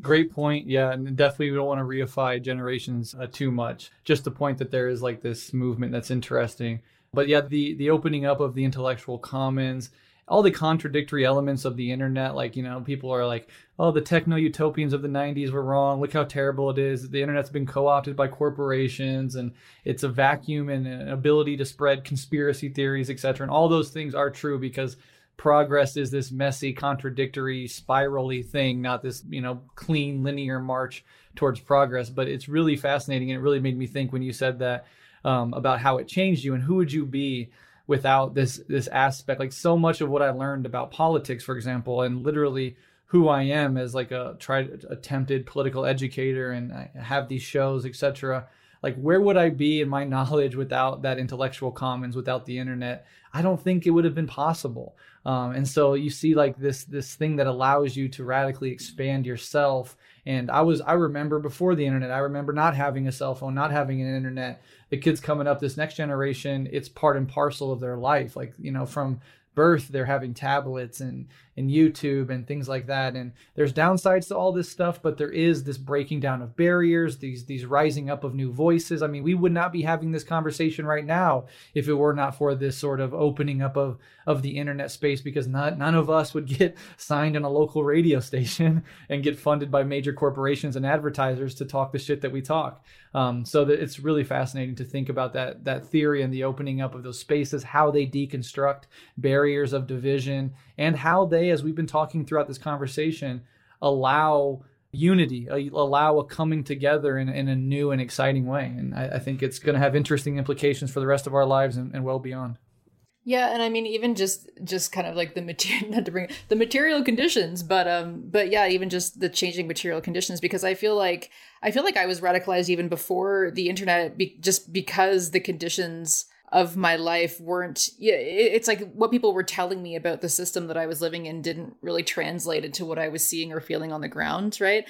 Great point. Yeah, and definitely we don't want to reify generations uh, too much. Just the point that there is like this movement that's interesting. But yeah, the the opening up of the intellectual commons all the contradictory elements of the internet. Like, you know, people are like, oh, the techno utopians of the 90s were wrong. Look how terrible it is. The internet's been co opted by corporations and it's a vacuum and an ability to spread conspiracy theories, etc. And all those things are true because progress is this messy, contradictory, spirally thing, not this, you know, clean, linear march towards progress. But it's really fascinating. And it really made me think when you said that um, about how it changed you and who would you be without this this aspect like so much of what i learned about politics for example and literally who i am as like a tried attempted political educator and i have these shows etc like where would i be in my knowledge without that intellectual commons without the internet i don't think it would have been possible. Um, and so you see like this this thing that allows you to radically expand yourself. And i was i remember before the internet i remember not having a cell phone not having an internet. The kids coming up this next generation it's part and parcel of their life. Like you know from birth they're having tablets and and YouTube and things like that. And there's downsides to all this stuff but there is this breaking down of barriers these these rising up of new voices. I mean we would not be having this conversation right now if it were not for this sort of opening up of of the internet space because not none of us would get signed in a local radio station and get funded by major corporations and advertisers to talk the shit that we talk. Um, so that it's really fascinating to think about that that theory and the opening up of those spaces how they deconstruct barriers of division and how they, as we've been talking throughout this conversation, allow unity, allow a coming together in, in a new and exciting way. And I, I think it's going to have interesting implications for the rest of our lives and, and well beyond. Yeah, and I mean even just just kind of like the material not to bring the material conditions, but um but yeah, even just the changing material conditions because I feel like I feel like I was radicalized even before the internet be, just because the conditions of my life weren't yeah it's like what people were telling me about the system that i was living in didn't really translate into what i was seeing or feeling on the ground right?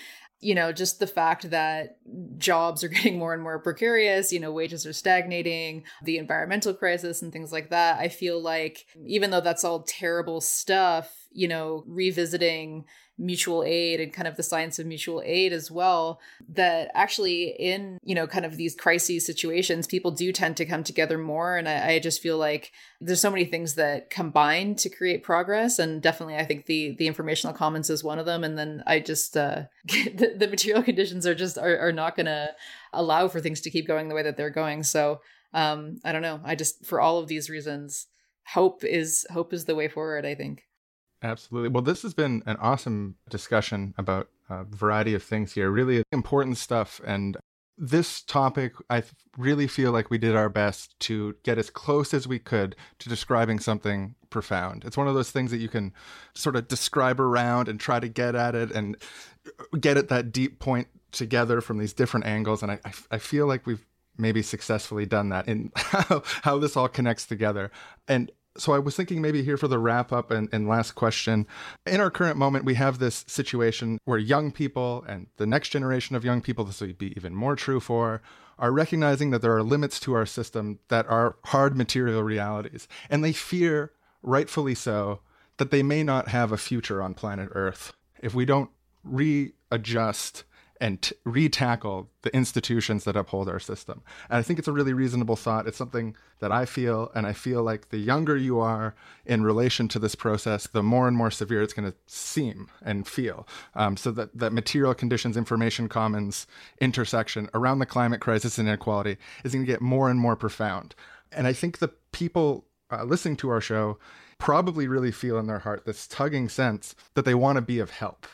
You know just the fact that jobs are getting more and more precarious you know wages are stagnating the environmental crisis and things like that i feel like even though that's all terrible stuff you know revisiting mutual aid and kind of the science of mutual aid as well that actually in you know kind of these crises situations people do tend to come together more. And I, I, just feel like there's so many things that combine to create progress. And definitely i think the the informational commons is one of them. And then i just uh the, the material conditions are just are, are not gonna allow for things to keep going the way that they're going. So um i don't know. I just for all of these reasons hope is hope is the way forward i think Absolutely. Well, this has been an awesome discussion about a variety of things here, really important stuff. And this topic, I really feel like we did our best to get as close as we could to describing something profound. It's one of those things that you can sort of describe around and try to get at it and uh, get at that deep point together from these different angles. And I, I feel like we've maybe successfully done that in how, how this all connects together. And so I was thinking maybe here for the wrap up and, and, last question. In our current moment, we have this situation where young people and the next generation of young people, this will be even more true for, are recognizing that there are limits to our system that are hard material realities. And they fear, rightfully so, that they may not have a future on planet Earth if we don't readjust and t- retackle the institutions that uphold our system. And I think it's a really reasonable thought. It's something that I feel, and I feel like the younger you are in relation to this process, the more and more severe it's going to seem and feel. Um, so that that material conditions, information commons intersection around the climate crisis and inequality is going to get more and more profound. And I think the people uh, listening to our show probably really feel in their heart this tugging sense that they want to be of help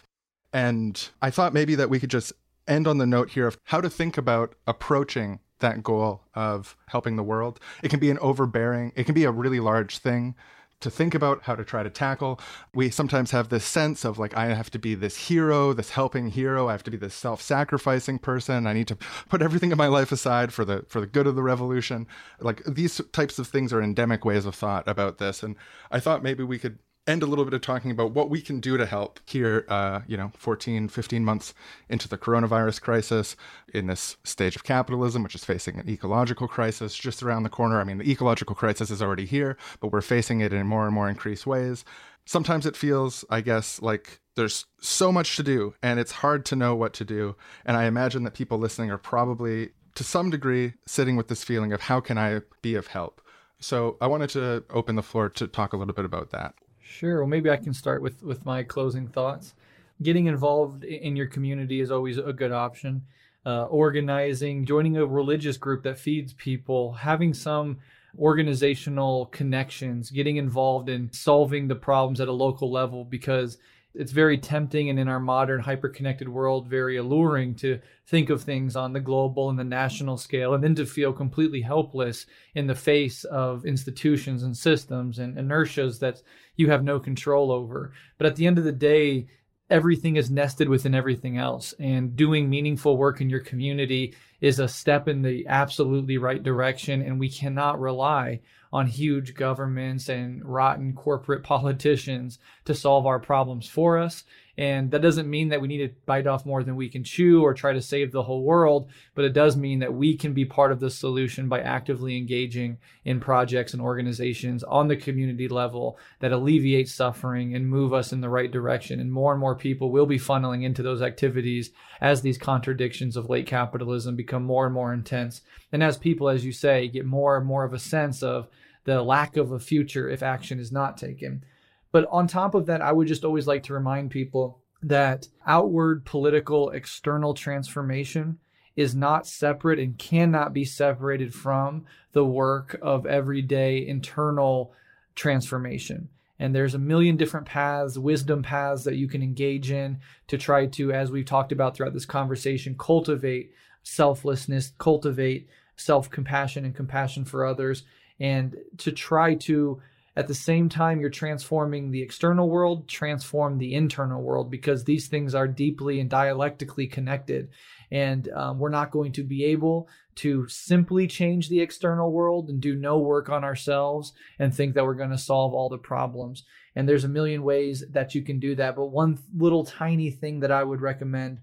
and I thought maybe that we could just end on the note here of how to think about approaching that goal of helping the world. It can be an overbearing, it can be a really large thing to think about how to try to tackle. We sometimes have this sense of like, I have to be this hero, this helping hero. I have to be this self-sacrificing person. I need to put everything in my life aside for the for the good of the revolution. Like these types of things are endemic ways of thought about this. And I thought maybe we could end a little bit of talking about what we can do to help here, uh, you know, 14, 15 months into the coronavirus crisis, in this stage of capitalism, which is facing an ecological crisis just around the corner. I mean, the ecological crisis is already here, but we're facing it in more and more increased ways. Sometimes it feels, I guess, like there's so much to do and it's hard to know what to do. And I imagine that people listening are probably, to some degree, sitting with this feeling of how can I be of help? So I wanted to open the floor to talk a little bit about that. Sure. Well, maybe I can start with with my closing thoughts. Getting involved in your community is always a good option. Uh, organizing, joining a religious group that feeds people, having some organizational connections, getting involved in solving the problems at a local level because it's very tempting and in our modern hyper-connected world very alluring to think of things on the global and the national scale and then to feel completely helpless in the face of institutions and systems and inertias that you have no control over. But at the end of the day everything is nested within everything else and doing meaningful work in your community is a step in the absolutely right direction and we cannot rely on huge governments and rotten corporate politicians to solve our problems for us. And that doesn't mean that we need to bite off more than we can chew or try to save the whole world, but it does mean that we can be part of the solution by actively engaging in projects and organizations on the community level that alleviate suffering and move us in the right direction. And more and more people will be funneling into those activities as these contradictions of late capitalism become more and more intense. And as people, as you say, get more and more of a sense of the lack of a future if action is not taken. But on top of that, I would just always like to remind people that outward political external transformation is not separate and cannot be separated from the work of everyday internal transformation. And there's a million different paths, wisdom paths that you can engage in to try to, as we've talked about throughout this conversation, cultivate selflessness, cultivate self compassion and compassion for others, and to try to at the same time you're transforming the external world transform the internal world because these things are deeply and dialectically connected. And um, we're not going to be able to simply change the external world and do no work on ourselves and think that we're going to solve all the problems. And there's a million ways that you can do that but one little tiny thing that i would recommend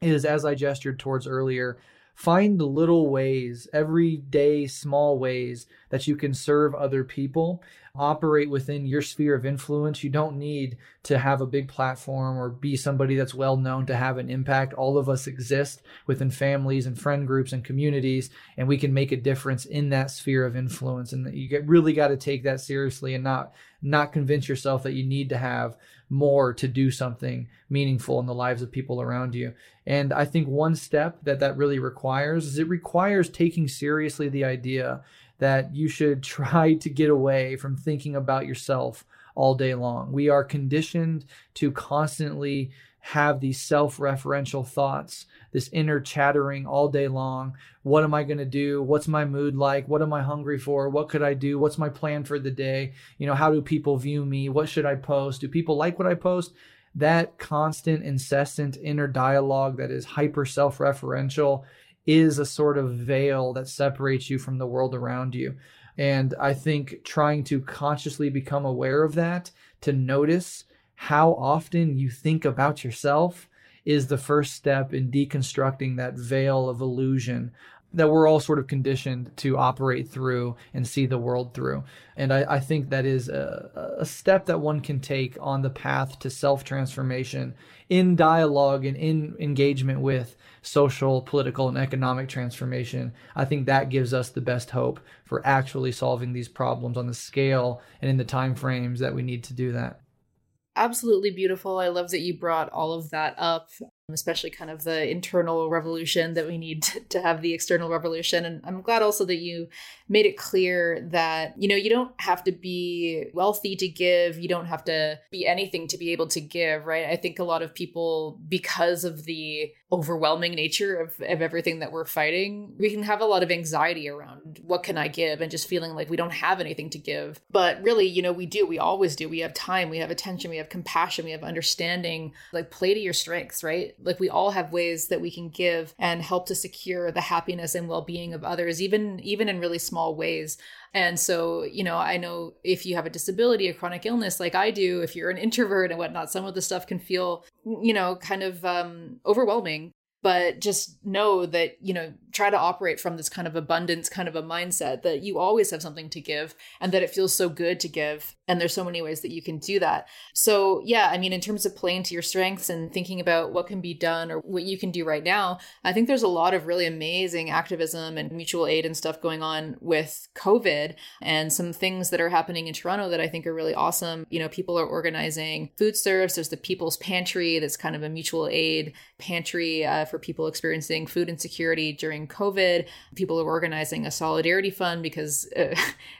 is as i gestured towards earlier find little ways, everyday small ways that you can serve other people, operate within your sphere of influence. You don't need to have a big platform or be somebody that's well known to have an impact. All of us exist within families and friend groups and communities, and we can make a difference in that sphere of influence. And you get really got to take that seriously and not not convince yourself that you need to have more to do something meaningful in the lives of people around you. And I think one step that that really requires is it requires taking seriously the idea that you should try to get away from thinking about yourself all day long. We are conditioned to constantly have these self referential thoughts, this inner chattering all day long. What am I going to do? What's my mood like? What am I hungry for? What could I do? What's my plan for the day? You know, how do people view me? What should I post? Do people like what I post? That constant, incessant inner dialogue that is hyper self referential is a sort of veil that separates you from the world around you. And I think trying to consciously become aware of that, to notice how often you think about yourself is the first step in deconstructing that veil of illusion that we're all sort of conditioned to operate through and see the world through. And I, I think that is a, a, step that one can take on the path to self transformation in dialogue and in engagement with social, political, and economic transformation. I think that gives us the best hope for actually solving these problems on the scale and in the time frames that we need to do that absolutely beautiful. I love that you brought all of that up, especially kind of the internal revolution that we need to have the external revolution. And I'm glad also that you made it clear that, you know, you don't have to be wealthy to give, you don't have to be anything to be able to give, right? I think a lot of people, because of the overwhelming nature of, of everything that we're fighting, we can have a lot of anxiety around what can I give and just feeling like we don't have anything to give. But really, you know, we do, we always do. We have time, we have attention, we have compassion, we have understanding. Like, play to your strengths, right? Like, we all have ways that we can give and help to secure the happiness and well being of others, even even in really small ways. And so, you know, I know if you have a disability, a chronic illness like I do, if you're an introvert and whatnot, some of the stuff can feel, you know, kind of um, overwhelming but just know that you know try to operate from this kind of abundance kind of a mindset that you always have something to give and that it feels so good to give. And there's so many ways that you can do that. So, yeah, I mean, in terms of playing to your strengths and thinking about what can be done or what you can do right now, I think there's a lot of really amazing activism and mutual aid and stuff going on with COVID and some things that are happening in Toronto that I think are really awesome. You know, people are organizing food serves. There's the People's Pantry, that's kind of a mutual aid pantry uh, for people experiencing food insecurity during COVID. People are organizing a solidarity fund because uh,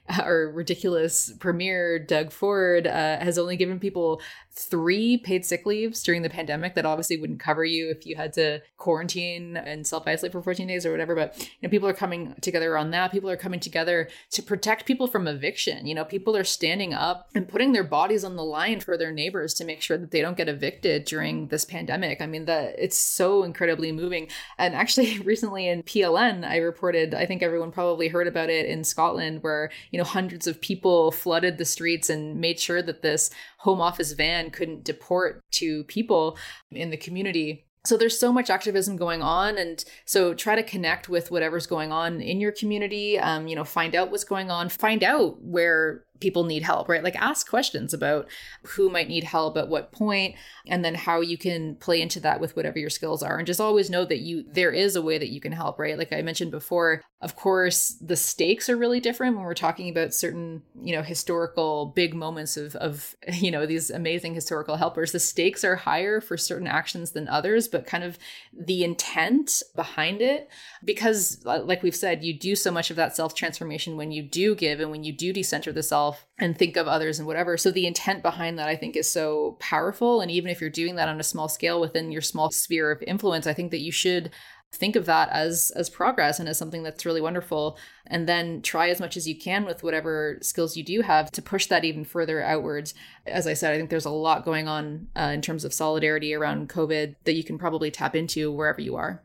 our ridiculous premier, Doug Ford, uh, has only given people three paid sick leaves during the pandemic that obviously wouldn't cover you if you had to quarantine and self isolate for 14 days or whatever. But you know, people are coming together on that. People are coming together to protect people from eviction. You know, people are standing up and putting their bodies on the line for their neighbors to make sure that they don't get evicted during this pandemic. I mean, that it's so incredibly moving. And actually, recently in PLN, I reported. I think everyone probably heard about it in Scotland, where you know hundreds of people flooded the streets and made sure that this home office van couldn't deport to people in the community so there's so much activism going on and so try to connect with whatever's going on in your community um, you know find out what's going on find out where people need help, right? Like ask questions about who might need help at what point and then how you can play into that with whatever your skills are and just always know that you there is a way that you can help, right? Like I mentioned before, of course, the stakes are really different when we're talking about certain, you know, historical big moments of of you know, these amazing historical helpers. The stakes are higher for certain actions than others, but kind of the intent behind it because like we've said, you do so much of that self-transformation when you do give and when you do decenter the self and think of others and whatever. So the intent behind that I think is so powerful. And even if you're doing that on a small scale within your small sphere of influence, I think that you should think of that as as progress and as something that's really wonderful. And then try as much as you can with whatever skills you do have to push that even further outwards. As i said i think there's a lot going on uh, in terms of solidarity around covid that you can probably tap into wherever you are.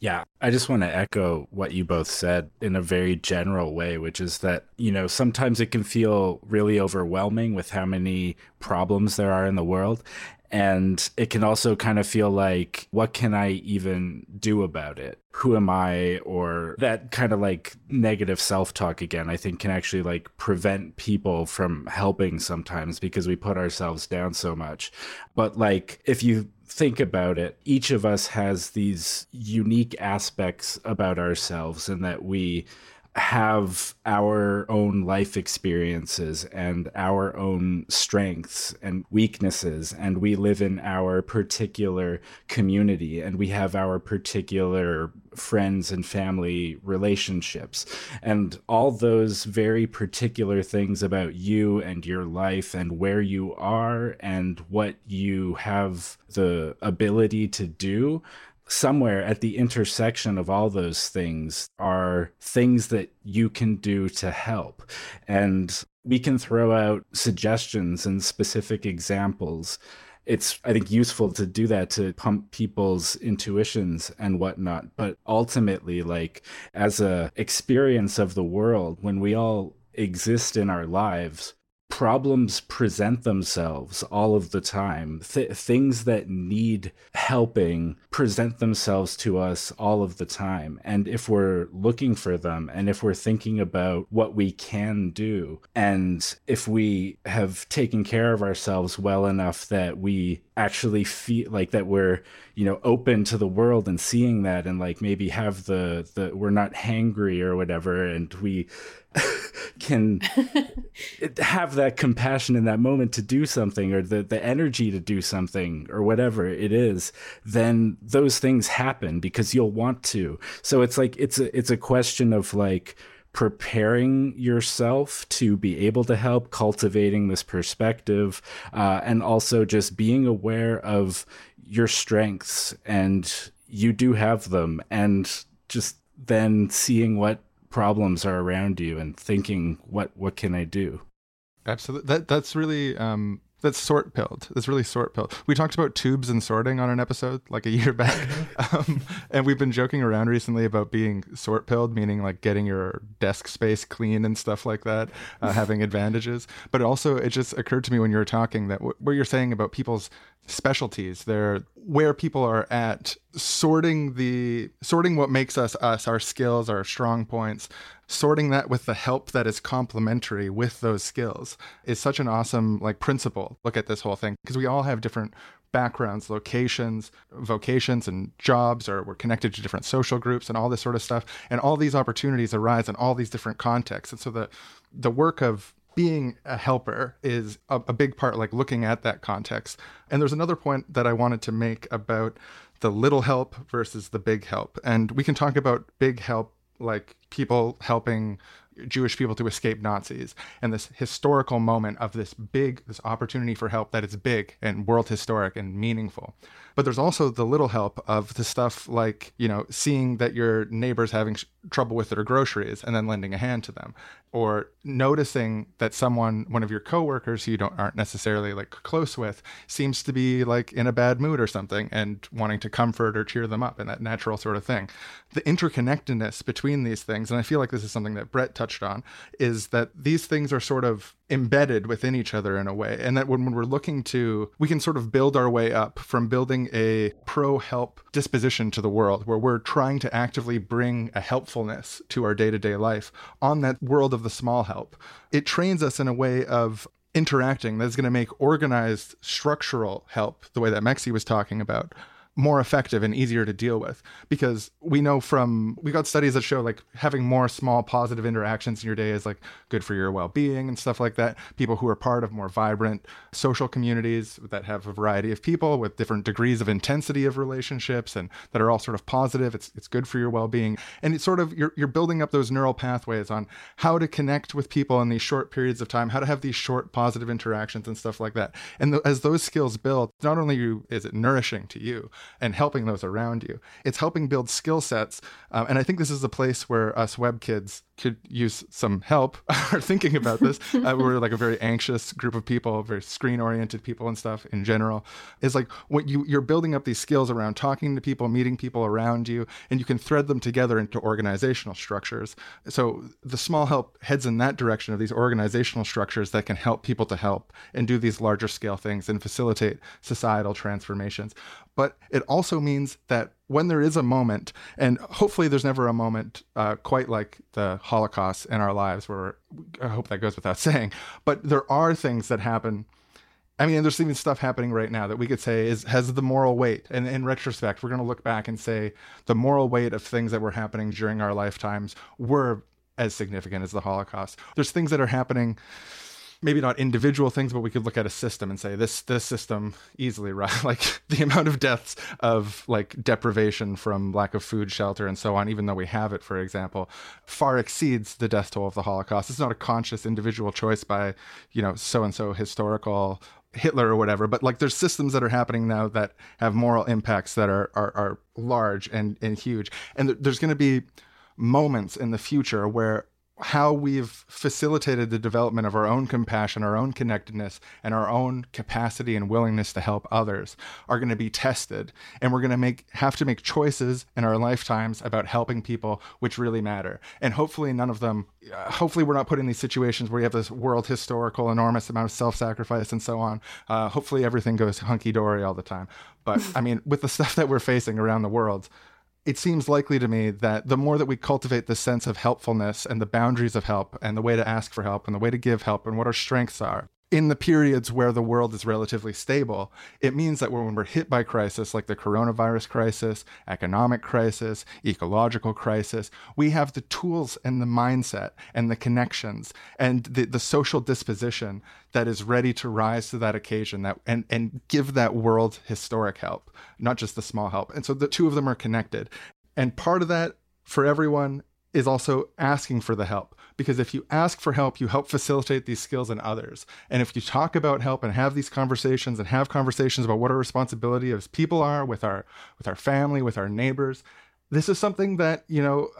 Yeah, I just want to echo what you both said in a very general way, which is that, you know, sometimes it can feel really overwhelming with how many problems there are in the world. And it can also kind of feel like, what can I even do about it? Who am I? Or that kind of like negative self talk again, I think can actually like prevent people from helping sometimes because we put ourselves down so much. But like, if you think about it, each of us has these unique aspects about ourselves, and that we have our own life experiences and our own strengths and weaknesses and we live in our particular community and we have our particular friends and family relationships. And all those very particular things about you and your life and where you are and what you have the ability to do somewhere at the intersection of all those things are things that you can do to help. And we can throw out suggestions and specific examples. It's, I think, useful to do that to pump people's intuitions and whatnot. But ultimately, like, as a experience of the world, when we all exist in our lives, problems present themselves all of the time. Th- things that need helping present themselves to us all of the time. And if we're looking for them and if we're thinking about what we can do, and if we have taken care of ourselves well enough that we actually feel like that we're you know open to the world and seeing that and like maybe have the the we're not hangry or whatever and we can have that compassion in that moment to do something or the, the energy to do something or whatever it is, then those things happen because you'll want to. So it's like it's a it's a question of like preparing yourself to be able to help cultivating this perspective uh, and also just being aware of your strengths and you do have them and just then seeing what problems are around you and thinking what what can I do? Absolutely. That that's really um that's sort pilled. That's really sort pilled. We talked about tubes and sorting on an episode like a year back, um, and we've been joking around recently about being sort pilled, meaning like getting your desk space clean and stuff like that, uh, having advantages. But also, it just occurred to me when you were talking that w- what you're saying about people's specialties. They're where people are at sorting the sorting what makes us us, our skills, our strong points, sorting that with the help that is complementary with those skills is such an awesome like principle. Look at this whole thing because we all have different backgrounds, locations, vocations, and jobs, or we're connected to different social groups and all this sort of stuff. And all these opportunities arise in all these different contexts. And so the the work of being a helper is a, a big part, like looking at that context. And there's another point that I wanted to make about the little help versus the big help. And we can talk about big help like people helping Jewish people to escape Nazis and this historical moment of this big this opportunity for help that is big and world historic and meaningful. But there's also the little help of the stuff like, you know, seeing that your neighbor's having sh- trouble with their groceries and then lending a hand to them or noticing that someone one of your coworkers who you don't aren't necessarily like close with seems to be like in a bad mood or something and wanting to comfort or cheer them up and that natural sort of thing. The interconnectedness between these things and I feel like this is something that Breht touched on is that these things are sort of embedded within each other in a way and that when, when we're looking to we can sort of build our way up from building a pro help disposition to the world where we're trying to actively bring a helpfulness to our day-to-day life on that world of the small help. It trains us in a way of interacting that's going to make organized structural help the way that Mexie was talking about more effective and easier to deal with. Because we know from we got studies that show like having more small positive interactions in your day is like good for your well-being and stuff like that. People who are part of more vibrant social communities that have a variety of people with different degrees of intensity of relationships and that are all sort of positive it's it's good for your well-being. And it's sort of you're, you're building up those neural pathways on how to connect with people in these short periods of time how to have these short positive interactions and stuff like that. And th- as those skills build not only you, is it nourishing to you and helping those around you. It's helping build skill sets. Um, and I think this is a place where us web kids could use some help or thinking about this. uh, we're like a very anxious group of people, very screen oriented people and stuff in general. Is like what you you're building up these skills around talking to people, meeting people around you, and you can thread them together into organizational structures. So the small help heads in that direction of these organizational structures that can help people to help and do these larger scale things and facilitate societal transformations. But it also means that when there is a moment, and hopefully there's never a moment uh, quite like the Holocaust in our lives, where I hope that goes without saying, but there are things that happen. I mean, there's even stuff happening right now that we could say is has the moral weight. And in retrospect, we're going to look back and say the moral weight of things that were happening during our lifetimes were as significant as the Holocaust. There's things that are happening maybe not individual things, but we could look at a system and say this this system easily right like the amount of deaths of like deprivation from lack of food, shelter, and so on, even though we have it, for example, far exceeds the death toll of the Holocaust. It's not a conscious individual choice by, you know, so and so historical Hitler or whatever, but like there's systems that are happening now that have moral impacts that are are, are large and, and huge. And th- there's going to be moments in the future where how we've facilitated the development of our own compassion, our own connectedness, and our own capacity and willingness to help others are going to be tested. And we're going to make have to make choices in our lifetimes about helping people which really matter. And hopefully none of them uh, hopefully we're not put in these situations where you have this world historical enormous amount of self-sacrifice and so on. Uh, hopefully everything goes hunky dory all the time. But I mean, with the stuff that we're facing around the world, it seems likely to me that the more that we cultivate the sense of helpfulness and the boundaries of help and the way to ask for help and the way to give help and what our strengths are in the periods where the world is relatively stable, it means that when we're hit by crisis like the coronavirus crisis, economic crisis, ecological crisis, we have the tools and the mindset and the connections and the, the social disposition that is ready to rise to that occasion that and, and give that world historic help, not just the small help. And so the two of them are connected. And part of that for everyone is also asking for the help because if you ask for help, you help facilitate these skills in others. And if you talk about help and have these conversations and have conversations about what our responsibility as people are with our with our family, with our neighbors, this is something that you know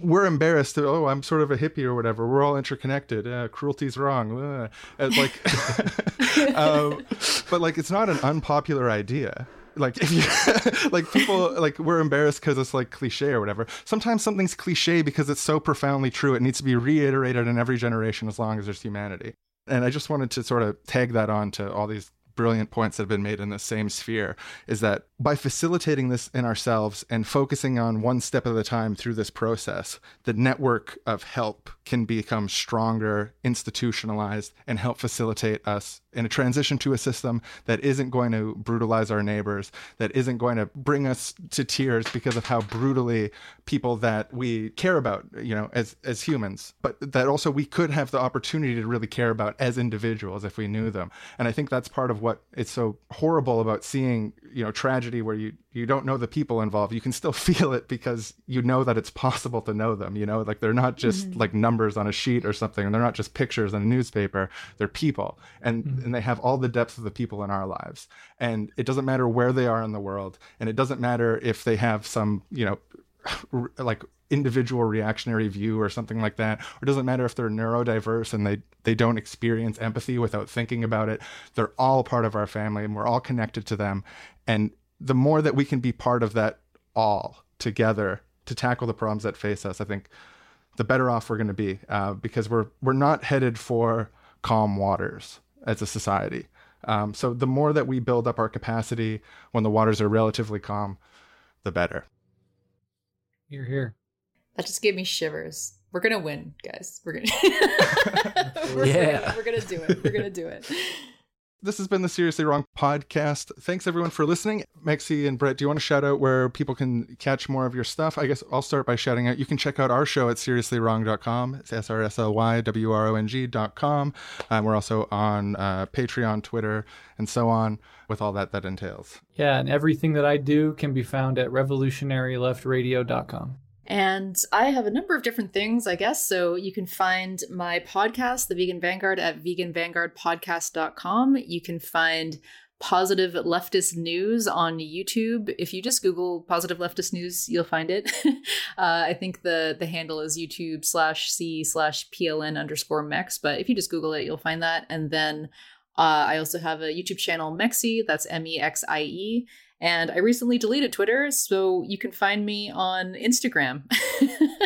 we're embarrassed to oh i'm sort of a hippie or whatever. We're all interconnected. Uh, cruelty's wrong. Uh, like um, but like it's not an unpopular idea like if you like people like we're embarrassed because it's like cliche or whatever. Sometimes something's cliche because it's so profoundly true. It needs to be reiterated in every generation as long as there's humanity. And i just wanted to sort of tag that on to all these brilliant points that have been made in the same sphere is that by facilitating this in ourselves and focusing on one step at a time through this process, the network of help can become stronger, institutionalized, and help facilitate us in a transition to a system that isn't going to brutalize our neighbors, that isn't going to bring us to tears because of how brutally people that we care about, you know, as as humans, but that also we could have the opportunity to really care about as individuals if we knew them. And I think that's part of what it's so horrible about seeing, you know, tragedy where you you don't know the people involved. You can still feel it because you know that it's possible to know them, you know, like they're not just Mhm. like numbers on a sheet or something, and they're not just pictures in a newspaper. They're people. And and they have all the depth of the people in our lives. And it doesn't matter where they are in the world, and it doesn't matter if they have some, you know, like individual reactionary view or something like that or it doesn't matter if they're neurodiverse and they they don't experience empathy without thinking about it they're all part of our family and we're all connected to them and the more that we can be part of that all together to tackle the problems that face us i think the better off we're going to be uh, because we're we're not headed for calm waters as a society um, so the more that we build up our capacity when the waters are relatively calm the better You're here. That just gave me shivers. We're gonna win, guys. We're gonna. we're, Yeah. We're gonna do it. We're gonna do it. This has been the Seriously Wrong podcast. Thanks everyone for listening. Mexie and Breht, do you want to shout out where people can catch more of your stuff? I guess I'll start by shouting out you can check out our show at seriously-wrong.com. It's S R S L Y W R O N G.com. Um, we're also on uh, Patreon, Twitter, and so on with all that that entails. Yeah, and everything that I do can be found at revolutionaryleftradio.com. And I have a number of different things, I guess. So you can find my podcast, The Vegan Vanguard, at veganvanguardpodcast.com. You can find positive leftist news on YouTube. If you just Google positive leftist news, you'll find it. uh, I think the the handle is YouTube slash C slash PLN underscore Mex. But if you just Google it, you'll find that. And then uh, I also have a YouTube channel, Mexie. That's M E X I E. And I recently deleted Twitter, so you can find me on Instagram.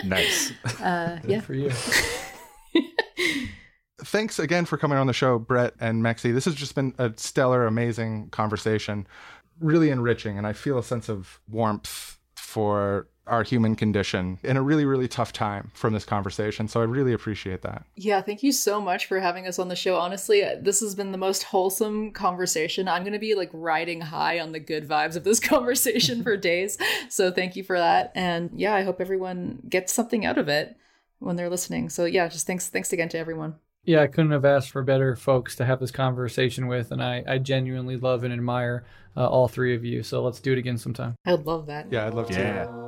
Nice. Uh, yeah. for you. Thanks again for coming on the show, Breht and Mexie. This has just been a stellar, amazing conversation, really enriching, and I feel a sense of warmth for our human condition in a really, really tough time from this conversation. So I really appreciate that. Yeah, thank you so much for having us on the show. Honestly, uh, this has been the most wholesome conversation. I'm going to be like riding high on the good vibes of this conversation for days. So thank you for that. And yeah, I hope everyone gets something out of it when they're listening. So yeah, just thanks thanks again to everyone. Yeah, I couldn't have asked for better folks to have this conversation with, and I, I genuinely love and admire uh, all three of you. So let's do it again sometime. I would love that. Yeah, I'd love to. Yeah.